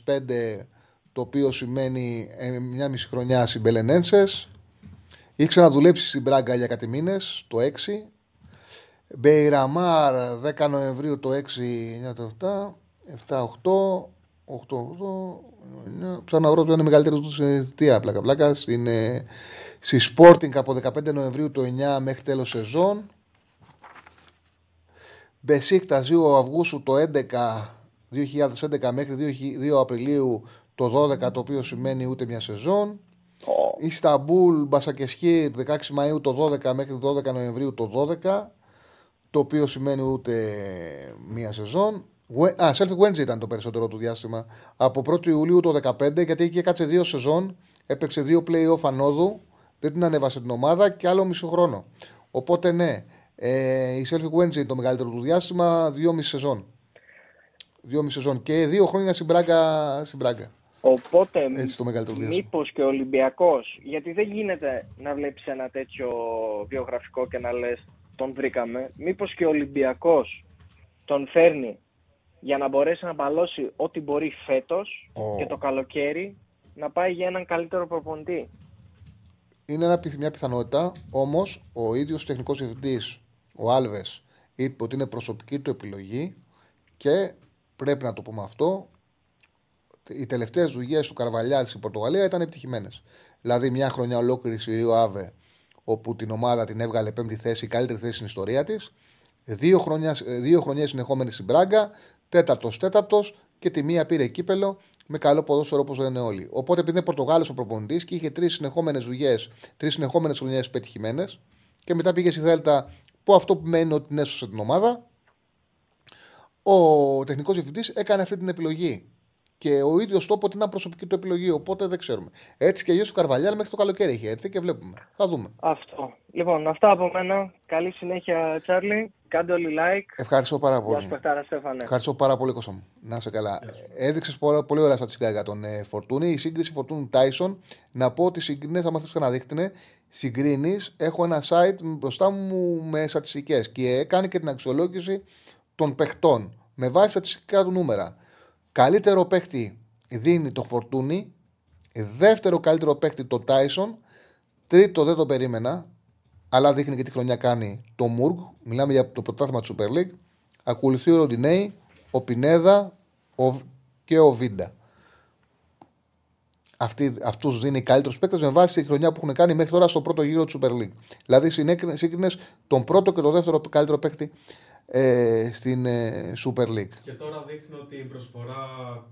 2005 το οποίο σημαίνει ε, μια μισή χρονιά συμπελενένσες. Είχε ξαναδουλέψει στην Μπράγκα για κάτι μήνες, το 6. Μπεϊραμάρ 10 Νοεμβρίου το 6, 9 το 7, 7, 8, 8, 8, 9. Ψάχνω να βρω ποιο είναι μεγαλύτερο τους θητεία, πλάκα πλάκα. Στην, ε, στη Sporting από 15 Νοεμβρίου το 9 μέχρι τέλος σεζόν. Μπεσίκτα 2 Αυγούστου το 11 2011 μέχρι 2 Απριλίου το 12 το οποίο σημαίνει ούτε μια σεζόν. Oh. Ισταμπούλ Μπασακεσχή 16 Μαΐου το 12 μέχρι 12 Νοεμβρίου το 12 το οποίο σημαίνει ούτε μια σεζόν. Α, Σέλφι Wednesday ήταν το περισσότερο του διάστημα. Από 1η Ιουλίου το 15 γιατί είχε κάτσε δύο σεζόν, έπαιξε δύο play-off ανόδου, δεν την ανέβασε την ομάδα και άλλο μισό χρόνο. Οπότε ναι, ε, η Celtic Wednesday το μεγαλύτερο του διάστημα, δύο μισή σεζόν. Δύο μισή σεζόν και δύο χρόνια στην Μπράγκα. Στην Μπράγκα. Οπότε, μήπως και ο Ολυμπιακός, γιατί δεν γίνεται να βλέπεις ένα τέτοιο βιογραφικό και να λες τον βρήκαμε. Μήπως και ο Ολυμπιακός τον φέρνει για να μπορέσει να μπαλώσει ό,τι μπορεί φέτος και το καλοκαίρι να πάει για έναν καλύτερο προπονητή. είναι ένα, μια πιθανότητα. Όμως ο ίδιος τεχνικός διευθυντής, ο Άλβες, είπε ότι είναι προσωπική του επιλογή και πρέπει να το πούμε αυτό. Οι τελευταίες δουλειές του Καρβαλιά στην Πορτογαλία ήταν επιτυχημένες. Δηλαδή, μια χρονιά ολόκληρη Σιρίο Άβε, όπου την ομάδα την έβγαλε πέμπτη θέση, η καλύτερη θέση στην ιστορία της. Δύο, χρόνια, δύο χρονιές συνεχόμενες στην Μπράγκα, τέταρτος τέταρτος και τη μία πήρε κύπελο με καλό ποδόσφαιρο όπως λένε όλοι. Οπότε επειδή είναι Πορτογάλος ο προπονητής και είχε τρεις συνεχόμενες δουλειές, τρεις συνεχόμενες χρονιές πετυχημένες και μετά πήγε στη Δέλτα που αυτό που μένει ότι την έσωσε την ομάδα, ο τεχνικός διευθυντής έκανε αυτή την επιλογή. Και ο ίδιος το είπε ότι ήταν προσωπική του επιλογή, οπότε δεν ξέρουμε. Έτσι και αλλιώς ο Καρβαλιάλ μέχρι το καλοκαίρι έχει έρθει και βλέπουμε. Θα δούμε. Αυτό. Λοιπόν, αυτά από μένα. Καλή συνέχεια, Τσάρλι. Κάντε όλοι like. Ευχαριστώ πάρα πολύ. Γεια σου, Πεχτάρα Στέφανε. Ευχαριστώ πάρα πολύ, Κώστα μου. Να είσαι καλά. Έδειξες πολύ, πολύ ωραία στατιστικά για τον ε, Φορτούνη. Η σύγκριση Φορτούνη Τάισον, να πω ότι συγκρίνεις, θα μα θε να δείχνει, συγκρίνεις. Έχω ένα site μπροστά μου με στατιστικές και κάνει και την αξιολόγηση των παιχτών με βάση στατιστικά του νούμερα. Καλύτερο παίχτη δίνει το Φορτούνη. Δεύτερο καλύτερο παίχτη το Τάισον. Τρίτο δεν το περίμενα. Αλλά δείχνει και τι χρονιά κάνει το Μουργκ. Μιλάμε για το πρωτάθλημα του Super League. Ακολουθεί ο Ροντινέη, ο Πινέδα ο... και ο Βίντα. Αυτούς δίνει καλύτερους παίκτες με βάση τη χρονιά που έχουν κάνει μέχρι τώρα στο πρώτο γύρο του Super League. Δηλαδή σύγκρινες τον πρώτο και τον δεύτερο καλύτερο παίκτη ε, στην ε, Super League. Και τώρα δείχνω την, προσφορά,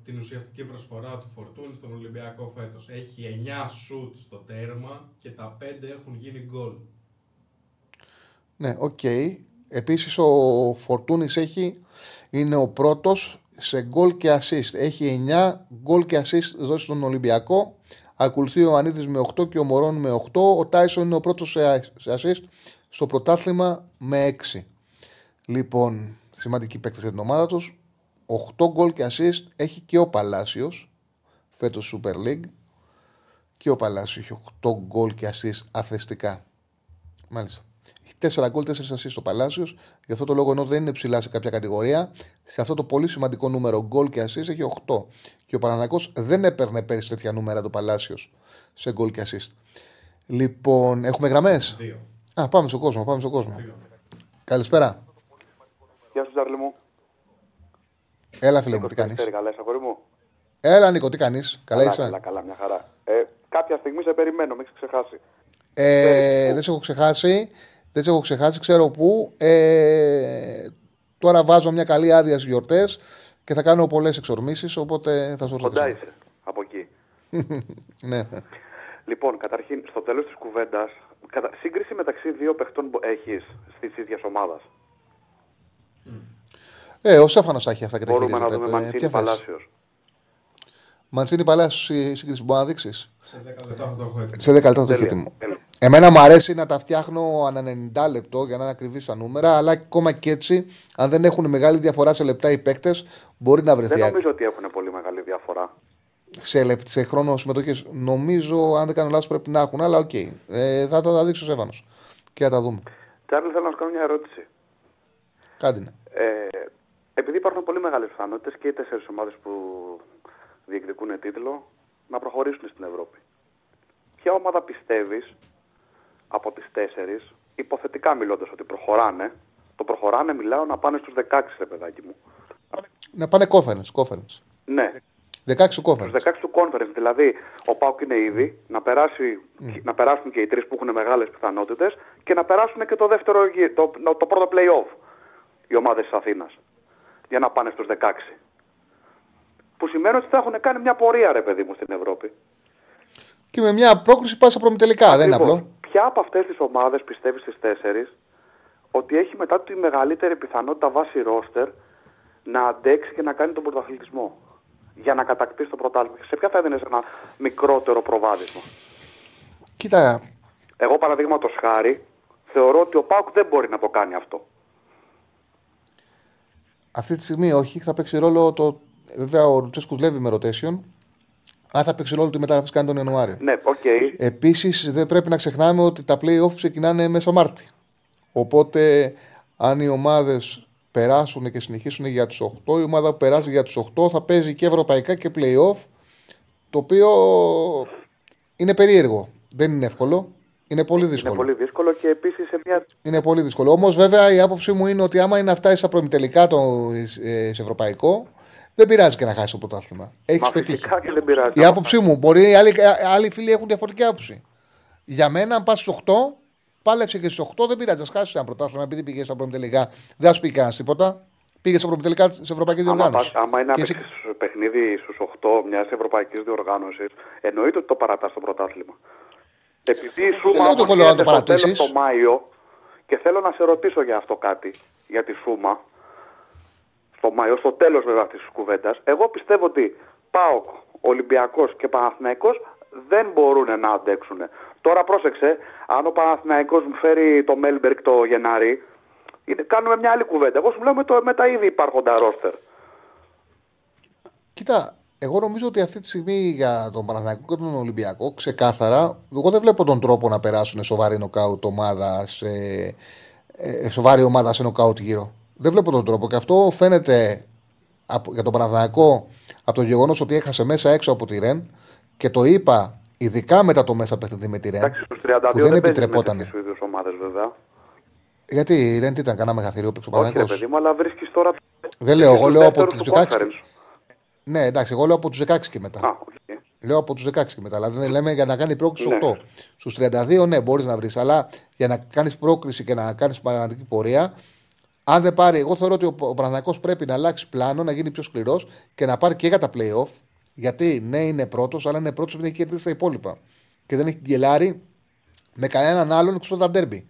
την ουσιαστική προσφορά του Φορτούνη στον Ολυμπιακό φέτος. Έχει 9 σουτ στο τέρμα και τα 5 έχουν γίνει γκολ. Ναι, OK. Okay. Επίσης ο Φορτούνης έχει, είναι ο πρώτος σε γκολ και assist. Έχει 9 γκολ και assist δώσει στον Ολυμπιακό. Ακολουθεί ο Ανίδης με 8 και ο Μωρόν με 8. Ο Τάισον είναι ο πρώτος σε assist στο πρωτάθλημα με 6. Λοιπόν, σημαντική παίκτη για την ομάδα τους. 8 γκολ και assist έχει και ο Παλάσιος φέτος Super League. Και ο Παλάσιος έχει 8 γκολ και assist αθεστικά. Μάλιστα. Έχει 4 γκολ, 4 assist στο Παλάσιος. Γι' αυτό το λόγο ενώ δεν είναι ψηλά σε κάποια κατηγορία, σε αυτό το πολύ σημαντικό νούμερο γκολ και assist έχει 8. Και ο Παναναναϊκό δεν έπαιρνε πέρυσι τέτοια νούμερα το Παλάσιος σε γκολ και assist. Λοιπόν, έχουμε γραμμές; Α, πάμε στον κόσμο. Πάμε στον κόσμο. Καλησπέρα. Γεια σου, Τζάρλι μου. Έλα, φίλε μου, τι κάνεις; Καλά, μου; Έλα, Νίκο, τι κάνεις; Καλά, καλά, καλά, καλά, μια χαρά. Ε, κάποια στιγμή σε περιμένω, μην ξεχάσει. Ε, ε, δεν σε έχω ξεχάσει. Δεν σε έχω ξεχάσει, ξέρω πού. Ε, τώρα βάζω μια καλή άδεια στις γιορτές και θα κάνω πολλές εξορμήσεις, οπότε θα σου ρωτήσω. Κοντά είσαι, από εκεί. ναι. Λοιπόν, καταρχήν, στο τέλος της κουβέντας, σύγκριση μεταξύ δύο παιχτών που έχεις τη ίδια ομάδα. Ε, ο Σέφανο θα έχει αυτά και τα Μπορούμε να δούμε Μαντσίνη Παλάσιος. Μαντσίνη Παλάσιος η σύγκριση μπορεί να δείξεις; Σε 10 λεπτά θα το έχω έτοιμο. Σε 10 λεπτά το έχω έτοιμο. Εμένα μου αρέσει να τα φτιάχνω ανά 90 λεπτό για να είναι ακριβή στα νούμερα, αλλά ακόμα και έτσι, αν δεν έχουν μεγάλη διαφορά σε λεπτά οι παίκτες, μπορεί να βρεθεί. Δεν νομίζω ότι έχουν πολύ μεγάλη διαφορά. Σε, λεπ, σε χρόνο συμμετοχής, νομίζω, αν δεν κάνω λάθος, πρέπει να έχουν, αλλά OK. Okay. Ε, θα τα δείξω σε Εύανο και θα τα δούμε. Τσάρλι, θέλω να σου κάνω μια ερώτηση. Κάντε. Ε, επειδή υπάρχουν πολύ μεγάλες πιθανότητες και οι τέσσερις ομάδες που διεκδικούν τίτλο να προχωρήσουν στην Ευρώπη. Ποια ομάδα πιστεύεις από τις τέσσερις, υποθετικά μιλώντας ότι προχωράνε, το προχωράνε μιλάω να πάνε στους 16, ρε παιδάκι μου. Να πάνε conference. Ναι. 16 του conference. 16 του conference. Δηλαδή, ο Πάουκ είναι ήδη να, περάσει, να περάσουν και οι τρεις που έχουν μεγάλες πιθανότητες και να περάσουν και το, δεύτερο, το, το πρώτο playoff οι ομάδες της Αθήνας για να πάνε στους 16. Που σημαίνει ότι θα έχουν κάνει μια πορεία, ρε παιδί μου, στην Ευρώπη. Και με μια πρόκληση πα στα προμητελικά, δεν είναι απλό. Ποια από αυτές τις ομάδες πιστεύει στις τέσσερις ότι έχει μετά τη μεγαλύτερη πιθανότητα βάση ρόστερ να αντέξει και να κάνει τον πρωταθλητισμό για να κατακτήσει το πρωτάθλημα; Σε ποια θα έδινε ένα μικρότερο προβάδισμα; Κοίτα. Εγώ παραδείγματος χάρη θεωρώ ότι ο Πάουκ δεν μπορεί να το κάνει αυτό. Αυτή τη στιγμή όχι. Θα παίξει ρόλο το. Βέβαια, ο Ρουτσέσκου δουλεύει με rotation. Αν θα παίξει ρόλο τη μεταγραφής κάνει τον Ιανουάριο. Ναι, Okay. Επίσης, δεν πρέπει να ξεχνάμε ότι τα playoff ξεκινάνε μέσα Μάρτι. Οπότε, αν οι ομάδες περάσουν και συνεχίσουν για τους 8, η ομάδα που περάσει για τους 8 θα παίζει και ευρωπαϊκά και playoff. Το οποίο είναι περίεργο. Δεν είναι εύκολο. Είναι πολύ Είναι δύσκολο. πολύ δύσκολο και επίσης σε μια. Είναι πολύ δύσκολο. Όμως, βέβαια, η άποψή μου είναι ότι άμα είναι να φτάσει στα προημιτελικά το ε, σε ευρωπαϊκό, δεν πειράζει και να χάσει το πρωτάθλημα. Έχεις Μα πετύχει. φυσικά και δεν πειράζει. Η άποψή μου. Μπορεί οι άλλοι, άλλοι φίλοι έχουν διαφορετική άποψη. Για μένα, αν πας στους 8, πάλεψε και στους 8, δεν πειράζει. Α χάσεις ένα πρωτάθλημα επειδή πήγες στα προημιτελικά. Δεν θα σου πει κανένας τίποτα. Πήγες στα προημιτελικά σε ευρωπαϊκή Άμα, διοργάνωση. πας- άμα είναι να Και εσύ- παίξεις παιχνίδι στους 8 μιας ευρωπαϊκής διοργάνωσης, εννοείται ότι το παρατάς στο πρωτάθλημα. Επειδή η Σούμα λέω ότι όμως εγώ λέω να το γίνεται στο τέλος παρατήσεις. το Μάιο και θέλω να σε ρωτήσω για αυτό κάτι, για τη Σούμα. Στο Μάιο, στο τέλος βέβαια αυτής της κουβέντας, εγώ πιστεύω ότι ΠΑΟΚ, Ολυμπιακός και Παναθηναϊκός δεν μπορούν να αντέξουν. Τώρα πρόσεξε, αν ο Παναθηναϊκός μου φέρει το Μέλμπερκ το Γενάρη, είναι, κάνουμε μια άλλη κουβέντα. Εγώ σου μιλάω με, το, με τα ήδη υπάρχοντα ρόστερ. Κοίτα, εγώ νομίζω ότι αυτή τη στιγμή για τον Παναθηναϊκό και τον Ολυμπιακό, ξεκάθαρα, εγώ δεν βλέπω τον τρόπο να περάσουν σοβαρή νοκάουτ ομάδα σε, ε, σοβαρή ομάδα σε νοκάουτ γύρω. Δεν βλέπω τον τρόπο και αυτό φαίνεται από, για τον Παναθηναϊκό από το γεγονός ότι έχασε μέσα έξω από τη Ρεν και το είπα ειδικά μετά το μέσα παιχνίδι με τη Ρεν. Εντάξει, στους 32 που δεν δεν, παίζεις επιτρεπόταν. μέσα στους ίδιους ομάδες βέβαια. Γιατί η Ρεν τι ήταν, κανένα μεγαθύριο παίξω ο Όχι ρε Παναθηναϊκός. παιδί μου, αλλά βρίσκεις τώρα... Δεν λέω, εγώ στους λέω από δεύτερους του του 16. conference. Ναι, εντάξει, εγώ λέω από τους 16 και μετά. Α, οκ. Λέω από τους 16 και μετά. Δηλαδή λέμε για να κάνει πρόκριση Ναι. 8. Στους 32, ναι, μπορείς να βρεις. Αλλά για να κάνεις πρόκριση και να κάνεις πραγματική πορεία, αν δεν πάρει, εγώ θεωρώ ότι ο, ο Παναθηναϊκός πρέπει να αλλάξει πλάνο, να γίνει πιο σκληρός και να πάρει και για τα playoff. Γιατί ναι, είναι πρώτος, αλλά είναι πρώτος επειδή έχει κερδίσει τα υπόλοιπα. Και δεν έχει γκελάρει με κανέναν άλλον εκτός από τα ντέρμπι.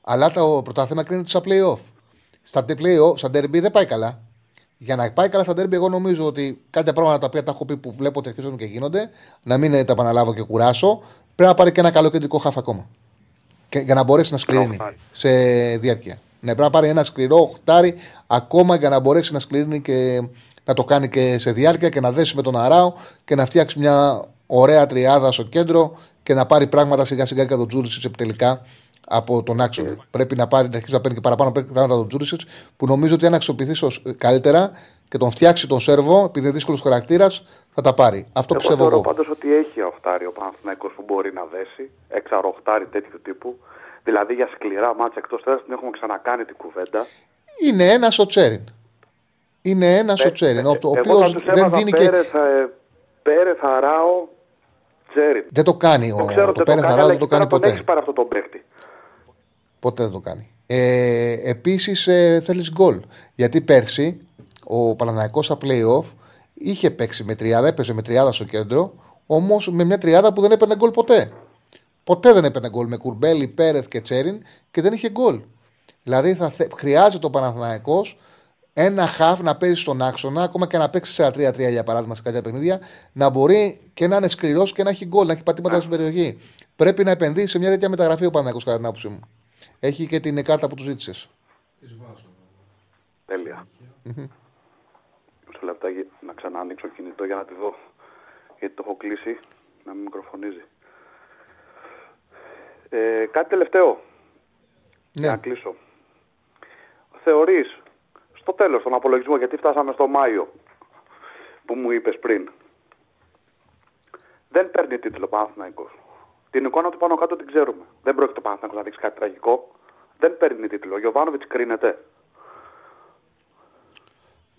Αλλά το πρωτάθλημα κρίνεται στα playoff. Στα playoff, στα derby δεν πάει καλά. Για να πάει καλά στα derby, εγώ νομίζω ότι κάποια πράγματα τα οποία τα έχω πει που βλέπω ότι αρχίζουν και γίνονται, να μην τα επαναλάβω και κουράσω, πρέπει να πάρει και ένα καλό κεντρικό χάφ ακόμα. Και, για να μπορέσει να σκληρύνει οχτάρι. σε διάρκεια. Ναι, πρέπει να πάρει ένα σκληρό οχτάρι ακόμα για να μπορέσει να σκληρύνει και να το κάνει και σε διάρκεια και να δέσει με τον Αράο και να φτιάξει μια ωραία τριάδα στο κέντρο και να πάρει πράγματα σιγά σιγά και τον Τζούρισιτ επιτελικά από τον άξονα. Πρέπει να, πάρει, να αρχίσει να παίρνει και παραπάνω πράγματα τον Τζούρισιτς που νομίζω ότι αν αξιοποιηθείς σως- καλύτερα και τον φτιάξει τον Σέρβο, επειδή είναι δύσκολος χαρακτήρας, θα τα πάρει. Αυτό Εγώ πιστεύω θεωρώ εγώ. πάντως ότι έχει οχτάρι ο Παναθηναϊκός που μπορεί να δέσει, έξαρο οχτάρι τέτοιου τύπου. Δηλαδή για σκληρά μάτσα εκτός θέσης την έχουμε ξανακάνει την κουβέντα. Είναι ένας ο Τσέριν. Είναι ένας ο Τσέριν, ο Ε, Εγώ οποίος θα τους δεν έβαζα δίνει και. Πέρεθ, ε, Πέρεθ, Αράο, Τζέριν. Δεν το κάνει. Το Ο, ξέρω το ότι δεν Πέρεθ το κάνει, Αράο αλλά δεν το εκεί πέρα κάνει τον ποτέ. έχεις πάρει αυτό τον παίκτη. Ποτέ δεν το κάνει. Ε, Επίσης ε, θέλεις γκολ. Γιατί πέρσι ο Παναναναϊκός στα playoff είχε παίξει με τριάδα, έπαιζε με τριάδα στο κέντρο, όμως με μια τριάδα που δεν έπαιρνε γκολ ποτέ. Ποτέ δεν έπαιρνε γκολ με Κουρμπέλη, Πέρεθ και Τσέριν και δεν είχε γκολ. Δηλαδή θα θε... χρειάζεται ο Παναθηναϊκός ένα χαφ να παίζει στον άξονα, ακόμα και να παίξει σε 3-3 για παράδειγμα σε κάποια παιχνίδια, να μπορεί και να είναι σκληρός και να έχει γκολ, να έχει πατήματα στην περιοχή. Πρέπει να επενδύσει σε μια τέτοια μεταγραφή ο Παναθηναϊκός κατά την άποψή μου. Έχει και την κάρτα που τους ζήτησες. Τις βάζω. Τέλεια. Μισό λεπτάκι να ξανά ανοίξω κινητό για να τη δω. Γιατί το έχω κλείσει να μην μικροφωνίζει. Ε, κάτι τελευταίο για να Ναι. κλείσω. Θεωρείς στο τέλος τον απολογισμό, γιατί φτάσαμε στο Μάιο που μου είπες πριν, δεν παίρνει τίτλο Παναθηναϊκός. Την εικόνα του πάνω κάτω την ξέρουμε. Δεν πρόκειται ο Παναθηναϊκός να δείξει κάτι τραγικό. Δεν παίρνει τίτλο. Ο Γιωβάνοβιτς κρίνεται.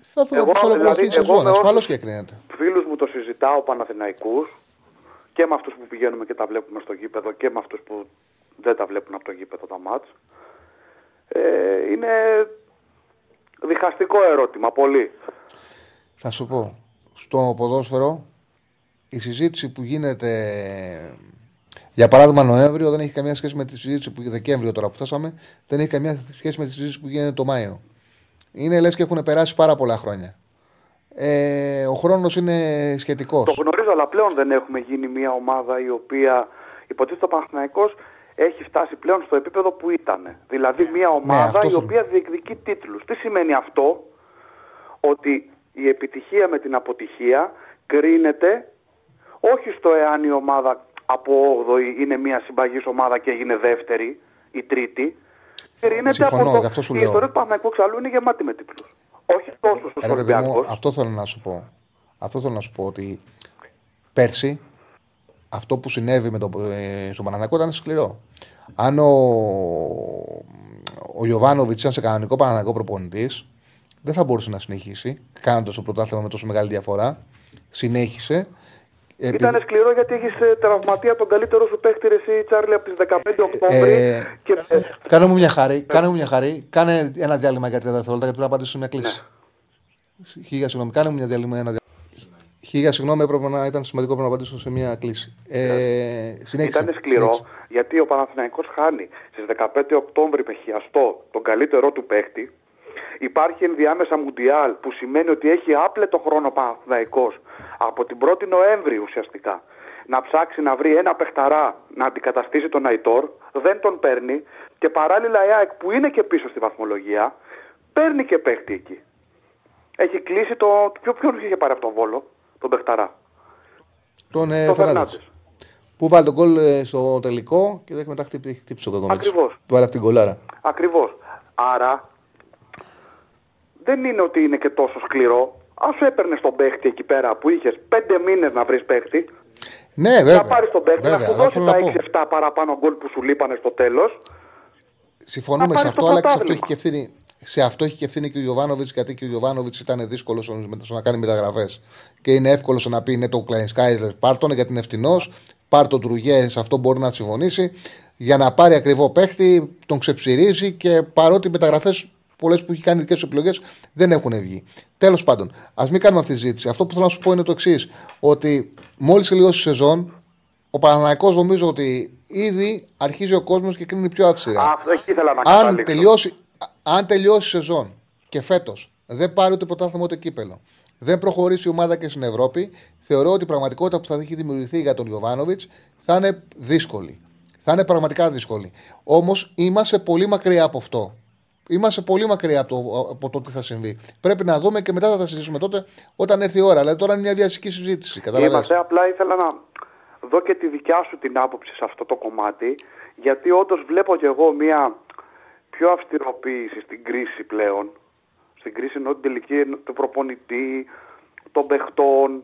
Θα δούμε Εγώ, πώς ολοκληρωθεί η δηλαδή, εγώ σεζόν. με Ασφαλώς όσους- και κρίνεται. φίλους μου το συζητάω Παναθηναϊκούς και με αυτούς που πηγαίνουμε και τα βλέπουμε στο γήπεδο και με αυτούς που δεν τα βλέπουν από το γήπεδο τα μάτς. Ε, είναι διχαστικό ερώτημα, πολύ. Θα σου πω. Στο ποδόσφαιρο η συζήτηση που γίνεται για παράδειγμα Νοέμβριο δεν έχει καμία σχέση με τη συζήτηση που Δεκέμβριο τώρα που φτάσαμε, δεν έχει καμία σχέση με τη συζήτηση που γίνεται το Μάιο. Είναι λες και έχουν περάσει πάρα πολλά χρόνια. Ε, ο χρόνος είναι σχετικός. Το γνωρίζω, αλλά πλέον δεν έχουμε γίνει μια ομάδα η οποία υποτίθεται ο Παναθηναϊκός έχει φτάσει πλέον στο επίπεδο που ήταν. Δηλαδή μια ομάδα Ναι, αυτός η θέλω. οποία διεκδικεί τίτλους. Τι σημαίνει αυτό; Ότι η επιτυχία με την αποτυχία κρίνεται όχι στο εάν η ομάδα από 8η είναι μια συμπαγής ομάδα και έγινε δεύτερη ή τρίτη. Κρίνεται Συμφωνώ, από το... γι' αυτό σου η λέω. ιστορία του Παναθηναϊκού εξαλλού είναι γεμάτη με τίτλους. Όχι τόσο στους Ρε παιδί μου, Ολυμπιακούς. αυτό θέλω να σου πω. Αυτό θέλω να σου πω ότι πέρσι αυτό που συνέβη με το, ε, στον Παναθηναϊκό ήταν σκληρό. Αν ο, ο Ιωβάνοβιτς ήταν σε κανονικό Παναθηναϊκό προπονητής, δεν θα μπορούσε να συνεχίσει κάνοντας το πρωτάθλημα με τόσο μεγάλη διαφορά. Συνέχισε. Επί... Ήταν σκληρό γιατί έχεις τραυματία τον καλύτερο σου παίχτη εσύ, Τσάρλι, από τις 15 Οκτώβρη. Ε, και... Κάνε μου μια χαρή, κάνε μου μια χαρή. Κάνε ένα διάλειμμα για 30 δευτερόλεπτα γιατί πρέπει να απαντήσω μια κλίση. Ναι. Χίλια συγγνώμη, κάνε μου μια διάλειμμα. Ένα Χίλια συγγνώμη, έπρεπε να ήταν σημαντικό να απαντήσω σε μια κλίση. Ε, ναι. Ήταν σκληρό συνέχισε. γιατί ο Παναθηναϊκός χάνει στις 15 Οκτώβρη με χιαστό τον καλύτερό του παίχτη. Υπάρχει ενδιάμεσα Μουντιάλ που σημαίνει ότι έχει άπλετο χρόνο Παναθηναϊκός από την 1η Νοέμβρη ουσιαστικά να ψάξει να βρει ένα παιχταρά να αντικαταστήσει τον Αϊτόρ, δεν τον παίρνει και παράλληλα η ΑΕΚ που είναι και πίσω στη βαθμολογία παίρνει και παίχτη εκεί. Έχει κλείσει το. Ποιο, ποιον είχε πάρει από τον Βόλο, τον παιχταρά; Τον ε, Που βάλει τον κόλ ε, στο τελικό και δεν μετά χτύπησε ο Ακριβώς. Που βάλει αυτή την κολάρα. Ακριβώς. Άρα δεν είναι ότι είναι και τόσο σκληρό. Α έπαιρνες τον παίχτη εκεί πέρα που είχες πέντε μήνες να βρεις παίχτη. Ναι, βέβαια. Να πάρεις τον παίχτη, να σου δώσει τα 6-7 παραπάνω γκολ που σου λείπανε στο τέλος. Συμφωνούμε σε αυτό, αλλά και σε αυτό έχει και ευθύνη. Σε αυτό έχει και ευθύνη και ο Γιωβάνοβιτ, γιατί και ο Γιωβάνοβιτ ήταν δύσκολος στο να κάνει μεταγραφές. Και είναι εύκολος να πει ναι, το Κλάιν Σκάιζερ, πάρ τον γιατί είναι ευθυνό. Πάρ τον Τρουγέ, σε αυτό μπορεί να συμφωνήσει. Για να πάρει ακριβό παίχτη, τον ξεψυρίζει και παρότι οι μεταγραφές πολλές που έχει κάνει δικές επιλογές δεν έχουν βγει. Τέλος πάντων, ας μην κάνουμε αυτή τη συζήτηση. Αυτό που θέλω να σου πω είναι το εξής: Ότι μόλις τελειώσει η σεζόν, ο Παναναναϊκό νομίζω ότι ήδη αρχίζει ο κόσμος και κρίνει πιο αυστηρά. Αυτό εκεί ήθελα να αν τελειώσει, αν τελειώσει η σεζόν και φέτος δεν πάρει ούτε πρωτάθλημα ούτε κύπελο, δεν προχωρήσει η ομάδα και στην Ευρώπη, θεωρώ ότι η πραγματικότητα που θα έχει δημιουργηθεί για τον Ιωβάνοβιτς θα είναι δύσκολη. Θα είναι πραγματικά δύσκολη. Όμως είμαστε πολύ μακριά από αυτό. Είμαστε πολύ μακριά από το, από το τι θα συμβεί. Πρέπει να δούμε και μετά θα τα συζητήσουμε τότε όταν έρθει η ώρα. Δηλαδή τώρα είναι μια βιασική συζήτηση. Είμαστε, απλά ήθελα να δω και τη δικιά σου την άποψη σε αυτό το κομμάτι. Γιατί όντως βλέπω και εγώ μια πιο αυστηροποίηση στην κρίση πλέον. Στην κρίση ενώ την τελική του προπονητή, των παιχτών.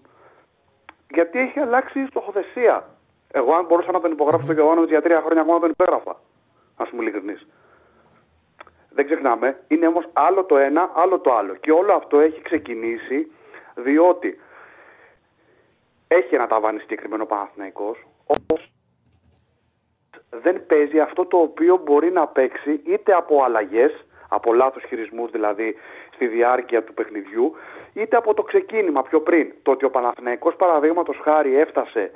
Γιατί έχει αλλάξει η στοχοθεσία. Εγώ, αν μπορούσα να τον υπογράψω mm-hmm. το για τρία χρόνια ακόμα, τον υπέγραφα. Α πούμε ειλικρινής. Δεν ξεχνάμε, είναι όμως άλλο το ένα, άλλο το άλλο. Και όλο αυτό έχει ξεκινήσει διότι έχει ένα ταβάνι συγκεκριμένο Παναθηναϊκός, όμως δεν παίζει αυτό το οποίο μπορεί να παίξει είτε από αλλαγές, από λάθος χειρισμούς δηλαδή στη διάρκεια του παιχνιδιού, είτε από το ξεκίνημα πιο πριν. Το ότι ο Παναθηναϊκός παραδείγματος χάρη έφτασε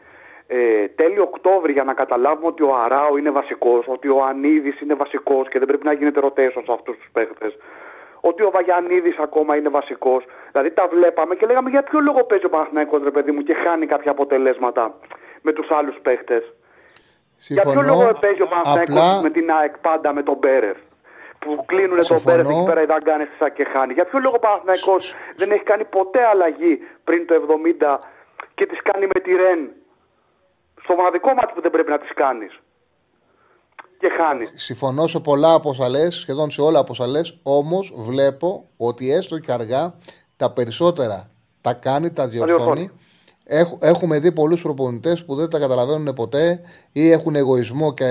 ε, τέλη Οκτώβρη για να καταλάβουμε ότι ο Αράου είναι βασικός, ότι ο Ανίδης είναι βασικός και δεν πρέπει να γίνεται ρωτέσο σε αυτούς τους παίχτες. Ότι ο Βαγιανίδης ακόμα είναι βασικός. Δηλαδή τα βλέπαμε και λέγαμε για ποιο λόγο παίζει ο Παναθηναϊκός ρε παιδί μου και χάνει κάποια αποτελέσματα με τους άλλους παίχτες; Για ποιο λόγο παίζει ο Παναθηναϊκός απλά... με την ΑΕΚ πάντα με τον Μπέρεφ που κλείνουν τον Μπέρεφ εκεί πέρα οι δαγκάνες και χάνει. Για ποιο λόγο ο Παναθηναϊκός δεν έχει κάνει ποτέ αλλαγή πριν το 70 και τις κάνει με τη Ρεν; Στο μοναδικό μάτι που δεν πρέπει να τις κάνεις. Και χάνεις. Συμφωνώ σε πολλά από όσα λες, σχεδόν σε όλα από όσα λες, όμως βλέπω ότι έστω και αργά τα περισσότερα τα κάνει, τα διορθώνει. Έχουμε δει πολλούς προπονητές που δεν τα καταλαβαίνουν ποτέ ή έχουν εγωισμό και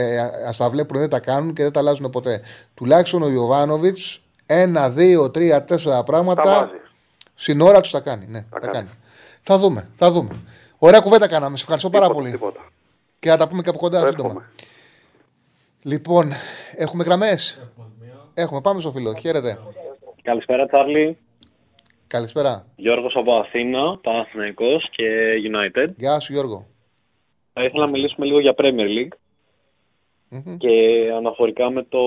ας τα βλέπουν δεν τα κάνουν και δεν τα αλλάζουν ποτέ. Τουλάχιστον ο Ιωβάνοβιτς ένα, δύο, τρία, τέσσερα πράγματα στην ώρα τους τα κάνει. Ναι, τα, κάνει. Θα δούμε, θα δούμε. Ωραία κουβέντα κάναμε. Σε ευχαριστώ πάρα πολύ. Τίποτα. Και θα τα πούμε και από κοντά σύντομα. Λοιπόν, έχουμε γραμμές; Έχουμε. έχουμε. Πάμε στο φίλο. Χαίρετε. Καλησπέρα, Τσάρλι. Καλησπέρα. Γιώργος από Αθήνα, Παναθυναϊκό και United. Γεια σου, Γιώργο. Θα ήθελα να μιλήσουμε λίγο για Premier League. Και αναφορικά με το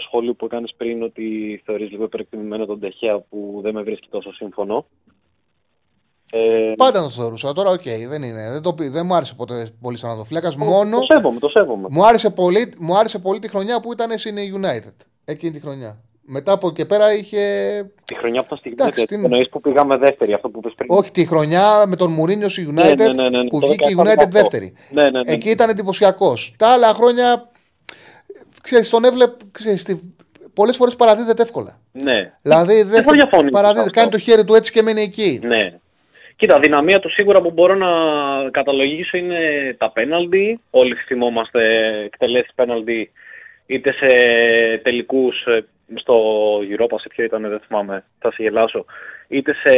σχόλιο που έκανες πριν ότι θεωρείς λίγο υπερεκτιμημένο τον Τεχέα που δεν με βρίσκει τόσο σύμφωνο. Ε... Πάντα το θεωρούσα. Τώρα, OK, okay, δεν είναι. Δεν, το, δεν μου άρεσε ποτέ πολύ σαν τερματοφύλακα. Μόνο. Το σέβομαι, το σέβομαι. Μου άρεσε, πολύ, μου άρεσε πολύ τη χρονιά που ήταν στην United. Εκείνη τη χρονιά. Μετά από εκεί πέρα είχε. Τη χρονιά που ήταν στην United. Την... Εννοείς που πήγαμε δεύτερη, αυτό που είπες πριν. Όχι, τη χρονιά με τον Μουρίνιο στη ναι, United ναι, ναι, ναι, ναι, που βγήκε η United δεύτερη. Ναι, ναι, ναι. Εκεί ήταν εντυπωσιακός. Τα άλλα χρόνια. Ξέρεις, τον έβλεπες. Πολλές φορές παραδίδεται εύκολα. Ναι. Δηλαδή δεν παραδίδεται. Κάνει το χέρι του έτσι και μένει εκεί. Ναι. Κοίτα, δυναμία του σίγουρα που μπορώ να καταλογίσω είναι τα πέναλτι. Όλοι θυμόμαστε εκτελέσεις πέναλτι είτε σε τελικούς ε, στο Europa, σε ποιο ήταν, δεν θυμάμαι, θα σε γελάσω, είτε σε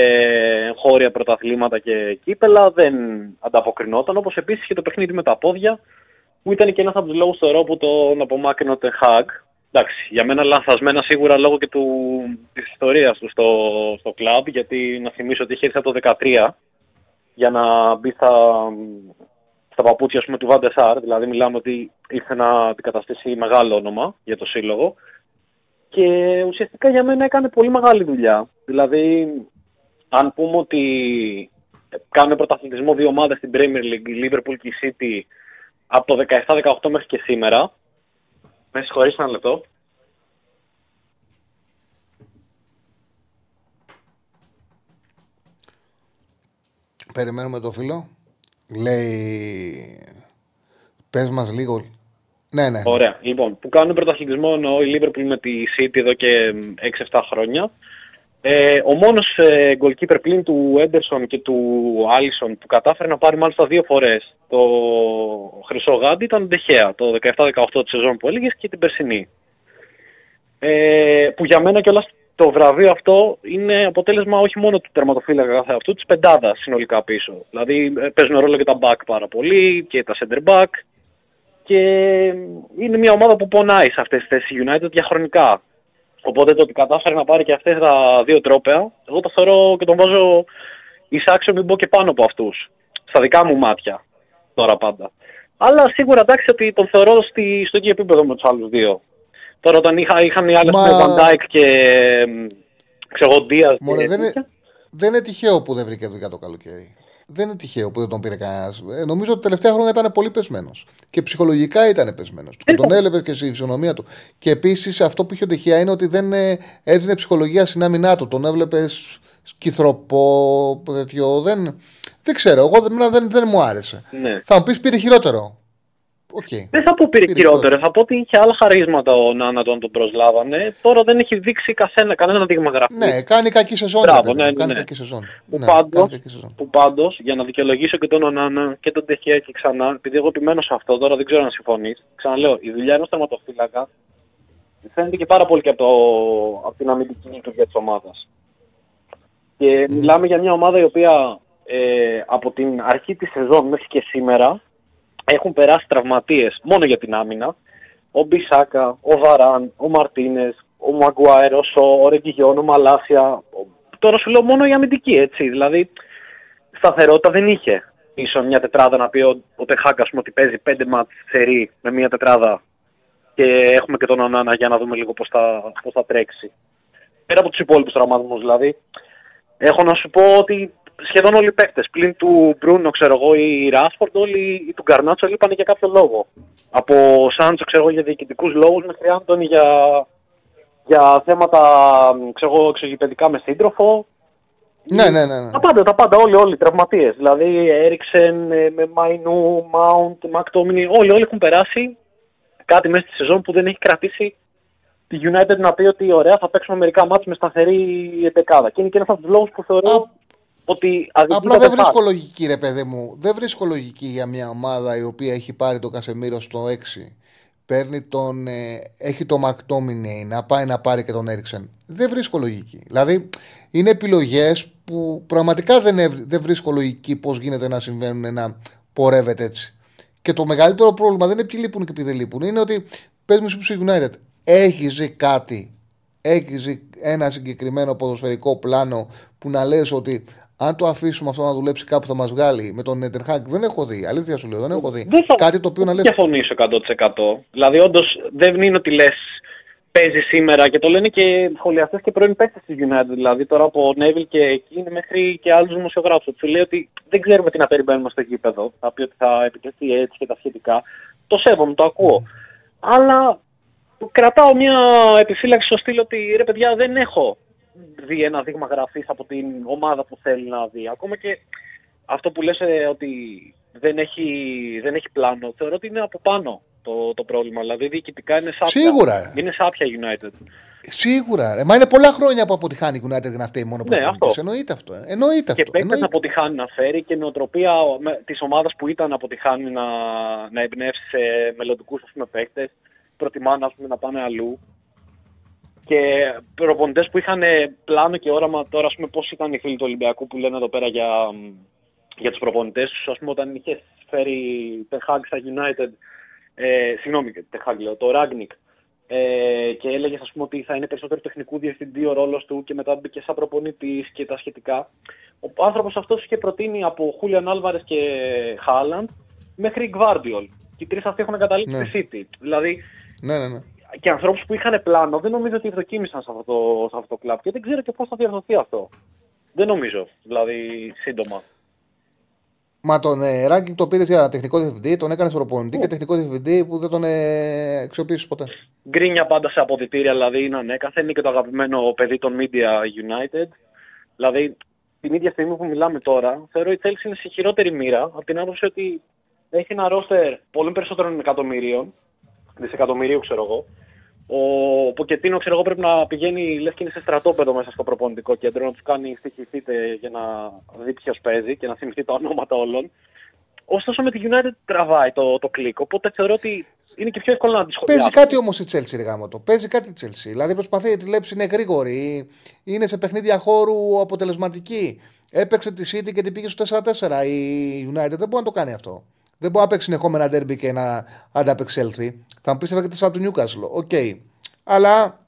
χώρια πρωταθλήματα και κύπελα, δεν ανταποκρινόταν, όπως επίσης και το παιχνίδι με τα πόδια, που ήταν και ένας από τους λόγους θεωρώ που τον απομάκρυνε ο Τεχάκ. Εντάξει, για μένα λανθασμένα σίγουρα λόγω και του, της ιστορίας του στο, στο κλαμπ, γιατί να θυμίσω ότι είχε έρθει από το 2013 για να μπει στα, στα παπούτσια πούμε, του Βαντεσάρ. Δηλαδή, μιλάμε ότι ήρθε να αντικαταστήσει μεγάλο όνομα για το σύλλογο. Και ουσιαστικά για μένα έκανε πολύ μεγάλη δουλειά. Δηλαδή, αν πούμε ότι κάνουν πρωταθλητισμό δύο ομάδες στην Premier League, η Liverpool και η City, από το 17-18 μέχρι και σήμερα. Με συγχωρείς ένα λεπτό. Περιμένουμε το φίλο. Λέει. Πες μας λίγο. Ναι, ναι. Ωραία. Λοιπόν, που κάνουν πρωταθλητισμό εννοώ η Liverpool με τη City εδώ και 6-7 χρόνια. Ε, ο μόνος ε, goalkeeper πλήν του Έντερσον και του Άλισον που κατάφερε να πάρει μάλιστα δύο φορές το χρυσό γάντι ήταν ο Ντεχέα. Το 17-18 της σεζόν που έλεγες και την περσινή. Ε, που για μένα κιόλας το βραβείο αυτό είναι αποτέλεσμα όχι μόνο του τερματοφύλακα κάθε αυτού, της πεντάδα συνολικά πίσω. Δηλαδή ε, παίζουν ρόλο και τα back πάρα πολύ και τα center back. Και είναι μια ομάδα που πονάει σε αυτές τις θέσεις United διαχρονικά. Οπότε το ότι κατάφερε να πάρει και αυτές τα δύο τρόπαια, εγώ το θεωρώ και τον βάζω εισάξιο μην πω και πάνω από αυτούς. Στα δικά μου μάτια. Τώρα πάντα. Αλλά σίγουρα εντάξει ότι τον θεωρώ στη, στο ίδιο επίπεδο με τους άλλους δύο. Τώρα όταν είχα, είχαν οι άλλε Μα... με Βαντάικ και ξέρω Δίας δεν, είναι, δεν είναι τυχαίο που δεν βρήκε δουλειά το καλοκαίρι. Δεν είναι τυχαίο που δεν τον πήρε κανένας. Ε, νομίζω ότι τα τελευταία χρόνια ήταν πολύ πεσμένος. Και ψυχολογικά ήταν πεσμένος. Και τον έλεπε και στη φυσιονομία του. Και επίσης αυτό που είχε ο Τεχεία είναι ότι δεν ε, έδινε ψυχολογία στην άμυνά του. Τον έβλεπε σκυθροπό, τέτοιο. Δεν, δεν ξέρω. Εγώ δεν, δεν, δεν μου άρεσε. Ναι. Θα μου πεις πήρε χειρότερο. Okay. Δεν θα πω πήρε χειρότερο. Θα πω ότι είχε άλλα χαρίσματα ο Νάνα τον τον προσλάβανε. Τώρα δεν έχει δείξει καθένα, κανένα δείγμα γραφής. Ναι, κάνει κακή σεζόν. Μπράβο, ναι, ναι, κάνει ναι. κακή σεζόν. Που, ναι, πάντως, που πάντως, για να δικαιολογήσω και τον Νάνα και τον Τεχέα και ξανά, επειδή εγώ επιμένω σε αυτό, τώρα δεν ξέρω αν συμφωνείς. Ξαναλέω, η δουλειά ενός τερματοφύλακα φαίνεται και πάρα πολύ και από, το, από την αμυντική λειτουργία της ομάδας. Και mm. μιλάμε για μια ομάδα η οποία ε, από την αρχή της σεζόν μέχρι και σήμερα έχουν περάσει τραυματίες μόνο για την άμυνα. Ο Μπισάκα, ο Βαράν, ο Μαρτίνες, ο Μαγκουάερο, ο Ρεγκιγιόν, ο Μαλάσια. Τώρα σου λέω μόνο η αμυντική, έτσι. Δηλαδή, σταθερότητα δεν είχε πίσω μια τετράδα να πει ο, ο Τεχάκα ότι παίζει πέντε μάτς σερή με μια τετράδα και έχουμε και τον Ονάνα για να δούμε λίγο πώς θα, πώς θα τρέξει. Πέρα από τους υπόλοιπους τραυματισμούς δηλαδή, έχω να σου πω ότι σχεδόν όλοι οι παίκτες. Πλην του Μπρούνο, ξέρω εγώ, ή Ράσφορντ, όλοι οι του Γκαρνάτσο λείπαν για κάποιο λόγο. Από Σάντσο, ξέρω εγώ, για διοικητικούς λόγους, μέχρι Άντωνη για, για θέματα ξέρω εγώ, εξωγηπαιδικά με σύντροφο. Ναι, ναι, ναι, ναι. Τα πάντα, τα πάντα, όλοι, όλοι, τραυματίες. Δηλαδή, Έριξεν, ε, με Μαϊνού, Μάουντ, Μακτόμινι, όλοι, όλοι έχουν περάσει κάτι μέσα στη σεζόν που δεν έχει κρατήσει τη United να πει ότι ωραία θα παίξουμε μερικά μάτια με σταθερή εντεκάδα. Και είναι και ένας από τους λόγους που θεωρώ ότι Απλά δεν βρίσκω λογική, ρε παιδί μου. Δεν βρίσκω λογική για μια ομάδα η οποία έχει πάρει το Κασεμίρο στο 6. Παίρνει τον. Ε, έχει το Μακτόμινεϊ να πάει να πάρει και τον Έριξεν. Δεν βρίσκω λογική. Δηλαδή είναι επιλογές που πραγματικά δεν, δεν βρίσκω λογική πώς γίνεται να συμβαίνουν να πορεύεται έτσι. Και το μεγαλύτερο πρόβλημα δεν είναι ποιοι λείπουν και ποιοι δεν λείπουν. Είναι ότι πες μου στο United, έχεις ζει κάτι, έχεις ζει ένα συγκεκριμένο ποδοσφαιρικό πλάνο που να λες ότι αν το αφήσουμε αυτό να δουλέψει κάπου θα μας βγάλει με τον Νέτερχακ, δεν έχω δει. Αλήθεια σου λέω, δεν έχω δει. Δεν θα... Κάτι το οποίο να λέει. Δεν διαφωνήσω 100%. Δηλαδή, όντως δεν είναι ότι λες παίζει σήμερα και το λένε και σχολιαστές και πρώην παίκτες της United. Δηλαδή, τώρα από Νέβιλ και εκεί μέχρι και άλλους δημοσιογράφους. Του λέει ότι δεν ξέρουμε τι να περιμένουμε στο γήπεδο. Θα πει ότι θα επιτεθεί έτσι και τα σχετικά. Το σέβομαι, το ακούω. Αλλά κρατάω μια επιφύλαξη στο στήλο ότι ρε παιδιά δεν έχω δει ένα δείγμα γραφής από την ομάδα που θέλει να δει. Ακόμα και αυτό που λες ε, ότι δεν έχει, δεν έχει πλάνο, θεωρώ ότι είναι από πάνω το, το πρόβλημα. Δηλαδή διοικητικά είναι σάπια. Σίγουρα. Είναι σάπια United. Σίγουρα. Ρε. Μα είναι πολλά χρόνια που αποτυχάνει η United να φταίει μόνο Ναι, προπονητής. αυτό. Εννοείται αυτό. ε. Εννοείται Και αυτό. παίκτες Εννοείται. να αποτυχάνει να φέρει και νοοτροπία της ομάδας που ήταν να αποτυχάνει να, να εμπνεύσει σε μελλοντικούς παίκτες. Προτιμάνε ας πούμε, να πάνε αλλού. Και προπονητές που είχαν πλάνο και όραμα τώρα, ας πούμε, πώς ήταν οι φίλοι του Ολυμπιακού που λένε εδώ πέρα για, για τους προπονητές τους, ας πούμε, όταν είχε φέρει Τεχάγκ στα United, ε, συγγνώμη, Τεχάγκ λέω, το Ράγνικ, ε, και έλεγες ας πούμε, ότι θα είναι περισσότερο τεχνικού διευθυντή ο ρόλος του και μετά μπήκε σαν προπονητής και τα σχετικά. Ο άνθρωπος αυτός είχε προτείνει από Χούλιαν Άλβαρες και Χάλαντ μέχρι Γκβάρντιολ. Και οι τρεις αυτοί έχουν καταλήξει Ναι. στη City. Δηλαδή Ναι, ναι, ναι. Και ανθρώπους που είχαν πλάνο δεν νομίζω ότι ευδοκίμησαν σε αυτό το, σε αυτό το κλαμπ και δεν ξέρω και πώς θα διορθωθεί αυτό. Δεν νομίζω, δηλαδή σύντομα. Μα τον ε, Ράγκινγκ το πήρε για τεχνικό διευθυντή, τον έκανε προπονητή Ναι. και τεχνικό διευθυντή που δεν τον ε, αξιοποίησε ποτέ. Γκρίνια πάντα σε αποδητήρια, δηλαδή είναι ανέκαθεν, είναι και το αγαπημένο παιδί των Media United. Δηλαδή, την ίδια στιγμή που μιλάμε τώρα, θεωρώ η Chelsea είναι σε χειρότερη μοίρα από την άποψη ότι έχει ένα ρόστερ πολύ περισσότερων εκατομμυρίων, δισεκατομμυρίου ξέρω εγώ. Ο Ποκετίνο ξέρω εγώ πρέπει να πηγαίνει, λες και είναι σε στρατόπεδο μέσα στο προπονητικό κέντρο, να τους κάνει στοιχηθείτε για να δει ποιος παίζει και να θυμηθεί τα ονόματα όλων. Ωστόσο με τη United τραβάει το, το κλικ, οπότε θεωρώ ότι είναι και πιο εύκολο να τη σχολιάσει. Παίζει κάτι όμως η Chelsea, ρε γαμώτο. Παίζει κάτι η Chelsea. Δηλαδή προσπαθεί, τη λέψη είναι γρήγορη, είναι σε παιχνίδια χώρου αποτελεσματική. Έπαιξε τη City και την πήγε στο 4-4. Η United δεν μπορεί να το κάνει αυτό. Δεν μπορεί να παίξει συνεχόμενα ντέρμπι και να ανταπεξέλθει. Θα μου πεις έφαγε τη του Newcastle. OK. Αλλά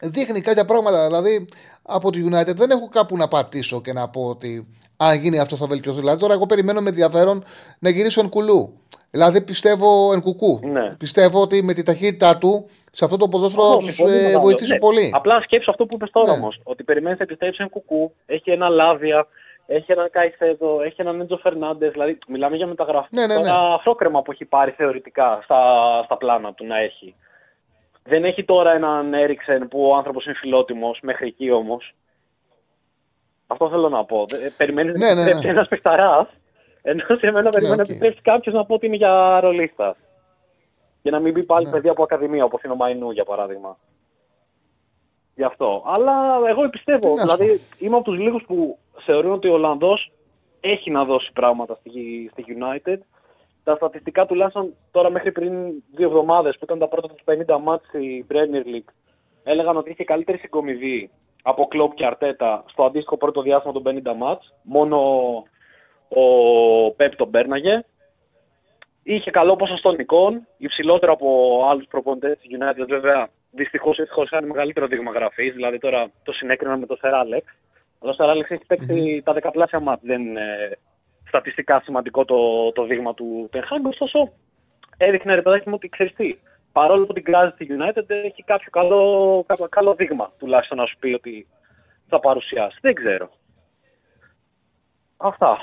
δείχνει κάποια πράγματα. Δηλαδή από τη United δεν έχω κάπου να πατήσω και να πω ότι αν γίνει αυτό θα βελτιωθεί. Δηλαδή τώρα εγώ περιμένω με ενδιαφέρον να γυρίσει ο Ενκουλού. Δηλαδή πιστεύω Ενκουκού. Ναι. Πιστεύω ότι με τη ταχύτητά του σε αυτό το ποδόσφαιρο θα Αυτό, τους συμφωνώ με το άλλο. βοηθήσει Ναι. πολύ. Απλά σκέψου αυτό που είπες τώρα Ναι. όμως. Ότι περιμένεις να επιστρέψεις ένα κουκού, έχει ένα Λάβια, έχει έναν Καϊσέδο, έχει έναν Έντζο Φερνάντες. Δηλαδή, μιλάμε για μεταγραφή. Ναι, ναι, ναι. Τώρα αφρόκρεμα που έχει πάρει θεωρητικά στα, στα πλάνα του να έχει. Δεν έχει τώρα έναν Έριξεν που ο άνθρωπος είναι φιλότιμος, μέχρι εκεί όμως. Αυτό θέλω να πω. Ε, Περιμένεις Ναι, να ναι, ναι. επιστρέψει ένας παιχταράς, ενώ σε μένα περιμένει να οκ. επιστρέψει κάποιος να πω ότι είναι για ρολίστα. Και να μην μπει πάλι Ναι. παιδί από ακαδημία, όπως είναι ο Μαϊνού για παράδειγμα. Γι' αυτό. Αλλά εγώ πιστεύω. Τι να σου Δηλαδή είμαι από τους λίγους που θεωρούν ότι ο Ολλανδός έχει να δώσει πράγματα στη, στη United. Τα στατιστικά τουλάχιστον τώρα μέχρι πριν δύο εβδομάδες που ήταν τα πρώτα τους 50 ματς στη Premier League έλεγαν ότι είχε καλύτερη συγκομιδή από Κλόπ και Αρτέτα στο αντίστοιχο πρώτο διάστημα των 50 μάτς. Μόνο ο Πέπ τον πέρναγε. Είχε καλό ποσοστό νικών, υψηλότερο από άλλους προπονητές της United. Βέβαια, δυστυχώς ευτυχώς είχαν μεγαλύτερο δείγμα γραφής. Δηλαδή, τώρα το συνέκρινα με το Σεράλεξ. Αλλά ο Σεράλεξ έχει παίξει τα δεκαπλάσια μάτ. Δεν είναι στατιστικά σημαντικό το, το δείγμα του Τενχάγκ. Ωστόσο, έδειχνε ρε παιδάκι μου ότι ξέρεις τι. Παρόλο που την κράζει τη United, έχει κάποιο καλό, κάποιο καλό δείγμα τουλάχιστον να σου πει ότι θα παρουσιάσει. Δεν ξέρω. Αυτά.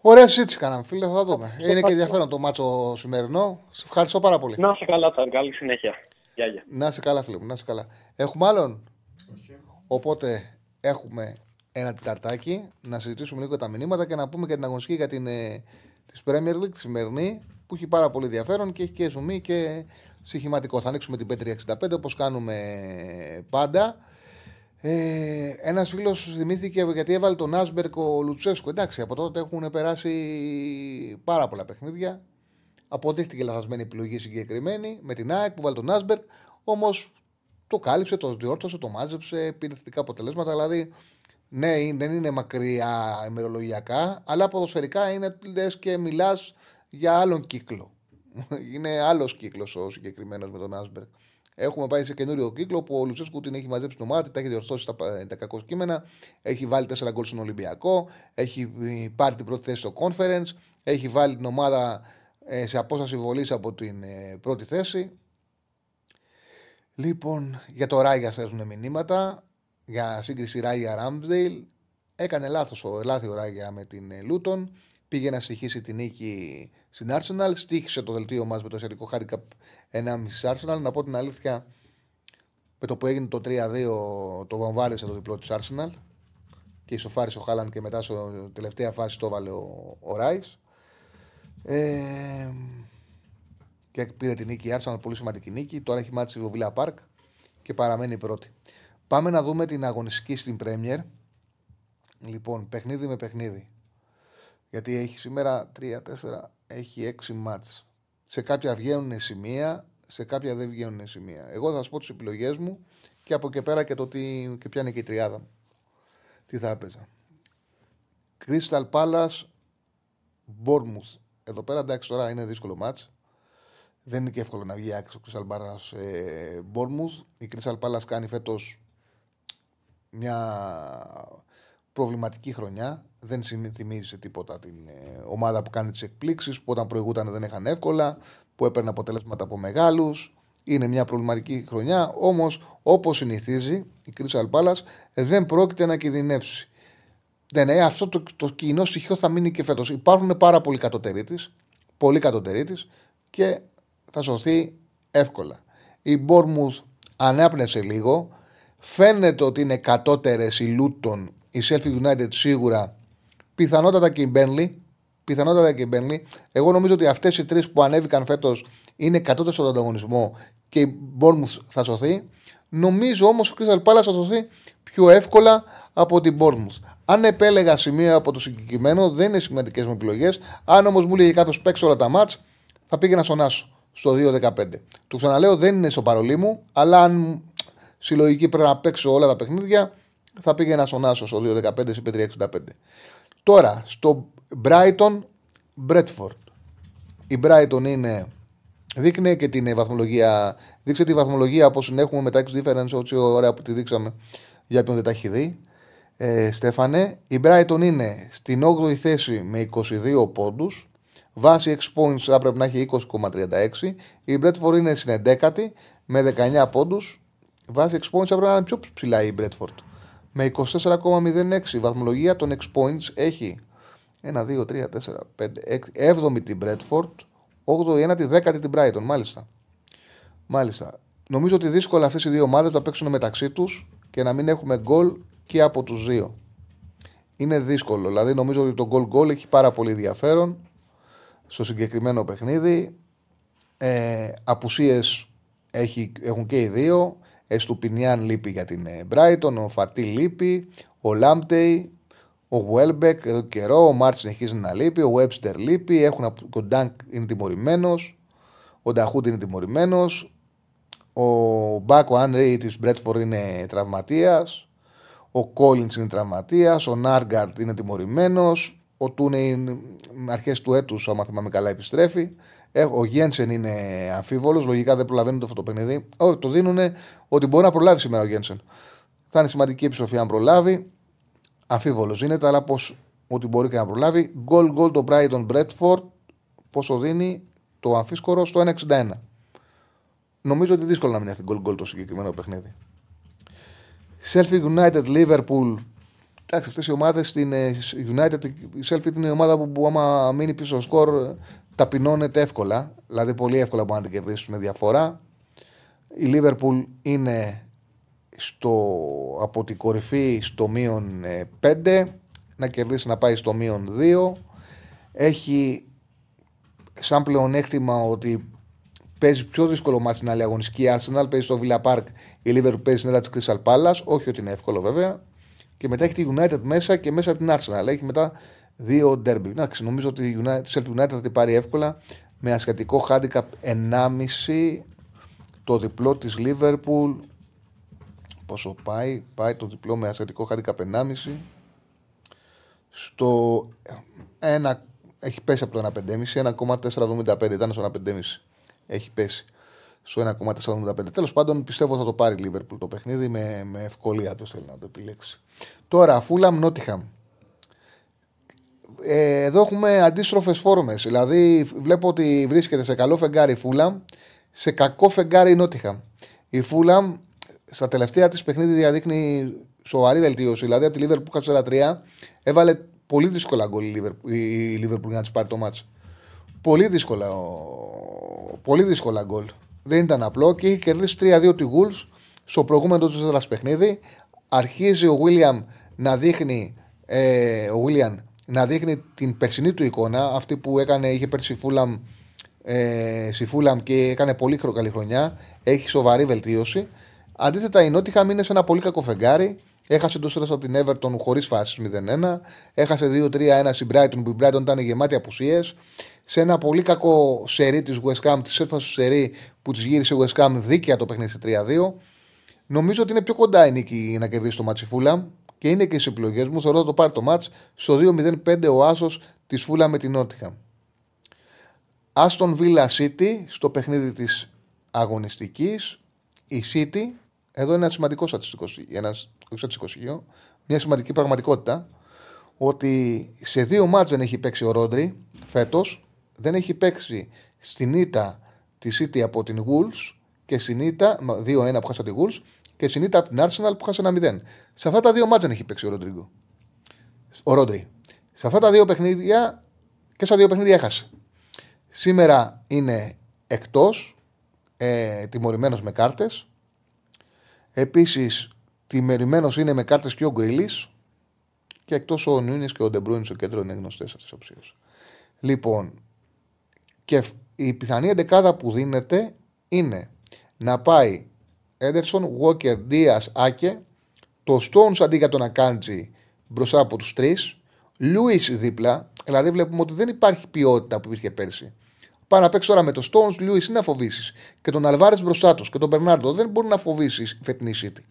Ωραία συζήτηση κάναμε, φίλε. Θα δούμε. Είναι και ενδιαφέρον το μάτσο σημερινό. Σε ευχαριστώ πάρα πολύ. Να είσαι καλά, Τσάρ. Καλή συνέχεια. Γεια, γεια. Να είσαι καλά, φίλε μου, να είσαι καλά. Έχουμε άλλον; Οπότε έχουμε ένα τεταρτάκι να συζητήσουμε λίγο τα μηνύματα και να πούμε και την αγωνιστική για την ε, της Premier League τη σημερινή που έχει πάρα πολύ ενδιαφέρον και έχει και ζουμί και συχηματικό. Θα ανοίξουμε την Πέτρια 65 όπως κάνουμε πάντα. Ε, Ένας φίλος θυμήθηκε γιατί έβαλε τον Άσμπερκ ο Λουτσέσκο. Εντάξει, από τότε έχουν περάσει πάρα πολλά παιχνίδια. Αποδείχτηκε λαθασμένη επιλογή συγκεκριμένη με την ΑΕΚ που βάλει τον Άσμπερκ. Όμως το κάλυψε, το διόρθωσε, το μάζεψε, πήρε θετικά αποτελέσματα. Δηλαδή, ναι, είναι- δεν είναι μακριά ημερολογιακά, αλλά ποδοσφαιρικά είναι λες και μιλάς για άλλον κύκλο. είναι άλλος κύκλος ο συγκεκριμένος με τον Άσμπερκ. Έχουμε πάει σε καινούριο κύκλο που ο Λουτσέσκου την έχει μαζέψει την ομάδα, τα έχει διορθώσει τα, τα κακό κείμενα, έχει βάλει 4 γκολ στον Ολυμπιακό, έχει ε, πάρει την πρώτη θέση στο conference, έχει βάλει την ομάδα ε, σε απόσταση βολής από την ε, πρώτη θέση. Λοιπόν, για το Ράγια θέσουν μηνύματα. Για σύγκριση Ράγια Ράμσδεϊλ. Έκανε λάθος ο Ελάθη ο Ράγια με την ε, Λούτον. Πήγε να στοιχήσει την νίκη στην Arsenal. Στήχησε το δελτίο μας με το σχετικό handicap 1,5 Arsenal. Να πω την αλήθεια, με το που έγινε το 3-2, το βομβάρισε το διπλό της Arsenal. Και ισοφάρισε ο Χάλαντ και μετά στο τελευταία φάση το έβαλε ο, ο Ράις. Ε, και πήρε την νίκη η Arsenal, πολύ σημαντική νίκη. Τώρα έχει μάτσει η Βοβίλα Πάρκ και παραμένει πρώτη. Πάμε να δούμε την αγωνιστική στην Πρέμιερ. Λοιπόν, παιχνίδι με παιχνίδι. Γιατί έχει σήμερα 3-4, έχει 6 μάτς. Σε κάποια βγαίνουν σημεία, σε κάποια δεν βγαίνουν σημεία. Εγώ θα σας πω τις επιλογές μου και από εκεί πέρα και το τι και ποια είναι και η τριάδα μου. Τι θα έπαιζα. Crystal Palace, Bournemouth. Εδώ πέρα εντάξει τώρα είναι δύσκολο μάτς. Δεν είναι και εύκολο να βγει άξιο ο Crystal Palace ε, Bournemouth. Η Crystal Palace κάνει φέτος μια προβληματική χρονιά. Δεν θυμίζει σε τίποτα την ε, ομάδα που κάνει τις εκπλήξεις, που όταν προηγούταν δεν είχαν εύκολα, που έπαιρνε αποτελέσματα από μεγάλους. Είναι μια προβληματική χρονιά. Όμως, όπως συνηθίζει, η Crystal Palace δεν πρόκειται να κινδυνεύσει. Δεν, ναι, αυτό το, το κοινό στοιχείο θα μείνει και φέτος. Υπάρχουν πάρα πολλοί κατωτεροί τη, πολύ κατωτεροί τη και θα σωθεί εύκολα. Η Bournemouth ανέπνευσε λίγο. Φαίνεται ότι είναι κατώτερες η Λούτων, η Sheffield United σίγουρα, πιθανότατα και η Burnley. Πιθανότατα και η Burnley. Εγώ νομίζω ότι αυτές οι τρεις που ανέβηκαν φέτος είναι κατώτερες στον ανταγωνισμό και η Bournemouth θα σωθεί. Νομίζω όμως ο Crystal Palace θα σωθεί πιο εύκολα από την Bournemouth. Αν επέλεγα σημείο από το συγκεκριμένο, δεν είναι σημαντικές μου επιλογές. Αν όμως μου λέει κάποιος παίξει όλα τα μάτ, θα πήγαινα στον Άσο στο 2-15. Του ξαναλέω, δεν είναι στο παρολί μου, αλλά αν συλλογική πρέπει να παίξω όλα τα παιχνίδια, θα πήγαινα στον Άσο στο 2-15 ή 5-65. Τώρα, στο Brighton Bradford. Η Brighton είναι. Δείχνει και την βαθμολογία. Δείξε τη βαθμολογία όπως την έχουμε μετά X difference, έτσι ωραία που τη δείξαμε για ποιον δεν τα έχει δει. Ε, Στέφανε, η Brighton είναι στην 8η θέση με 22 πόντους. Βάσει 6 points θα πρέπει να έχει 20,36. Η Bradford είναι στην 11η με 19 πόντους. Βάσει 6 points θα πρέπει να είναι πιο ψηλά η Bradford. Με 24,06 βαθμολογία των 6 points έχει 1, 2, 3, 4, 5, 6, 7η την Bradford, 8η, 9η, 10η την Brighton. Μάλιστα. Μάλιστα. Νομίζω ότι δύσκολα αυτές οι δύο ομάδες θα παίξουν μεταξύ τους και να μην έχουμε γκολ και από τους δύο. Είναι δύσκολο. Δηλαδή, νομίζω ότι το γκολ γκολ έχει πάρα πολύ ενδιαφέρον στο συγκεκριμένο παιχνίδι. Ε, απουσίες έχουν και οι δύο. Εστουπινιάν λείπει για την ε, Brighton, ο Φαρτί λείπει, ο Λάμπτεϊ, ο Γουέλμπεκ εδώ καιρό, ο Μαρτς συνεχίζει να λείπει, ο Βέμπστερ λείπει, έχουν, ο Ντανκ είναι τιμωρημένος, ο Νταχούντ είναι τιμωρημένος, ο μπακ ο Άνρι της Μπρέντφορντ είναι τραυματίας, ο Κόλλινς είναι τραυματίας, ο Νόργκαρντ είναι τιμωρημένος, ο Τόνεϊ αρχές του έτους, άμα θυμάμαι καλά, επιστρέφει. Ο Γένσεν είναι αμφίβολος. Λογικά δεν προλαβαίνουν το αυτό το παιχνίδι. Όχι, το δίνουν ότι μπορεί να προλάβει σήμερα ο Γένσεν. Θα είναι σημαντική επιστροφή αν προλάβει. Αμφίβολος είναι, αλλά πώ ότι μπορεί και να προλάβει. Γκολ γκολ το Brighton Bradford. Πόσο δίνει το αμφίσκορο στο 1,61. Νομίζω ότι δύσκολο να μην έρθει γκολ γκολ το συγκεκριμένο παιχνίδι. Sheffield United Liverpool Εντάξει, αυτές οι ομάδες στην ε, United, η Selfie είναι η ομάδα που, που άμα μείνει πίσω στο σκορ ταπεινώνεται εύκολα. Δηλαδή πολύ εύκολα μπορεί να την κερδίσεις με διαφορά. Η Liverpool είναι στο, από την κορυφή στο μείον 5, ε, να κερδίσει να πάει στο μείον 2. Έχει σαν πλεονέκτημα ότι παίζει πιο δύσκολο μάτι στην άλλη αγωνιστική. Η Arsenal παίζει στο Villa Park, η Liverpool παίζει στην έδρα τη Crystal Palace. Όχι ότι είναι εύκολο βέβαια και μετά έχει τη United μέσα και μέσα την Arsenal. Έχει μετά δύο derby. Εντάξει, νομίζω ότι η United, United θα την πάρει εύκολα με ασιατικό handicap 1,5 το διπλό της Liverpool πόσο πάει, πάει το διπλό με ασιατικό handicap 1,5 στο 1, έχει πέσει από το 1,5 1,475 ήταν στο 1,5 έχει πέσει στο 1,475. Τέλος πάντων, πιστεύω θα το πάρει η Liverpool το παιχνίδι με, με ευκολία το θέλει να το επιλέξει. Τώρα, Φούλαμ Νότιχαμ. Ε, εδώ έχουμε αντίστροφες φόρμες. Δηλαδή, βλέπω ότι βρίσκεται σε καλό φεγγάρι Φούλαμ, σε κακό φεγγάρι Νότιχαμ. Η Φούλαμ στα τελευταία της παιχνίδι διαδείχνει σοβαρή βελτίωση. Δηλαδή, από τη Liverpool που είχε 4-3, έβαλε πολύ δύσκολα γκολ η Liverpool για να της πάρει το μάτσο. Πολύ δύσκολα, πολύ δύσκολα γκολ. Δεν ήταν απλό και είχε κερδίσει 3-2 τη Wolves στο προηγούμενο τους έδρας παιχνίδι. Αρχίζει ο William να δείχνει, ε, ο William να δείχνει την περσινή του εικόνα, αυτή που έκανε, είχε πέρσι Φούλαμ ε, στη Φούλαμ και έκανε πολύ καλή χρονιά. Έχει σοβαρή βελτίωση. Αντίθετα, η Νότιχαμ είναι σε ένα πολύ κακό φεγγάρι. Έχασε το από την Everton χωρίς φάσεις 0-1. Έχασε 2-3-1 στην Brighton που η Brighton ήταν γεμάτη απουσίες. Σε ένα πολύ κακό σερί της West Ham, της έσπασε σερί που της γύρισε η West Ham δίκαια το παιχνίδι 3-2. Νομίζω ότι είναι πιο κοντά η νίκη να κερδίσει το ματς η Φούλαμ και είναι και στις επιλογές μου. Θεωρώ ότι το πάρει το ματς στο 2-0-5 ο άσος της Φούλαμ με την Νότιγχαμ. Άστον Villa City στο παιχνίδι της αγωνιστικής. Η City, εδώ είναι ένας σημαντικός στατιστικός, ένας, στατιστικός μια σημαντική πραγματικότητα, ότι σε δύο ματς δεν έχει παίξει ο Ρόντρι φέτος, δεν έχει παίξει στην ήττα της City από την Wolves και στην ήττα, 2-1 που χάσα τη Wolves, και στην ήττα από την Arsenal που χάσε ένα 0. Σε αυτά τα δύο μάτς δεν έχει παίξει ο Ρόντριγκο. Ο Ρόντρι. Σε αυτά τα δύο παιχνίδια και στα δύο παιχνίδια έχασε. Σήμερα είναι εκτός, ε, τιμωρημένος με κάρτες. Επίσης, τιμωρημένος είναι με κάρτες και ο Γκρίλης και εκτός ο Νιούνιες και ο Ντεμπρούινς στο κέντρο είναι γνωστές αυτές τις Λοιπόν, και η πιθανή εντεκάδα που δίνεται είναι να πάει Έντερσον, Walker, Δίας, Άκε, το Stones αντί για τον Ακάντζη μπροστά από τους τρεις, Λούις δίπλα, δηλαδή βλέπουμε ότι δεν υπάρχει ποιότητα που υπήρχε πέρσι. Πάει να παίξει τώρα με το Stones, Λούι είναι να φοβήσεις. Και τον Αλβάρε μπροστά τους και τον Μπερνάρντο δεν μπορεί να φοβήσεις η φετινή City.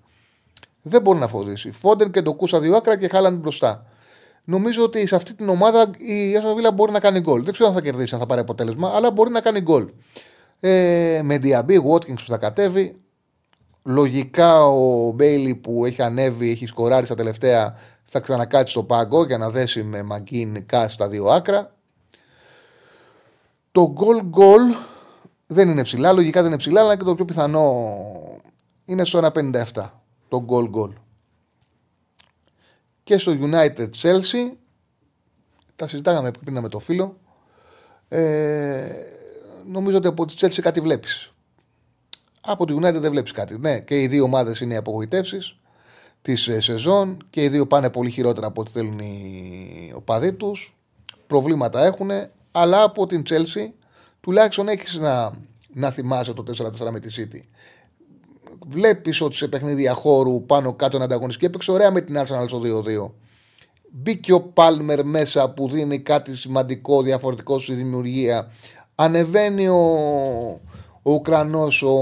Δεν μπορεί να φοβήσεις. Φόντερ και το Κούσα δύο άκρα και Χάλαντ μπροστά. Νομίζω ότι σε αυτή την ομάδα η Άσο μπορεί να κάνει γκολ. Δεν ξέρω αν θα κερδίσει, αν θα πάρει αποτέλεσμα, αλλά μπορεί να κάνει γκολ. Ε, με Διαμπή, Watkins που θα κατέβει. Λογικά ο Μπέιλι που έχει ανέβει, έχει σκοράρει στα τελευταία, θα ξανακάτσει στο πάγκο για να δέσει με Μαγκίν Κά στα δύο άκρα. Το γκολ γκολ δεν είναι ψηλά, λογικά δεν είναι ψηλά, αλλά και το πιο πιθανό είναι στο 1,57 το γκολ γκολ. Και στο United Chelsea, τα συζητάγαμε πριν με το φίλο, ε, νομίζω ότι από τη Chelsea κάτι βλέπεις. Από τη United δεν βλέπεις κάτι. Ναι, και οι δύο ομάδες είναι οι απογοητεύσεις της ε, σεζόν και οι δύο πάνε πολύ χειρότερα από ό,τι θέλουν οι οπαδοί τους. Προβλήματα έχουν, αλλά από την Chelsea τουλάχιστον έχεις να, να θυμάσαι το 4-4 με τη City. Βλέπεις ότι σε παιχνίδια χώρου πάνω κάτω είναι ανταγωνιστική. Έπαιξε ωραία με την Arsenal στο 2-2. Μπήκε ο Πάλμερ μέσα που δίνει κάτι σημαντικό, διαφορετικό στη δημιουργία. Ανεβαίνει ο, ο Ουκρανός, ο,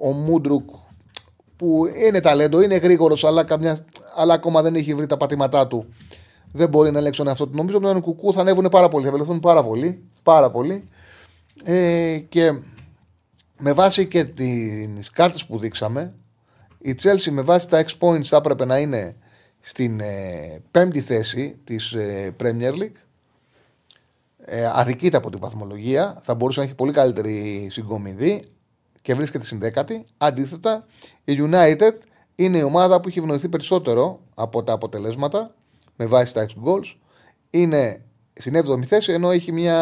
ο Μούντρουκ, που είναι ταλέντο, είναι γρήγορος, αλλά, αλλά ακόμα δεν έχει βρει τα πατήματά του. Δεν μπορεί να ελέγξει αυτό. Νομίζω ότι με τον Κουκού θα ανέβουν πάρα πολύ, θα βελτιωθούν πάρα πολύ. Πάρα πολύ. Ε, και με βάση και τις κάρτες που δείξαμε, η Chelsea με βάση τα X points θα έπρεπε να είναι στην ε, πέμπτη θέση της ε, Premier League ε, αδικείται από την βαθμολογία. Θα μπορούσε να έχει πολύ καλύτερη συγκομιδή και βρίσκεται στην δέκατη. Αντίθετα, η United είναι η ομάδα που έχει ευνοηθεί περισσότερο από τα αποτελέσματα με βάση τα 6 goals. Είναι στην 7η θέση ενώ έχει μια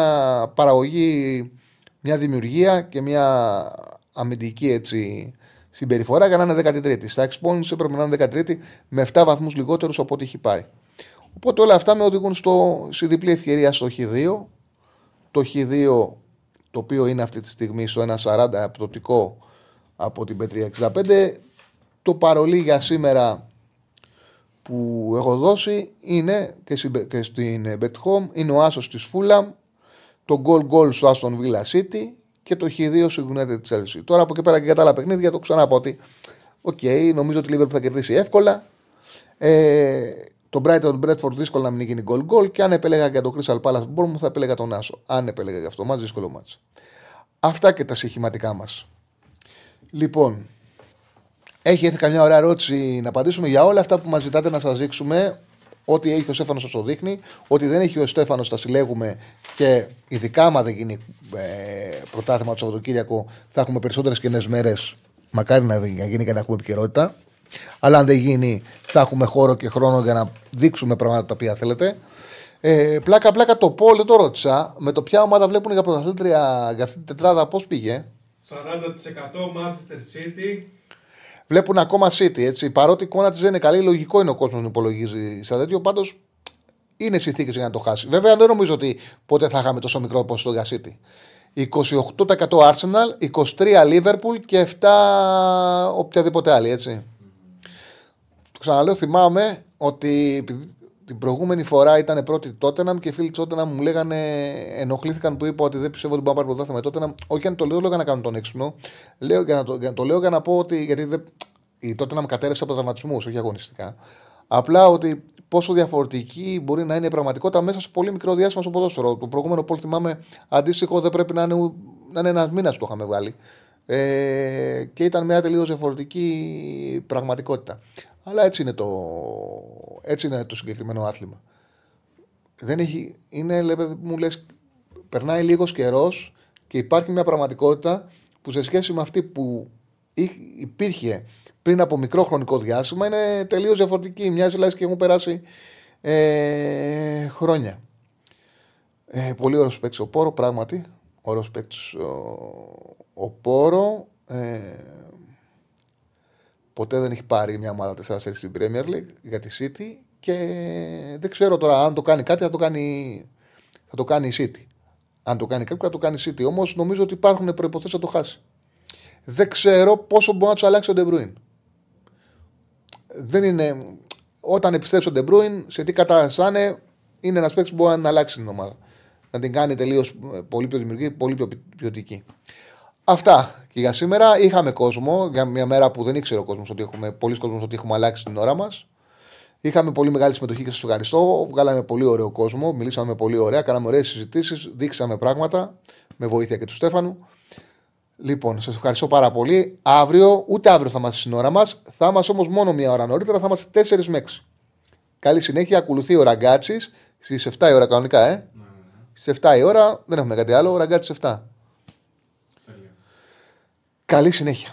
παραγωγή, μια δημιουργία και μια αμυντική έτσι, συμπεριφορά για να είναι 13η. Στα 6 points έπρεπε να είναι 13η με 7 βαθμούς λιγότερους από ό,τι έχει πάει. Οπότε όλα αυτά με οδηγούν στο, στη διπλή ευκαιρία στο Χ2. Το Χ2 το οποίο είναι αυτή τη στιγμή στο 1,40 απτοτικό από την P365. Το παρολί για σήμερα που έχω δώσει είναι και στην Bet Home είναι ο Άσος της Fulham, το Goal Goal στο Aston Villa City και το Χ2 στο United Chelsea. Τώρα από εκεί πέρα και για τα άλλα παιχνίδια το ξαναπώ ότι OK, okay, νομίζω ότι η Liverpool θα κερδίσει εύκολα. Ε, το Brighton Brentford δύσκολο να μην γίνει goal goal και αν επέλεγα για το Crystal Palace μου θα επέλεγα τον Άσο. Αν επέλεγα για αυτό, ματς δύσκολο ματς. Αυτά και τα συχηματικά μας. Λοιπόν, έχει έρθει καμιά ωραία ερώτηση να απαντήσουμε για όλα αυτά που μας ζητάτε να σας δείξουμε. Ό,τι έχει ο Στέφανος σας το δείχνει. Ό,τι δεν έχει ο Στέφανος τα συλλέγουμε και ειδικά άμα δεν γίνει ε, πρωτάθλημα το Σαββατοκύριακο θα έχουμε περισσότερες κενές μέρες. Μακάρι να γίνει και να έχουμε επικαιρότητα. Αλλά αν δεν γίνει, θα έχουμε χώρο και χρόνο για να δείξουμε πράγματα τα οποία θέλετε. Ε, πλάκα, πλάκα το Πολ, δεν το ρώτησα. Με το ποια ομάδα βλέπουν για πρωταθλήτρια για αυτή την τετράδα, πώς πήγε; 40% Manchester City. Βλέπουν ακόμα City, έτσι. Παρότι η εικόνα της δεν είναι καλή, λογικό είναι ο κόσμος να υπολογίζει σαν τέτοιο. Πάντως είναι συνθήκε για να το χάσει. Βέβαια, δεν νομίζω ότι ποτέ θα είχαμε τόσο μικρό ποσοστό για City. 28% Arsenal, 23 Liverpool και 7 οποιαδήποτε άλλη, έτσι. Το ξαναλέω, θυμάμαι ότι επειδή την προηγούμενη φορά ήταν πρώτη Τότεναμ και οι φίλοι της Τότεναμ μου λέγανε, ενοχλήθηκαν που είπα ότι δεν πιστεύω ότι μπορεί να πάρει πρωτάθλημα με Τότεναμ. Όχι, αν το λέω, λέω για να κάνω τον έξυπνο. Λέω, για να το, για, το λέω για να πω ότι. Γιατί δεν, η Τότεναμ κατέρευσε από τραυματισμούς, όχι αγωνιστικά. Απλά ότι πόσο διαφορετική μπορεί να είναι η πραγματικότητα μέσα σε πολύ μικρό διάστημα στο ποδόσφαιρο. Το προηγούμενο πόλ θυμάμαι αντίστοιχο δεν πρέπει να είναι, να είναι ένας μήνας το είχαμε βγάλει. Ε, και ήταν μια τελείως διαφορετική πραγματικότητα. Αλλά έτσι είναι το, έτσι είναι το συγκεκριμένο άθλημα. Δεν έχει, είναι, λέμε, μου λες, περνάει λίγος καιρός και υπάρχει μια πραγματικότητα που σε σχέση με αυτή που υπήρχε πριν από μικρό χρονικό διάστημα είναι τελείως διαφορετική. Μοιάζει λες και έχουν περάσει ε, χρόνια. Ε, πολύ ωραίος παίκτης ο Πόρο, πράγματι. Ωραίος παίκτης ο, ο Πόρο. Ε, ποτέ δεν έχει πάρει μια ομάδα 4 στην Premier League για τη City και δεν ξέρω τώρα αν το κάνει κάποιο θα το κάνει, θα το κάνει η City. Αν το κάνει κάποιο θα το κάνει η City. Όμως νομίζω ότι υπάρχουν προϋποθέσεις να το χάσει. Δεν ξέρω πόσο μπορεί να τους αλλάξει ο Ντεμπρούιν. Δεν είναι. Όταν επιστρέψει ο Ντεμπρούιν, σε τι κατάσταση είναι, είναι ένας παίκτης που μπορεί να αλλάξει την ομάδα. Να την κάνει τελείως πολύ πιο δημιουργική, πολύ πιο ποιοτική. Αυτά και για σήμερα. Είχαμε κόσμο για μια μέρα που δεν ήξερε ο κόσμος ότι έχουμε, πολλοί κόσμος ότι έχουμε αλλάξει την ώρα μας. Είχαμε πολύ μεγάλη συμμετοχή και σας ευχαριστώ. Βγάλαμε πολύ ωραίο κόσμο, μιλήσαμε πολύ ωραία, κάναμε ωραίες συζητήσεις, δείξαμε πράγματα με βοήθεια και του Στέφανου. Λοιπόν, σας ευχαριστώ πάρα πολύ. Αύριο, ούτε αύριο θα είμαστε στην ώρα μας, θα είμαστε όμως μόνο μία ώρα νωρίτερα, θα είμαστε 4 με 6. Καλή συνέχεια, ακολουθεί ο Ραγκάτσης στις 7 η ώρα κανονικά, ε. Ναι, Στις 7 η ώρα δεν έχουμε κάτι άλλο, ο Ραγκάτσης 7. Καλή συνέχεια.